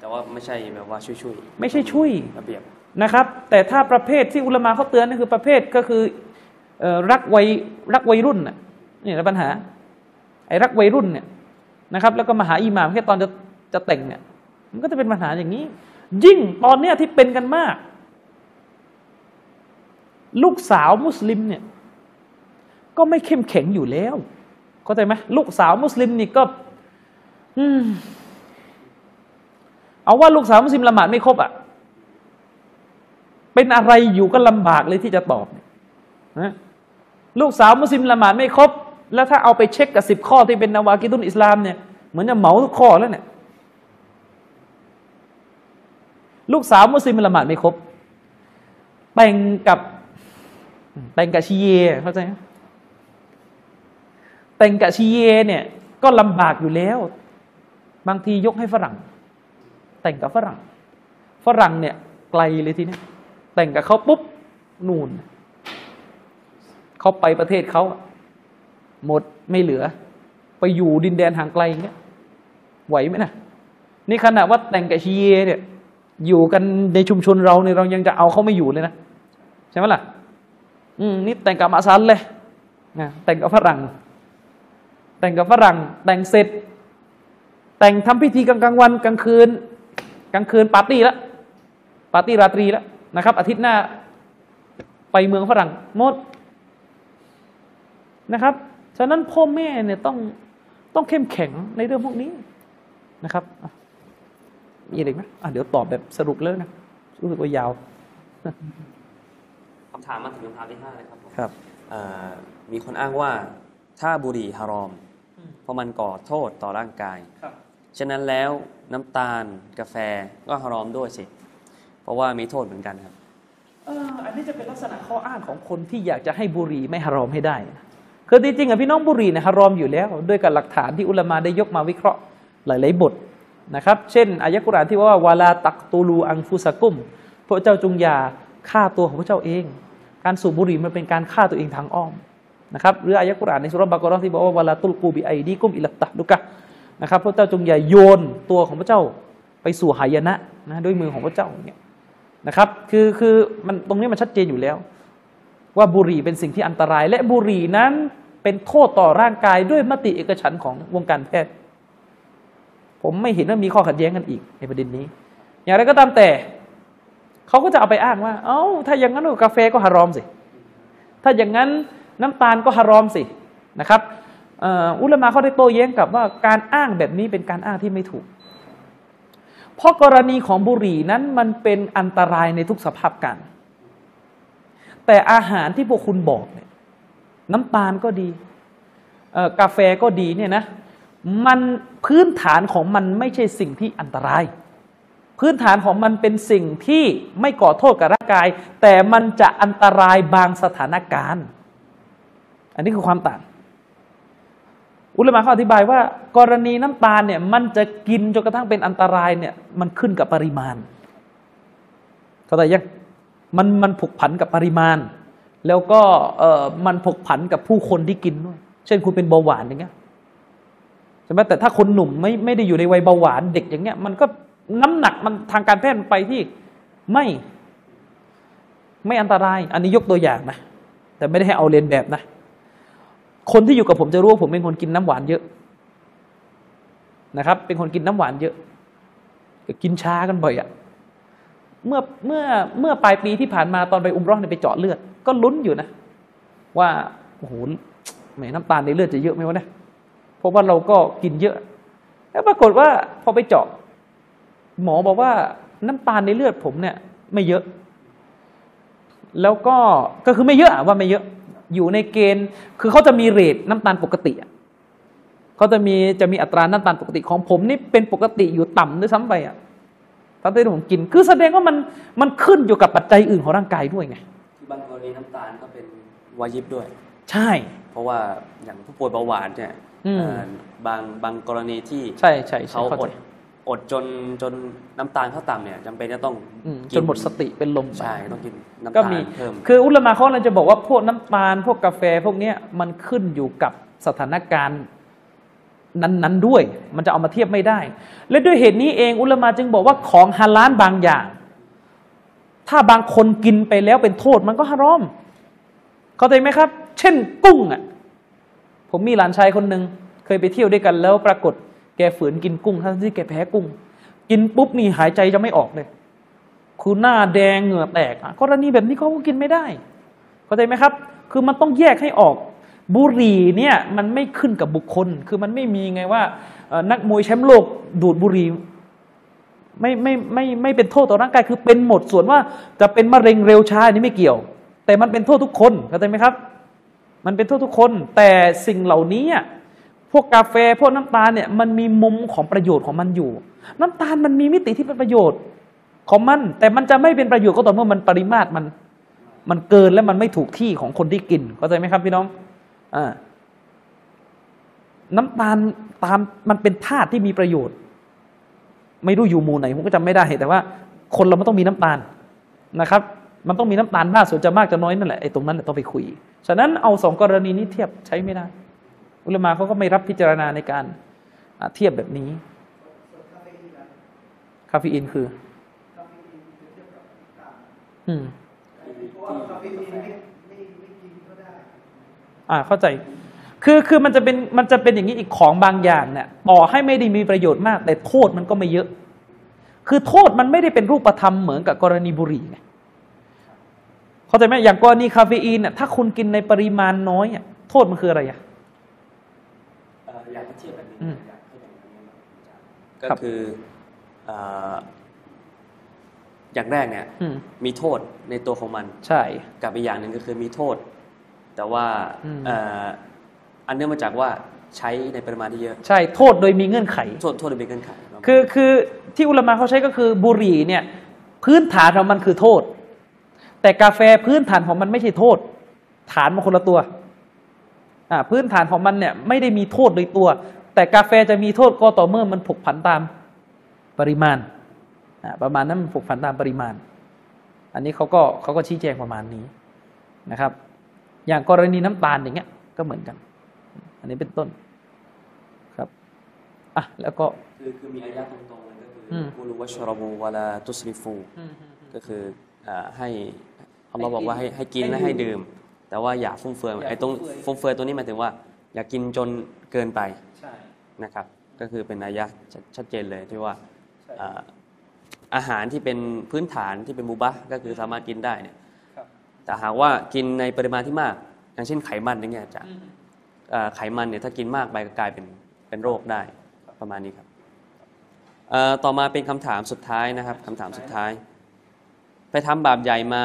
แต่ว่าไม่ใช่แบบว่าช่วยๆไม่ใช่ช่วยระเบียบนะครับ แต่ถ้าประเภทที่อุลามาเขาเตือนนั่นคือประเภทก็คือเอ่อรักวัยรักวัยรุ่นน่ะนี่แหละปัญหาไอ้รักวัยรุ่นเนี่ย นะครับ แล้วก็มาหาอิหม่ามแค่ตอนจะจะแต่งเนี่ย มันก็จะเป็นปัญหาอย่างนี้ ยิ่งตอนเนี้ยที่เป็นกันมาก ลูกสาวมุสลิมเนี่ย ก็ไม่เข้มแข็งอยู่แล้วเข้าใจไหมลูกสาวมุสลิมนี่ก็ อืมเอาว่าลูกสาวมุสลิมละหมาดไม่ครบอะ เป็นอะไรอยู่ก็ลำบากเลยที่จะตอบนะลูกสาวมุสลิมละหมาดไม่ครบ แล้วถ้าเอาไปเช็คกับสิบข้อที่เป็นนาวากิตุนอิสลามเนี่ยเหมือนจะเหมาทุกข้อแล้วเนี่ยลูกสาวมุสลิมละหมาดไม่ครบแต่งกับแต่งกับชีเยเข้าใจไหมแต่งกับชีเยเนี่ย ก็ลำบากอยู่แล้ว บางทียกให้ฝรั่ง แต่งกับฝรั่ง ฝรั่งเนี่ย ไกลเลยทีนี้แต่งกับเขาปุ๊บ นูนเขาไปประเทศเขา หมดไม่เหลือ ไปอยู่ดินแดนห่างไกลอย่างเงี้ยไหวไหมนะนี่ขนาดว่าแต่งกับชีเยเนี่ย อยู่กันในชุมชนเราเนี่ยเรายังจะเอาเขาไม่อยู่เลยนะใช่ไหมล่ะ อืมนี่แต่งกับมาซันเลยนะแต่งกับฝรั่ง แต่งกับฝรั่ง แต่งเสร็จ แต่งทำพิธีกลางกลางวันกลางคืน กลางคืนปาร์ตี้แล้วปาร์ตี้ราตรีแล้วนะครับ อาทิตย์หน้า ไปเมืองฝรั่งหมดนะครับ ฉะนั้นพ่อแม่เนี่ยต้องต้องเข้มแข็งในเรื่องพวกนี้นะครับอะมีอะไรอีกไหมอะเดี๋ยวตอบแบบสรุปเลยนะรู้สึกว่ายาวคำถามมาถึงคำถามที่ห้าเลยครับผมครับเอ่อมีคนอ้างว่าถ้าบุหรี่ฮารอม เพราะมันก่อโทษต่อร่างกายครับฉะนั้นแล้วน้ำตาลกาแฟก็ฮารอมด้วยสิ เพราะว่ามีโทษเหมือนกันครับเอออันนี้จะเป็นลักษณะข้ออ้างของคนที่อยากจะให้บุหรี่ไม่ฮารอมให้ได้นะ คือจริงๆอะพี่น้องบุรีนี่ยฮารอมอยู่แล้ว ด้วยกับหลักฐานที่อุลามาได้ยกมาวิเคราะห์หลาย ๆ บทนะครับ เช่นอายะกุรอานที่ว่าวาลาตักตูลูอังฟุสกุมพระเจ้าจงอย่าฆ่าตัวของพระเจ้าเอง การสูบบุหรี่มันเป็นการฆ่าตัวเองทางอ้อมนะครับหรืออายะกุรอานในสุรบะกราะห์ที่บอกว่าวาลาตุลกูบิไอดีกุมอิลัตตะดุกะนะครับพระเจ้าจงอย่าโยนตัวของพระเจ้าไปสู่หายนะนะด้วยมือของพระเจ้าเนี่ยนะครับคือคือมันตรงนี้มันชัดเจนอยู่แล้ว ว่าบุหรี่เป็นสิ่งที่อันตราย และบุหรี่นั้นเป็นโทษต่อร่างกายด้วยมติเอกฉันของวงการแพทย์ ผมไม่เห็นว่ามีข้อขัดแย้งกันอีกในประเด็นนี้ อย่างไรก็ตามแต่เขาก็จะเอาไปอ้างว่า เอ้าถ้าอย่างนั้นกาแฟก็ฮารอมสิ ถ้าอย่างนั้นน้ำตาลก็ฮารอมสินะครับอุลมาเขาได้โต้แย้งกลับว่าการอ้างแบบนี้เป็นการอ้างที่ไม่ถูก เพราะกรณีของบุหรี่นั้นมันเป็นอันตรายในทุกสภาพการ แต่อาหารที่พวกคุณบอกเนี่ยน้ำตาลก็ดีกาแฟก็ดีเนี่ยนะมันพื้นฐานของมันไม่ใช่สิ่งที่อันตราย พื้นฐานของมันเป็นสิ่งที่ไม่ก่อโทษกับร่างกาย แต่มันจะอันตรายบางสถานการณ์ อันนี้คือความต่าง อุลมะเขาอธิบายว่า กรณีน้ำตาลเนี่ยมันจะกินจนกระทั่งเป็นอันตรายเนี่ยมันขึ้นกับปริมาณเข้าใจยัง มันมันผกผันกับปริมาณ แล้วก็เออมันผกผันกับผู้คนที่กินด้วย เช่นคุณเป็นเบาหวานอย่างเงี้ยใช่ไหมแต่ถ้าคนหนุ่มไม่ไม่ได้อยู่ในวัยเบาหวานเด็กอย่างเงี้ย มันก็น้ำหนักมันทางการแพทย์มันไปที่ไม่ไม่อันตราย อันนี้ยกตัวอย่างนะ แต่ไม่ได้ให้เอาเรียนแบบนะ คนที่อยู่กับผมจะรู้ว่าผมเป็นคนกินน้ำหวานเยอะนะครับ เป็นคนกินน้ำหวานเยอะกินช้ากันบ่อยอะ เมื่อเมื่อเมื่อปลายปีที่ผ่านมาตอนไปอุมร้อนไปเจาะเลือด ก็ลุ้นอยู่นะ ว่าโอ้โหแหมน้ำตาลในเลือดจะเยอะไหมวะเนี่ยเพราะว่าเราก็กินเยอะ แล้วปรากฏว่าพอไปเจาะ หมอบอกว่าน้ำตาลในเลือดผมเนี่ย ไม่เยอะ แล้วก็ก็คือไม่เยอะว่าไม่เยอะ อยู่ในเกณฑ์ คือเขาจะมีเรทน้ำตาลปกติเขาจะมีจะมีอัตราน้ำตาลปกติของผมนี่เป็นปกติอยู่ต่ำด้วยซ้ำไปอะ ตั้งแต่ผมกิน คือแสดงว่ามันมันขึ้นอยู่กับปัจจัยอื่นของร่างกายด้วยไงที่บางกรณีน้ำตาลก็เป็นวายิบด้วย ใช่ เพราะว่าอย่างผู้ป่วยเบาหวานเนี่ยอืมเอ่อบางบางกรณีที่ใช่ใช่ใช่เขาเข้าอใจดอดจนจนน้ำตาลเขาต่ำเนี่ยจำเป็นจะต้องอืมกิจนหมดสติเป็นลมไปใช่ต้องกินน้ำก็ตาลมีเพิ่มคืออุลามะเขาเลยจะบอกว่าพวกน้ำตาลพวกกาแฟพวกเนี้ยมันขึ้นอยู่กับสถานการณ์ นั้นๆด้วย มันจะเอามาเทียบไม่ได้ และด้วยเหตุนี้เองอุลามะจึงบอกว่าของฮาลาลบางอย่าง ถ้าบางคนกินไปแล้วเป็นโทษมันก็ฮารอม เข้าใจไหมครับ เช่นกุ้งอะผมมีหลานชายคนหนึ่งเคยไปเที่ยวด้วยกันแล้วปรากฏแกฝืนกินกุ้งทั้งที่แกแพ้กุ้ง กินปุ๊บนี่หายใจจะไม่ออกเลยคือหน้าแดงเหงื่อแตกอะกรณีแบบนี้เขาก็กินไม่ได้ เข้าใจไหมครับ คือมันต้องแยกให้ออก บุหรี่เนี่ยมันไม่ขึ้นกับบุคคล คือมันไม่มีไงว่านักมวยแชมป์โลกดูดบุหรี่ไม่ไม่ไม่ไม่เป็นโทษต่อร่างกายคือเป็นหมดส่วนว่าจะเป็นมะเร็งเร็วช้าอันนี้ไม่เกี่ยว แต่มันเป็นโทษทุกคนเข้าใจไหมครับ มันเป็นโทษทุกคน แต่สิ่งเหล่านี้พวกกาแฟพวกน้ำตาลเนี่ยมันมีมุมของประโยชน์ของมันอยู่ น้ำตาลมันมีมิติที่เป็นประโยชน์ของมัน แต่มันจะไม่เป็นประโยชน์ก็ต่อเมื่อมันปริมาตรมัน มันเกินและมันไม่ถูกที่ของคนที่กินเข้าใจไหมครับพี่น้อง น้ำตาลตามมันเป็นธาตุที่มีประโยชน์ ไม่รู้อยู่หมู่ไหนผมก็จำไม่ได้ แต่ว่า คนเรามันต้องมีน้ำตาลนะครับ มันต้องมีน้ำตาลมากส่วนจะมากจะน้อยนั่นแหละไอ้ตรงนั้นต้องไปคุย ฉะนั้นเอาสองกรณีนี้เทียบใช้ไม่ได้ อุลามาเขาก็ไม่รับพิจารณาในการเทียบแบบนี้ คาเฟอีนคาเฟอีนคือ อืม อ่าเข้าใจคือคือมันจะเป็นมันจะเป็นอย่างนี้อีกของบางอย่างเนี่ยต่อให้ไม่ได้มีประโยชน์มาก แต่โทษมันก็ไม่เยอะ คือโทษมันไม่ได้เป็นรูปธรรมเหมือนกับกรณีบุหรี่ไงเข้าใจไหมอย่างกรณีคาเฟอีนเนี่ยถ้าคุณกินในปริมาณน้อยอะโทษมันคืออะไรอะเอ่ออยากให้เทียบแบบนี้อืมอยากให้แบ่งแบบนี้มาครัก็บคือเอ่ออย่างแรกเนี่ยอืมมีโทษในตัวของมัน ใช่ กับอีกอย่างหนึ่งก็คือมีโทษ แต่ว่าอืมเอ่ออันเนื่องมาจากว่าใช้ในปริมาณที่เยอะ ใช่โทษโดยมีเงื่อนไข โทษโทษโดยเป็นเงื่อนไข คือคือที่อุลามะเขาใช้ก็คือบุหรี่เนี่ยพื้นฐานของมันคือโทษ แต่กาแฟพื้นฐานของมันไม่ใช่โทษ ฐานมันคนละตัวอ่าพื้นฐานของมันเนี่ยไม่ได้มีโทษโดยตัว แต่กาแฟจะมีโทษก็ต่อเมื่อมันผกผันตามปริมาณอ่าประมาณนั้นมันผกผันตามปริมาณ อันนี้เขาก็เขาก็ชี้แจงประมาณนี้นะครับ อย่างกรณีน้ำตาลอย่างเงี้ยก็เหมือนกัน อันนี้เป็นต้น ครับอะแล้วก็คือคือมีอายะตรงๆเลยก็คืออมกูรูวัชรบูวะลาตุสริฟูก็คืออ่าให้อัลลอฮ์บอกว่าให้ให้กินและให้ดื่ม แต่ว่าอย่าฟุ่มเฟือยอย่าไอ้ตรงฟุ่มเฟือยฟุ่มเฟือยตัวนี้หมายถึงว่า อย่ากินจนเกินไปใช่นะครับ ก็คือเป็นนัยยะชัดชัดเจนเลยที่ว่าใช่อ่าอาหารที่เป็นพื้นฐานที่เป็นมูบะห์ก็คือสามารถกินได้เนี่ยครับ แต่หากว่ากินในปริมาณที่มาก อย่างเช่นไขมันอย่างเงี้ยอาจะไขมันเนี่ยถ้ากินมากไปก็กลายเป็นเป็นโรคได้ประมาณนี้ครับเอ่อต่อมาเป็นคำถามสุดท้ายนะครับคำถามสุดท้าย ไปทำบาปใหญ่มา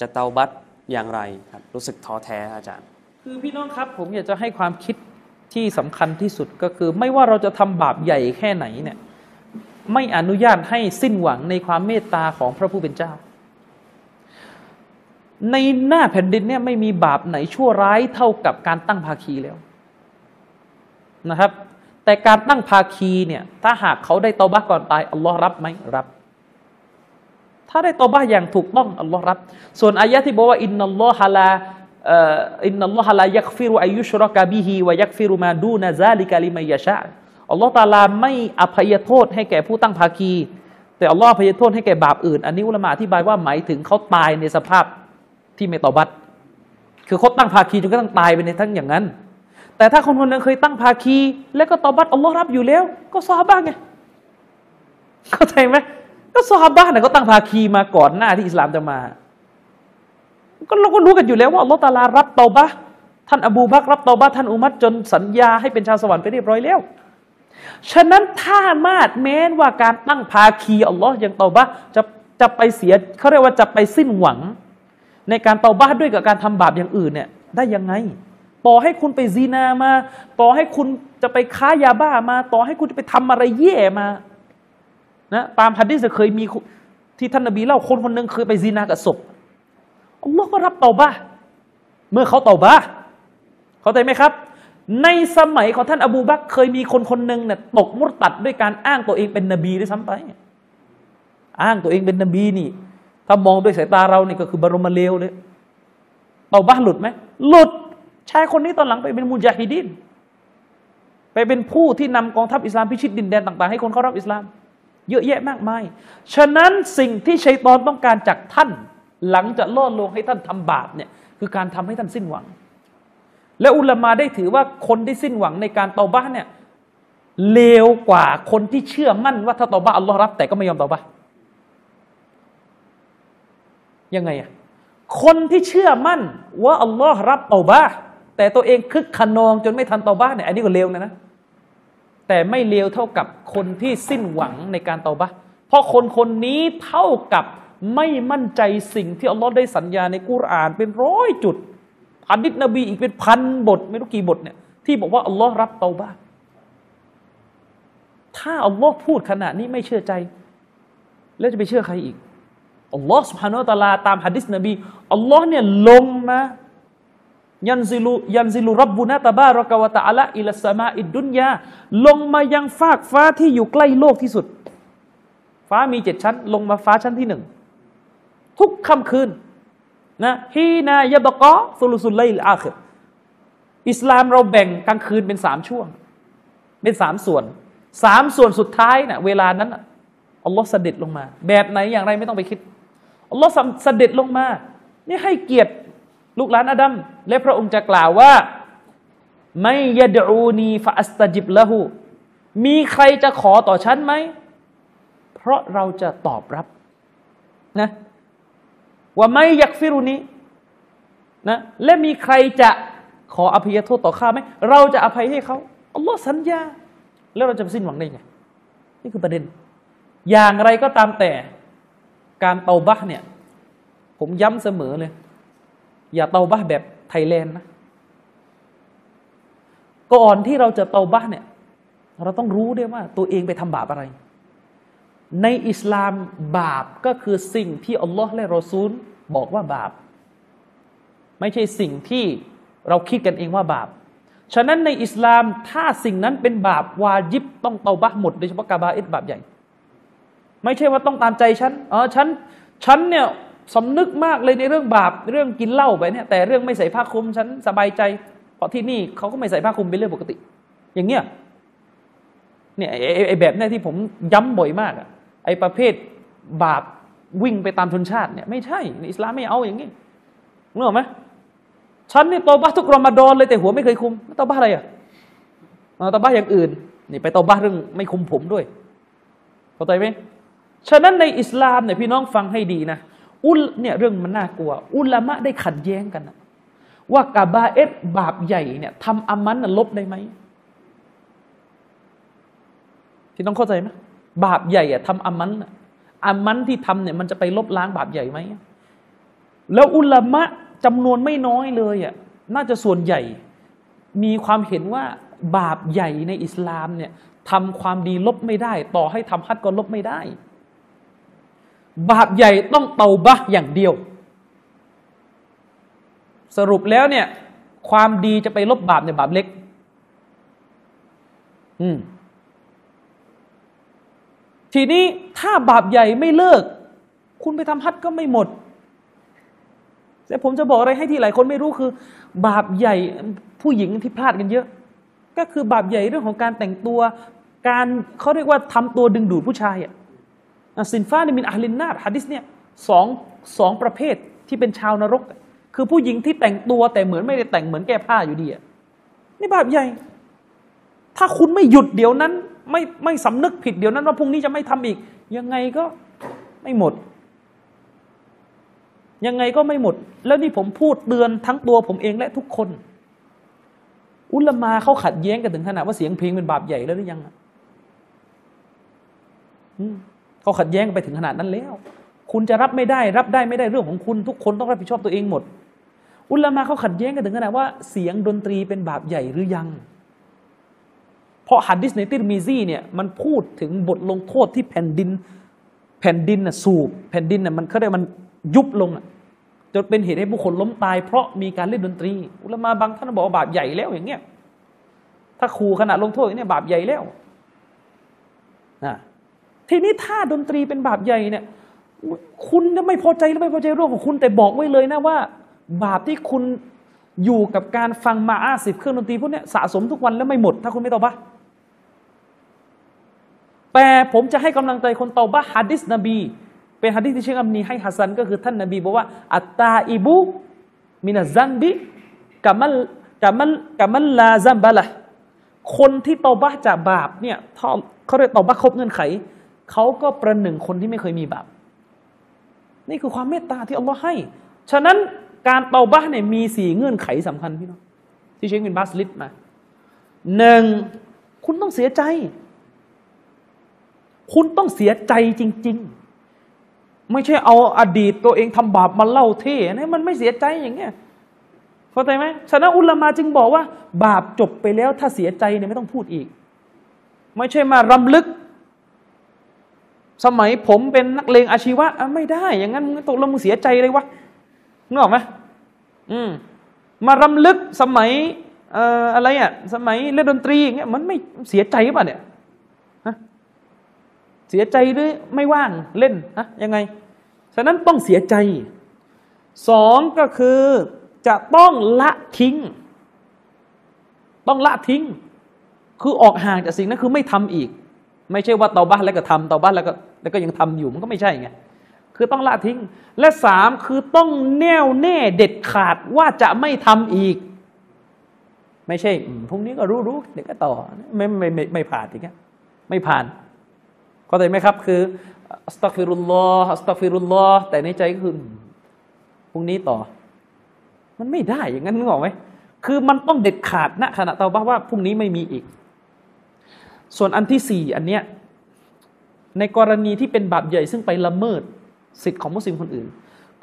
จะเตาบัตอย่างไรครับ รู้สึกท้อแท้อาจารย์ คือพี่น้องครับผมอยากจะให้ความคิดที่สำคัญที่สุดก็คือ ไม่ว่าเราจะทำบาปใหญ่แค่ไหนเนี่ยไม่อนุญาตให้สิ้นหวังในความเมตตาของพระผู้เป็นเจ้า ในหน้าแผ่นดินเนี่ยไม่มีบาปไหนชั่วร้ายเท่ากับการตั้งภาคีแล้วนะครับ แต่การตั้งภาคีเนี่ยถ้าหากเขาได้เตาบะก่อนตายอัลลอฮ์รับไหมรับ ถ้าได้ตอบ้าอย่างถูกต้องอัลลอฮ์รับ ส่วนอายะที่บอกว่าอินนัลลอฮะลาอินนัลลอฮะลายักฟิรุอายุชรกะบิฮิวยักฟิรุมาดูนะซาลิกะลิมัยยะชาอัลลอฮ์ตาลาไม่อภัยโทษให้แก่ผู้ตั้งภาคี แต่อัลลอฮ์อภัยโทษให้แก่บาปอื่น อันนี้อุลามะอธิบายว่าหมายถึงเขาตายในสภาพ ที่ไม่ตอบัตคือเขาตั้งภาคีจนกระทั่งตายไปในทั้งอย่างนั้น แต่ถ้าคนคนหนึงเคยตั้งภาคี แล้วก็ตอบัตอัลลอฮ์รับอยู่แล้ว ก็ซอฮาบะห์ไงเข้าใจไหมก็ซอฮาบะห์เนี่ยเขาตั้งภาคีมาก่อนหน้าที่อิสลามจะมา ก็เราก็รู้กันอยู่แล้วว่าอัลลอฮ์ตาลารับตาบะห์ท่านอบูบักรับตาบะห์ท่านอุมัรจนสัญญาให้เป็นชาวสวรรค์ไปเรียบร้อยแล้วฉะนั้นถ้ามาดแม้นว่าการตั้งภาคีอัลลอฮ์ยังตาบะห์จะจะไปเสียเขาเรียกว่าจะไปสิ้นหวัง ในการเตาบะห์ด้วยกับการทำบาปอย่างอื่นเนี่ยได้ยังไง ต่อให้คุณไปซีนามา ต่อให้คุณจะไปค้ายาบ้ามา ต่อให้คุณจะไปทำอะไรแย่มานะตามฮัดดิษเคยมีที่ท่านนบีเล่าคนคนหนึ่งเคยไปซีนากับศพอัลลอฮ์ก็รับเตาบะห์เมื่อเขาเตาบะห์เข้าใจไหมครับในสมัยของท่านอบูบักเคยมีคนคนหนึ่งเนี่ยตกมุตตัดด้วยการอ้างตัวเองเป็นนบีด้วยซ้ำไป อ้างตัวเองเป็นนบีนี่ ถ้ามองด้วยสายตาเรานี่ก็คือบรมเลวเลยเตาบะห์หลุดไหมหลุดชายคนนี้ตอนหลังไปเป็นมุจาฮิดินไปเป็นผู้ที่นำกองทัพอิสลามพิชิตดินแดนต่าง ๆ ให้คนเข้ารับอิสลาม เยอะแยะมากมาย ฉะนั้นสิ่งที่ชัยตอนต้องการจากท่าน หลังจากล่อลวงให้ท่านทำบาปเนี่ยคือการทำให้ท่านสิ้นหวัง และอุลามาได้ถือว่าคนที่สิ้นหวังในการเตาบ้าเนี่ยเลวกว่าคนที่เชื่อมั่นว่าถ้าเตาบ้าอัลลอฮ์รับแต่ก็ไม่ยอมเตาบ้า ยังไงอะคนที่เชื่อมั่นว่าอัลลอฮ์รับเตาบ้าแต่ตัวเองคึกขนองจนไม่ทันเตาบ้าเนี่ยอันนี้ก็เลวนะนะแต่ไม่เลวเท่ากับคนที่สิ้นหวังในการเตาบะห์เพราะคนคนนี้เท่ากับไม่มั่นใจสิ่งที่อัลลอฮ์ได้สัญญาในกุรอานเป็นร้อยจุดพันดิษนบีอีกเป็นพันบท ไม่รู้กี่บทเนี่ยที่บอกว่าอัลลอฮ์รับเตาบะห์ถ้าอัลลอฮ์พูดขนาดนี้ไม่เชื่อใจ แล้วจะไปเชื่อใครอีก อัลลอฮ์สุฮานาอัลตะอาลาตามฮะดิษนบีอัลลอฮ์เนี่ยลงมายันซิลุยันซิลุรับบุนาตะบารกะวตะอะละอิลสมาอิดดุนยาลงมายังฟากฟ้าที่อยู่ใกล้โลกที่สุด ฟ้ามีเจ็ดชั้น ลงมาฟ้าชั้นที่หนึ่งทุกค่ำคืนนะฮีนายบกอซุลุสุลไลลอาคิรอิสลามเราแบ่งกลางคืนเป็นสามช่วง เป็นสามส่วนสามส่วนสุดท้ายนะ่ะเวลานั้นอัลลอฮ์เสด็จลงมา แบบไหนอย่างไรไม่ต้องไปคิด อัลลอฮ์เสด็จลงมา นี่ให้เกียรติลูกหลานอาดัมและพระองค์จะกล่าวว่า ไม่ยดูนีฟาอัสตจิบละหูมีใครจะขอต่อฉันไหม เพราะเราจะตอบรับนะว่าไม่ยักฟิรุนีนะและมีใครจะขออภัยโทษต่อข้าไหมเราจะอภัยให้เขาอัลลอฮ์สัญญา แล้วเราจะสิ้นหวังได้ไง นี่คือประเด็น อย่างไรก็ตามแต่ การเตาบะเนี่ย ผมย้ำเสมอเลย อย่าเตาบะแบบไทยแลนด์นะก่อนที่เราจะเตาบะเนี่ย เราต้องรู้ด้วยว่า ตัวเองไปทำบาปอะไร ในอิสลามบาปก็คือสิ่งที่อัลลอฮ์และรอซูลบอกว่าบาป ไม่ใช่สิ่งที่เราคิดกันเองว่าบาป ฉะนั้นในอิสลามถ้าสิ่งนั้นเป็นบาปวาจิบต้องเตาบะหมดโดยเฉพาะกาบาอิดบาปใหญ่ ไม่ใช่ว่าต้องตามใจฉันอ๋อฉันฉันเนี่ยสำนึกมากเลยในเรื่องบาปเรื่องกินเหล้าไปเนี่ยแต่เรื่องไม่ใส่ผ้าคลุมฉันสบายใจเพราะที่นี่เขาก็ไม่ใส่ผ้าคลุมเป็นเรื่องปกติ อย่างเงี้ยเนี่ยไอ้แบบเนี้ที่ผมย้ำบ่อยมากอะไอ้ประเภทบาปวิ่งไปตามชนชาติเนี่ยไม่ใช่ในอิสลามไม่เอาอย่างนี้รู้ไหมฉันนี่ตบ้าทุกรอมฎอนเลยแต่หัวไม่เคยคุมตบ้าอะไรอะตบ้าอย่างอื่นนี่ไปตบ้าเรื่องไม่คุมผมด้วยเข้าใจไหม ฉะนั้นในอิสลามเนี่ยพี่น้องฟังให้ดีนะอุลเนี่ยเรื่องมันน่ากลัว อุลามะได้ขัดแย้งกันนะว่ากาบาเอตบาปใหญ่เนี่ยทำอามันลบได้ไหมพี่น้องเข้าใจไหมบาปใหญ่อะทำอามันอามันที่ทำเนี่ยมันจะไปลบล้างบาปใหญ่ไหมแล้วอุลามะจำนวนไม่น้อยเลยอะน่าจะส่วนใหญ่ มีความเห็นว่าบาปใหญ่ในอิสลามเนี่ยทำความดีลบไม่ได้ ต่อให้ทำฮัดก็ลบไม่ได้ บาปใหญ่ต้องเตาบะอย่างเดียว สรุปแล้วเนี่ย ความดีจะไปลบบาปเนี่ยบาปเล็ก อืมทีนี้ถ้าบาปใหญ่ไม่เลิก คุณไปทำฮัดก็ไม่หมดแต่ผมจะบอกอะไรให้ที่หลายคนไม่รู้คือ บาปใหญ่ผู้หญิงที่พลาดกันเยอะ ก็คือบาปใหญ่เรื่องของการแต่งตัว การเขาเรียกว่าทำตัวดึงดูดผู้ชายอะ สินฟ้าในมินอาลินนาฮะดิษเนี่ยสองสองประเภทที่เป็นชาวนรก คือผู้หญิงที่แต่งตัวแต่เหมือนไม่ได้แต่งเหมือนแก้ผ้าอยู่ดีอะนี่บาปใหญ่ ถ้าคุณไม่หยุดเดี๋ยวนั้น ไม่ไม่สำนึกผิดเดี๋ยวนั้นว่าพรุ่งนี้จะไม่ทำอีก ยังไงก็ไม่หมด ยังไงก็ไม่หมด แล้วนี่ผมพูดเตือนทั้งตัวผมเองและทุกคน อุลมาเขาขัดแย้งกันถึงขนาดว่าเสียงเพลงเป็นบาปใหญ่แล้วหรือยัง เขาขัดแย้งไปถึงขนาดนั้นแล้ว คุณจะรับไม่ได้ รับได้ไม่ได้เรื่องของคุณ ทุกคนต้องรับผิดชอบตัวเองหมด อุลมาเขาขัดแย้งกันถึงขนาดว่าเสียงดนตรีเป็นบาปใหญ่หรือยัง เพราะฮัดดิสในติรมีซีเนี่ยมันพูดถึงบทลงโทษที่แผ่นดิน แผ่นดินน่ะสูบแผ่นดินน่ะมันเขาเรียกมันยุบลงจนเป็นเหตุให้ผู้คนล้มตาย เพราะมีการเล่นดนตรี อุลามาบางท่านบอกว่าบาปใหญ่แล้วอย่างเงี้ยถ้าครูขณะลงโทษอย่างเนี้ยบาปใหญ่แล้วนะ ทีนี้ถ้าดนตรีเป็นบาปใหญ่เนี่ย คุณจะไม่พอใจหรือไม่พอใจเรื่องของคุณแต่บอกไว้เลยนะว่า บาปที่คุณอยู่กับการฟังมะอาซิฟเครื่องดนตรีพวกนี้สะสมทุกวันแล้วไม่หมด ถ้าคุณไม่ตอบะแต่ผมจะให้กำลังใจคนตอบะฮะดีษนบี เป็นฮะดีษที่เชคอัลบานีให้ฮะซันก็คือท่านนบีบอกว่า التائب من الذنب كمن كمن كمن لا ذنب لهคนที่ตอบะจากบาปเนี่ยเขาเรียกตอบะครบเงื่อนไข เขาก็ประหนึ่งคนที่ไม่เคยมีบาปนี่คือความเมตตาที่อัลลอฮ์ให้ ฉะนั้นการเตาบะเนี่ยมีสี่เงื่อนไขสำคัญพี่น้องที่เชคบินบาสลิดมาหนึ่งคุณต้องเสียใจ คุณต้องเสียใจจริง ๆ ไม่ใช่เอาอดีตตัวเองทำบาปมาเล่าเท่นี่มันไม่เสียใจอย่างเงี้ยเข้าใจไหมฉะนั้นอุลามาจึงบอกว่า บาปจบไปแล้วถ้าเสียใจเนี่ยไม่ต้องพูดอีก ไม่ใช่มารำลึก สมัยผมเป็นนักเลงอาชีวะไม่ได้ อย่างนั้นตกลงมึงเสียใจเลยวะนึกออกไหมอืมมารำลึกสมัยเอ่ออะไรอะ สมัยเล่นดนตรีอย่างเงี้ยมันไม่เสียใจป่ะเนี่ยฮะเสียใจหรือไม่ว่างเล่นฮะยังไง ฉะนั้นต้องเสียใจสองก็คือจะต้องละทิ้ง ต้องละทิ้ง คือออกห่างจากสิ่งนั้นคือไม่ทำอีก ไม่ใช่ว่าเตาบ้านแล้วก็ทำเตาบ้านแล้วก็ แล้วก็ยังทำอยู่มันก็ไม่ใช่ไงคือต้องละทิ้ง และสามคือต้องแน่วแน่เด็ดขาดว่าจะไม่ทำอีก ไม่ใช่พรุ่งนี้ก็รู้รู้เดี๋ยวก็ต่อไม่ไม่ไม่ไม่ผ่านอย่างเงี้ยไม่ผ่านเข้าใจไหมครับ คืออัสตัฟิรุลลอฮ์อัสตัฟิรุลลอฮ์แต่ในใจก็คือพรุ่งนี้ต่อ มันไม่ได้อย่างนั้นนึกออกไหมคือมันต้องเด็ดขาดณขณะเตาบ้าว่าพรุ่งนี้ไม่มีอีก ส่วนอันที่สี่อันเนี้ย ในกรณีที่เป็นบาปใหญ่ซึ่งไปละเมิดสิทธิ์ของมุสลิมคนอื่น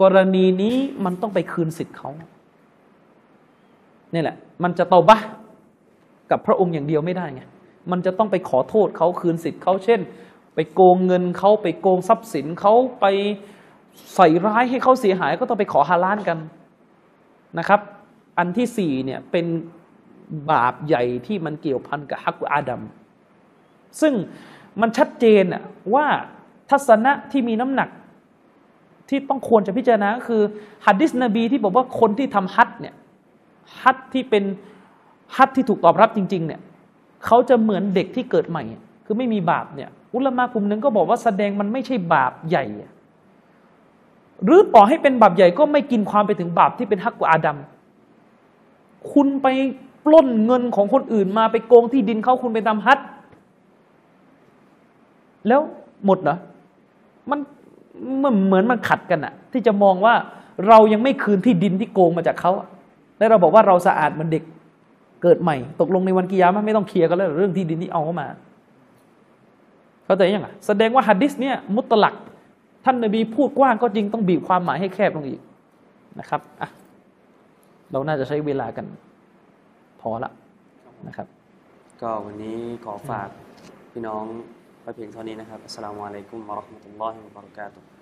กรณีนี้มันต้องไปคืนสิทธิ์เขานี่แหละ มันจะเตาบ้ากับพระองค์อย่างเดียวไม่ได้ไงมันจะต้องไปขอโทษเขาคืนสิทธิ์เขาเช่น ไปโกงเงินเขาไปโกงทรัพย์สินเขาไปใส่ร้ายให้เขาเสียหายก็ต้องไปขอฮาลานกันนะครับ อันที่สี่เนี่ยเป็นบาปใหญ่ที่มันเกี่ยวพันกับฮักกุอาดัมซึ่ง มันชัดเจนว่าทัศนะที่มีน้ำหนัก ที่ต้องควรจะพิจารณาก็คือฮัดดิสนบีที่บอกว่าคนที่ทำฮัดเนี่ยฮัดที่เป็นฮัดที่ถูกตอบรับจริง ๆ เนี่ยเขาจะเหมือนเด็กที่เกิดใหม่ คือไม่มีบาปเนี่ย อุลมากลุ่มหนึ่งก็บอกว่าแสดงมันไม่ใช่บาปใหญ่ หรือต่อให้เป็นบาปใหญ่ก็ไม่กินความไปถึงบาปที่เป็นฮักกุอาดัมคุณไปปล้นเงินของคนอื่นมาไปโกงที่ดินเขาคุณไปทำฮัด แล้วหมดเหรอมันมันเหมือนมันขัดกันอะที่จะมองว่าเรายังไม่คืนที่ดินที่โกงมาจากเขาแล้วเราบอกว่าเราสะอาดเหมือนเด็กเกิดใหม่ ตกลงในวันกิยามะไม่ต้องเคลียร์กันแล้วเรื่องที่ดินที่เอาเข้ามาเข้าใจยังไงแสดงว่าฮัดดิสเนี่ยมุตลัก ท่านนบีพูดกว้างก็จริงต้องบีบความหมายให้แคบลงอีกนะครับอะเราน่าจะใช้เวลากัน พอละนะครับ ก็วันนี้ขอฝากพี่น้อง ไว้เพียงเท่านี้นะครับอัสสลามุอะลัยกุมวะเราะห์มะตุลลอฮิวะบะเราะกาตุฮ์